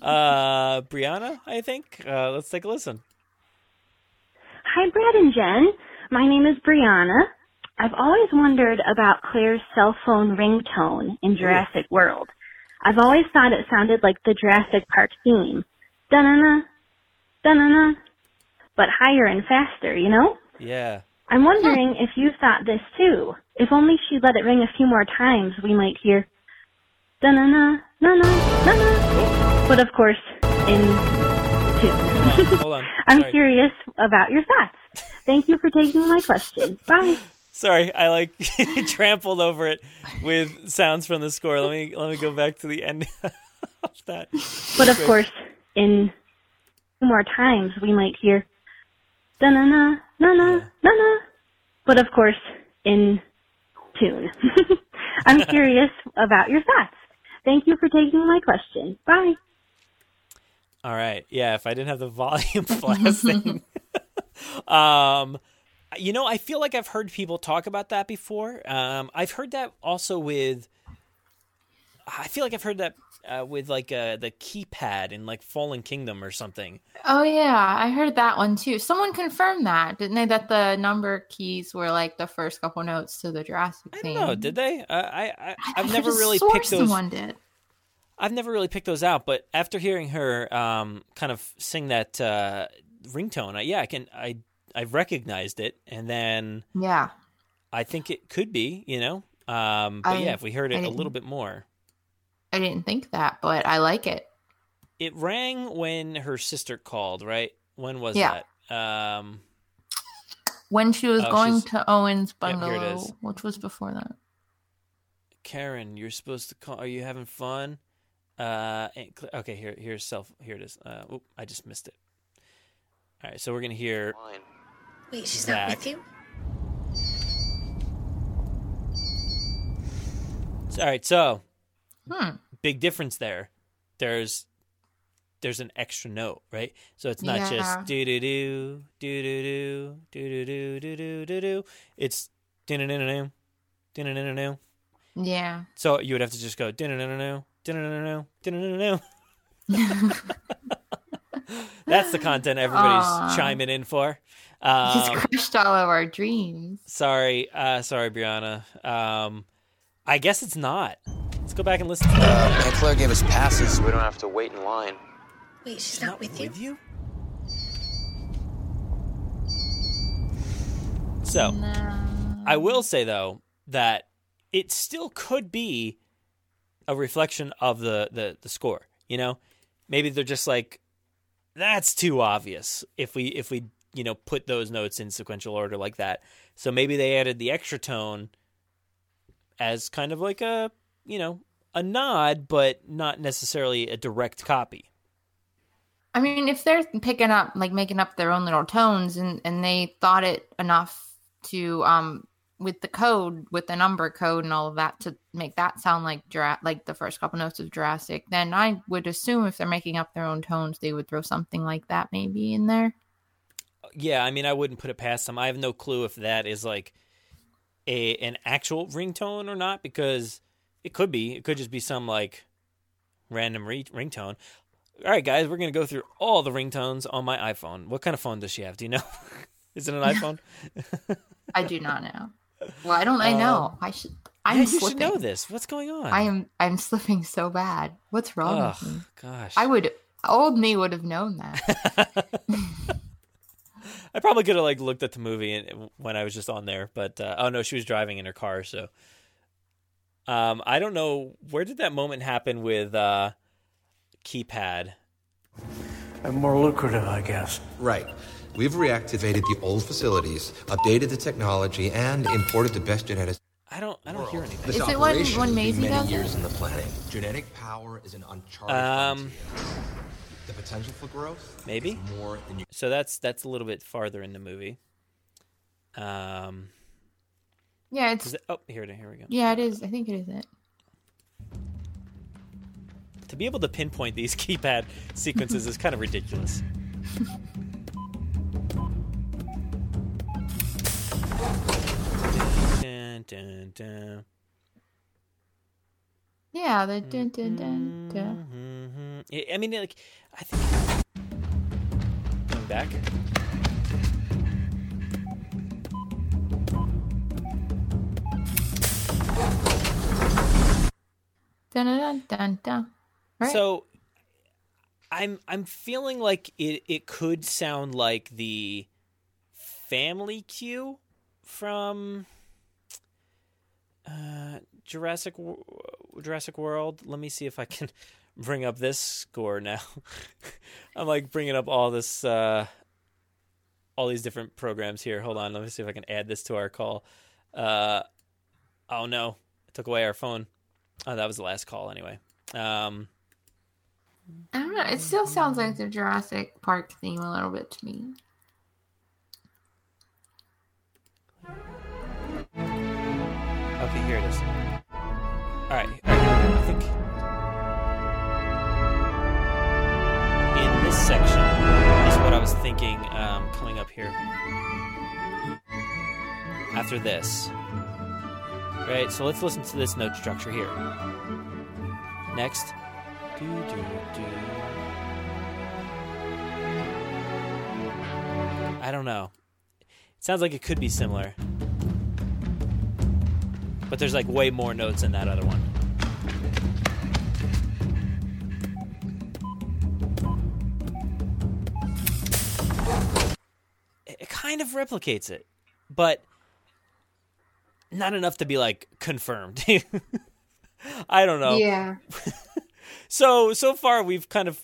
uh, Brianna, I think. Uh, let's take a listen. Hi, Brad and Jen. My name is Brianna. I've always wondered about Claire's cell phone ringtone in Jurassic World. I've always thought it sounded like the Jurassic Park theme. Da-na-na, da-na-na, but higher and faster, you know? Yeah. I'm wondering if you thought this too. If only she'd let it ring a few more times, we might hear da-na-na, na-na, na-na. But of course, in tune. Hold on. I'm Sorry. curious about your thoughts. Thank you for taking my question. Bye. Sorry, I like trampled over it with sounds from the score. Let me let me go back to the end of that. But of course, in two more times, we might hear da na na na na na na. But of course, in tune. I'm curious about your thoughts. Thank you for taking my question. Bye. All right. Yeah, if I didn't have the volume blasting. um You know, I feel like I've heard people talk about that before. Um, I've heard that also with. I feel like I've heard that uh, with like uh, the keypad in like Fallen Kingdom or something. Oh yeah, I heard that one too. Someone confirmed that, didn't they? That the number keys were like the first couple notes to the Jurassic theme. No, did they? Uh, I, I I've I never really picked those. Someone did. I've never really picked those out, but after hearing her um, kind of sing that uh, ringtone, I, yeah, I can I I recognized it, and then Yeah. I think it could be, you know. Um, but I- yeah, if we heard it a little bit more, I didn't think that, but I like it. it rang when her sister called. Right? When was Yeah. that? Um, When she was Oh, going she's- to Owen's Yep, here it bungalow, is. which was before that. Karen, you're supposed to call. Are you having fun? Uh, okay, here, here's self. Here it is. Uh, oop, I just missed it. All right, so we're gonna hear. Wait, she's Zach. not with you? All right, so Hmm. big difference there. There's there's an extra note, right? So it's not Yeah. just do do do do do do do do do do do do. It's do do do do do do do do. Yeah. So you would have to just go do do do do do do do do do. That's the content everybody's Aw. chiming in for. He's Um, crushed all of our dreams. sorry, uh, sorry, Brianna. Um, I guess it's not. Let's go back and listen to that. Uh, Aunt Claire gave us passes so we don't have to wait in line. Wait, she's not with you? With you? So, I will say though that it still could be a reflection of the, the the score. You know, maybe they're just like, that's too obvious if we if we you know put those notes in sequential order like that. So maybe they added the extra tone as kind of like a you know a nod, but not necessarily a direct copy. I mean, if they're picking up, like making up their own little tones, and and they thought it enough to um with the code, with the number code and all of that to make that sound like Jura- like the first couple notes of Jurassic, then I would assume if they're making up their own tones, they would throw something like that maybe in there. Yeah, I mean, I wouldn't put it past them. I have no clue if that is like a an actual ringtone or not because it could be. It could just be some like random re- ringtone. All right, guys, we're gonna go through all the ringtones on my iPhone. What kind of phone does she have? Do you know? is it an iPhone? I do not know. Well, I don't. I know. Um, I should. I'm yeah, you slipping. should know this. What's going on? I am. I'm slipping so bad. What's wrong Ugh, with me? gosh. I would. Old me would have known that. I probably could have like looked at the movie and, when I was just on there, but uh, oh no, she was driving in her car. So, um, I don't know where did that moment happen with uh, keypad. And more lucrative, I guess. Right. We've reactivated the old facilities, updated the technology, and imported the best genetics. I don't. I don't hear anything. This Is it when- operation when has Maisie many does years in the planning. Genetic power is an uncharted Um, frontier. The potential for growth maybe is more than you. So that's that's a little bit farther in the movie. Um, yeah, it's. it- oh, here it is. here we go. Yeah, it is. I think it is it. To be able to pinpoint these keypad sequences is kind of ridiculous. dun, dun, dun. Yeah, the dun dun dun dun. Mhm. I- I mean, like, I think going back. Dun dun dun dun. Right. So I'm I'm feeling like it it could sound like the family cue from uh, Jurassic Jurassic World. Let me see if I can bring up this score now. I'm like bringing up all this uh, all these different programs here. Hold on, let me see if I can add this to our call. Uh, oh no, it took away our phone. Oh, that was the last call anyway. Um, I don't know. It still sounds like the Jurassic Park theme a little bit to me. Okay, here it is. All right, all right here we go. I think in this section is what I was thinking um, coming up here. after this. Right, so let's listen to this note structure here. Next. Do, do, do. I don't know. It sounds like it could be similar. But there's like way more notes in that other one. It kind of replicates it, but not enough to be like confirmed. I don't know. Yeah. so so far we've kind of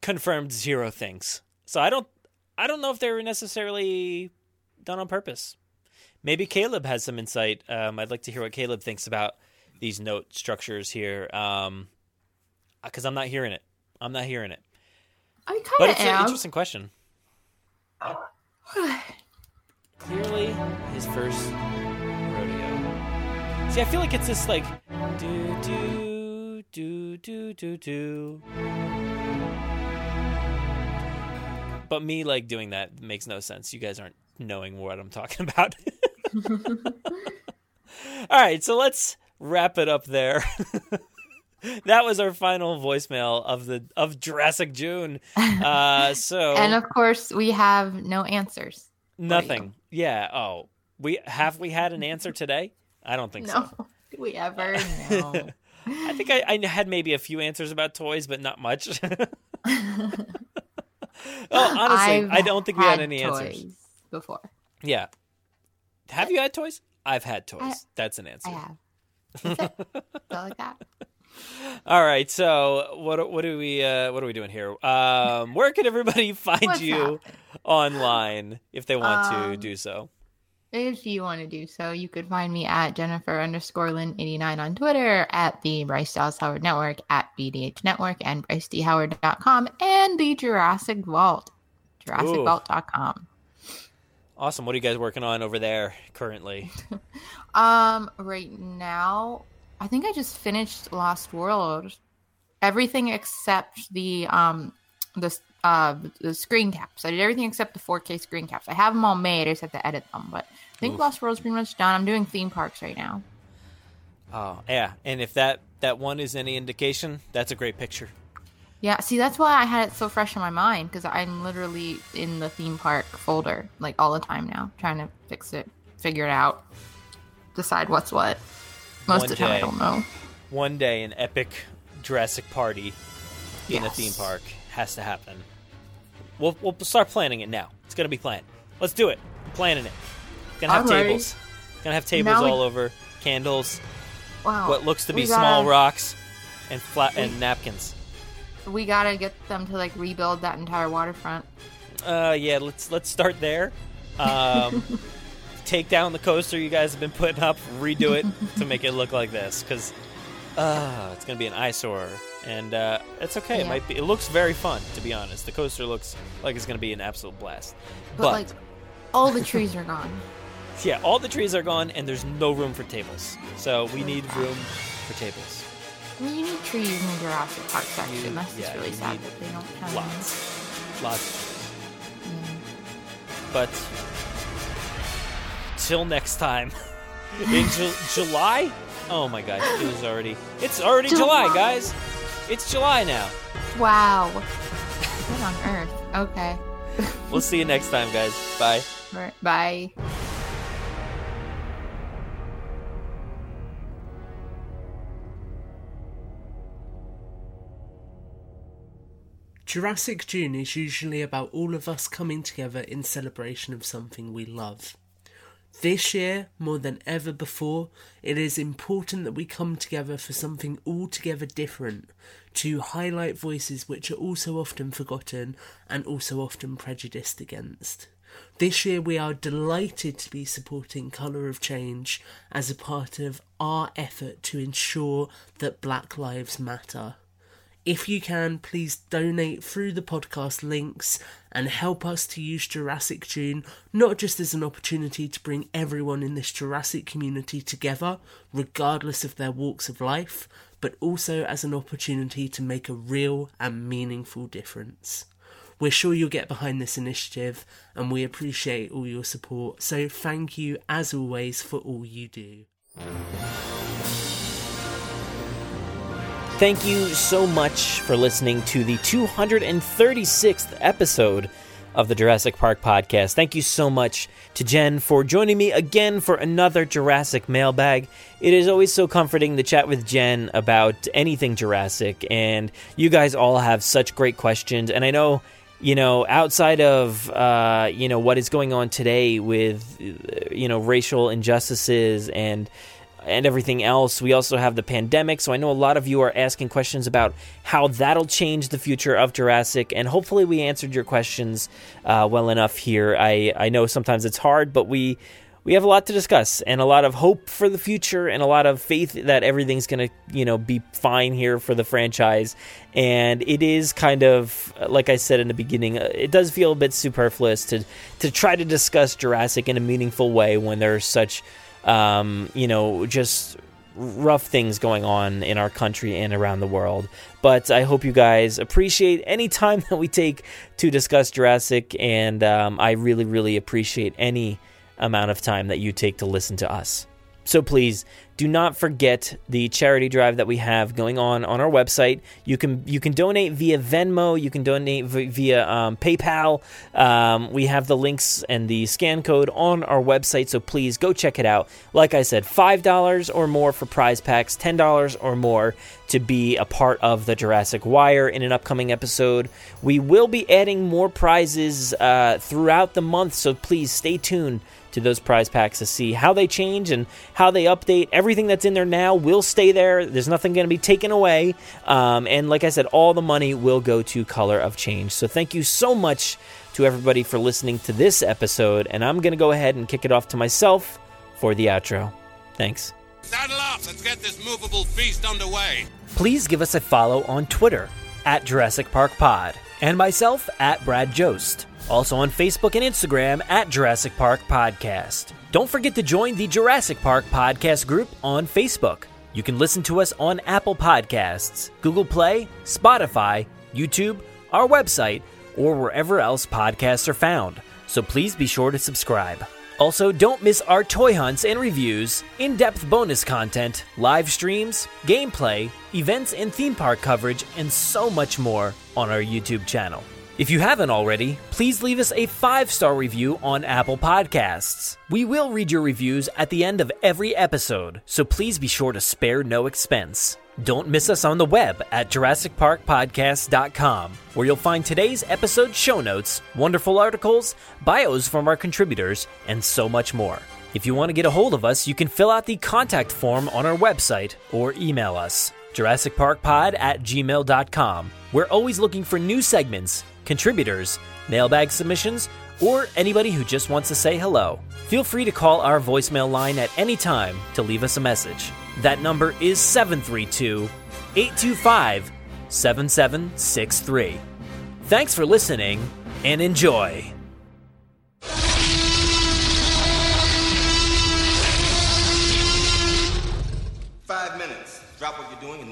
confirmed zero things. So I don't I don't know if they were necessarily done on purpose. Maybe Caleb has some insight. Um, I'd like to hear what Caleb thinks about these note structures here, because um, I'm not hearing it. I'm not hearing it. I kind of But it's an interesting question. Clearly, his first. See, I feel like it's this like do do do do do do. But me like doing that makes no sense. You guys aren't knowing what I'm talking about. All right, so let's wrap it up there. that was our final voicemail of the of Jurassic June. Uh, so And of course, we have no answers. nothing. Yeah. Oh, we have we had an answer today? I don't think No. so. Do we ever? No. I think I, I had maybe a few answers about toys, but not much. oh, honestly, I've I don't think we had had any answers. before. Yeah. Have you had toys? I've had toys. I- That's an answer. I have. That's it. That's all All right. So what what do we uh, what are we doing here? Um, where can everybody find What's you online if they want to Um, do so? If you want to do so, you could find me at Jennifer underscore Lynn 89 on Twitter, at the Bryce Dallas Howard Network, at BDH Network, and BryceDHoward.com, and the Jurassic Vault, JurassicVault.com. Awesome. What are you guys working on over there currently? Um, right now, I think I just finished Lost World. Everything except the um the uh the screen caps. I did everything except the 4K screen caps. I have them all made. I just have to edit them. But think Oof. Lost World's pretty much done. I'm doing theme parks right now. Oh yeah, and if that that one is any indication, that's a great picture. Yeah, see, that's why I had it so fresh in my mind because I'm literally in the theme park folder like all the time now, trying to fix it, figure it out, decide what's what. Most One of the time, I don't know. One day, an epic Jurassic party in a theme park has to happen. We'll we'll start planning it now. It's gonna be planned. Let's do it. I'm planning it. Gonna have tables. Gonna have tables we- all over, candles, Wow. what looks to be small gotta- rocks, and flat and napkins. We gotta get them to like rebuild that entire waterfront. Uh, yeah, let's let's start there. Um, take down the coaster you guys have been putting up, redo it to make it look like this, because uh, it's gonna be an eyesore, and uh, it's okay. It might be. It looks very fun, to be honest. The coaster looks like it's gonna be an absolute blast. But, like, all the trees are gone. Yeah, all the trees are gone, and there's no room for tables. So we need room for tables. I mean, you need trees in the Jurassic Park section. You- That's just yeah, really sad that they don't have Lots, lots. Mm. But till next time, in Ju- July. Oh my gosh, it was already. It's already July, July. guys. It's July now. Wow. What on earth? Okay. We'll see you next time, guys. Bye. Bye. Jurassic June is usually about all of us coming together in celebration of something we love. This year, more than ever before, it is important that we come together for something altogether different to highlight voices which are also often forgotten and also often prejudiced against. This year, we are delighted to be supporting Colour of Change as a part of our effort to ensure that Black Lives Matter. If you can, please donate through the podcast links and help us to use Jurassic June not just as an opportunity to bring everyone in this Jurassic community together, regardless of their walks of life, but also as an opportunity to make a real and meaningful difference. We're sure you'll get behind this initiative and we appreciate all your support. So thank you as always for all you do. Thank you so much for listening to the 236th episode of the Jurassic Park podcast. Thank you so much to Jen for joining me again for another Jurassic mailbag. It is always so comforting to chat with Jen about anything Jurassic, and you guys all have such great questions. And I know, you know, outside of uh, you know what is going on today with you know racial injustices and and everything else. We also have the pandemic, so I know a lot of you are asking questions about how that'll change the future of Jurassic, and hopefully we answered your questions uh, well enough here. I I know sometimes it's hard, but we we have a lot to discuss and a lot of hope for the future and a lot of faith that everything's going to you know be fine here for the franchise and it is kind of like i said in the beginning uh, it does feel a bit superfluous to to try to discuss jurassic in a meaningful way when there's such um, you know, just rough things going on in our country and around the world. But I hope you guys appreciate any time that we take to discuss Jurassic, and um, I really, really appreciate any amount of time that you take to listen to us. So please do not forget the charity drive that we have going on on our website. You can you can donate via Venmo. You can donate v- via um, PayPal. Um, we have the links and the scan code on our website. So please go check it out. Like I said, five dollars or more for prize packs, ten dollars or more to be a part of the Jurassic Wire in an upcoming episode. We will be adding more prizes uh, throughout the month. So please stay tuned to those prize packs to see how they change and how they update. Everything that's in there now will stay there. There's nothing going to be taken away. Um, and like I said, all the money will go to Color of Change. So thank you so much to everybody for listening to this episode. And I'm going to go ahead and kick it off to myself for the outro. Thanks. Saddle up. Let's get this movable feast underway. Please give us a follow on Twitter at Jurassic Park Pod and myself at Brad Jost. Also on Facebook and Instagram at Jurassic Park Podcast. Don't forget to join the Jurassic Park Podcast group on Facebook. You can listen to us on Apple Podcasts, Google Play, Spotify, YouTube, our website, or wherever else podcasts are found. So please be sure to subscribe. Also, don't miss our toy hunts and reviews, in depth bonus content, live streams, gameplay, events and theme park coverage, and so much more on our YouTube channel. If you haven't already, please leave us a five star review on Apple Podcasts. We will read your reviews at the end of every episode, so please be sure to spare no expense. Don't miss us on the web at JurassicParkPodcast.com, where you'll find today's episode show notes, wonderful articles, bios from our contributors, and so much more. If you want to get a hold of us, you can fill out the contact form on our website or email us. JurassicParkPod at gmail.com. We're always looking for new segments, contributors, mailbag submissions, or anybody who just wants to say hello. Feel free to call our voicemail line at any time to leave us a message. That number is 732 825 7763. Thanks for listening and enjoy. Five minutes. Drop what you're doing and.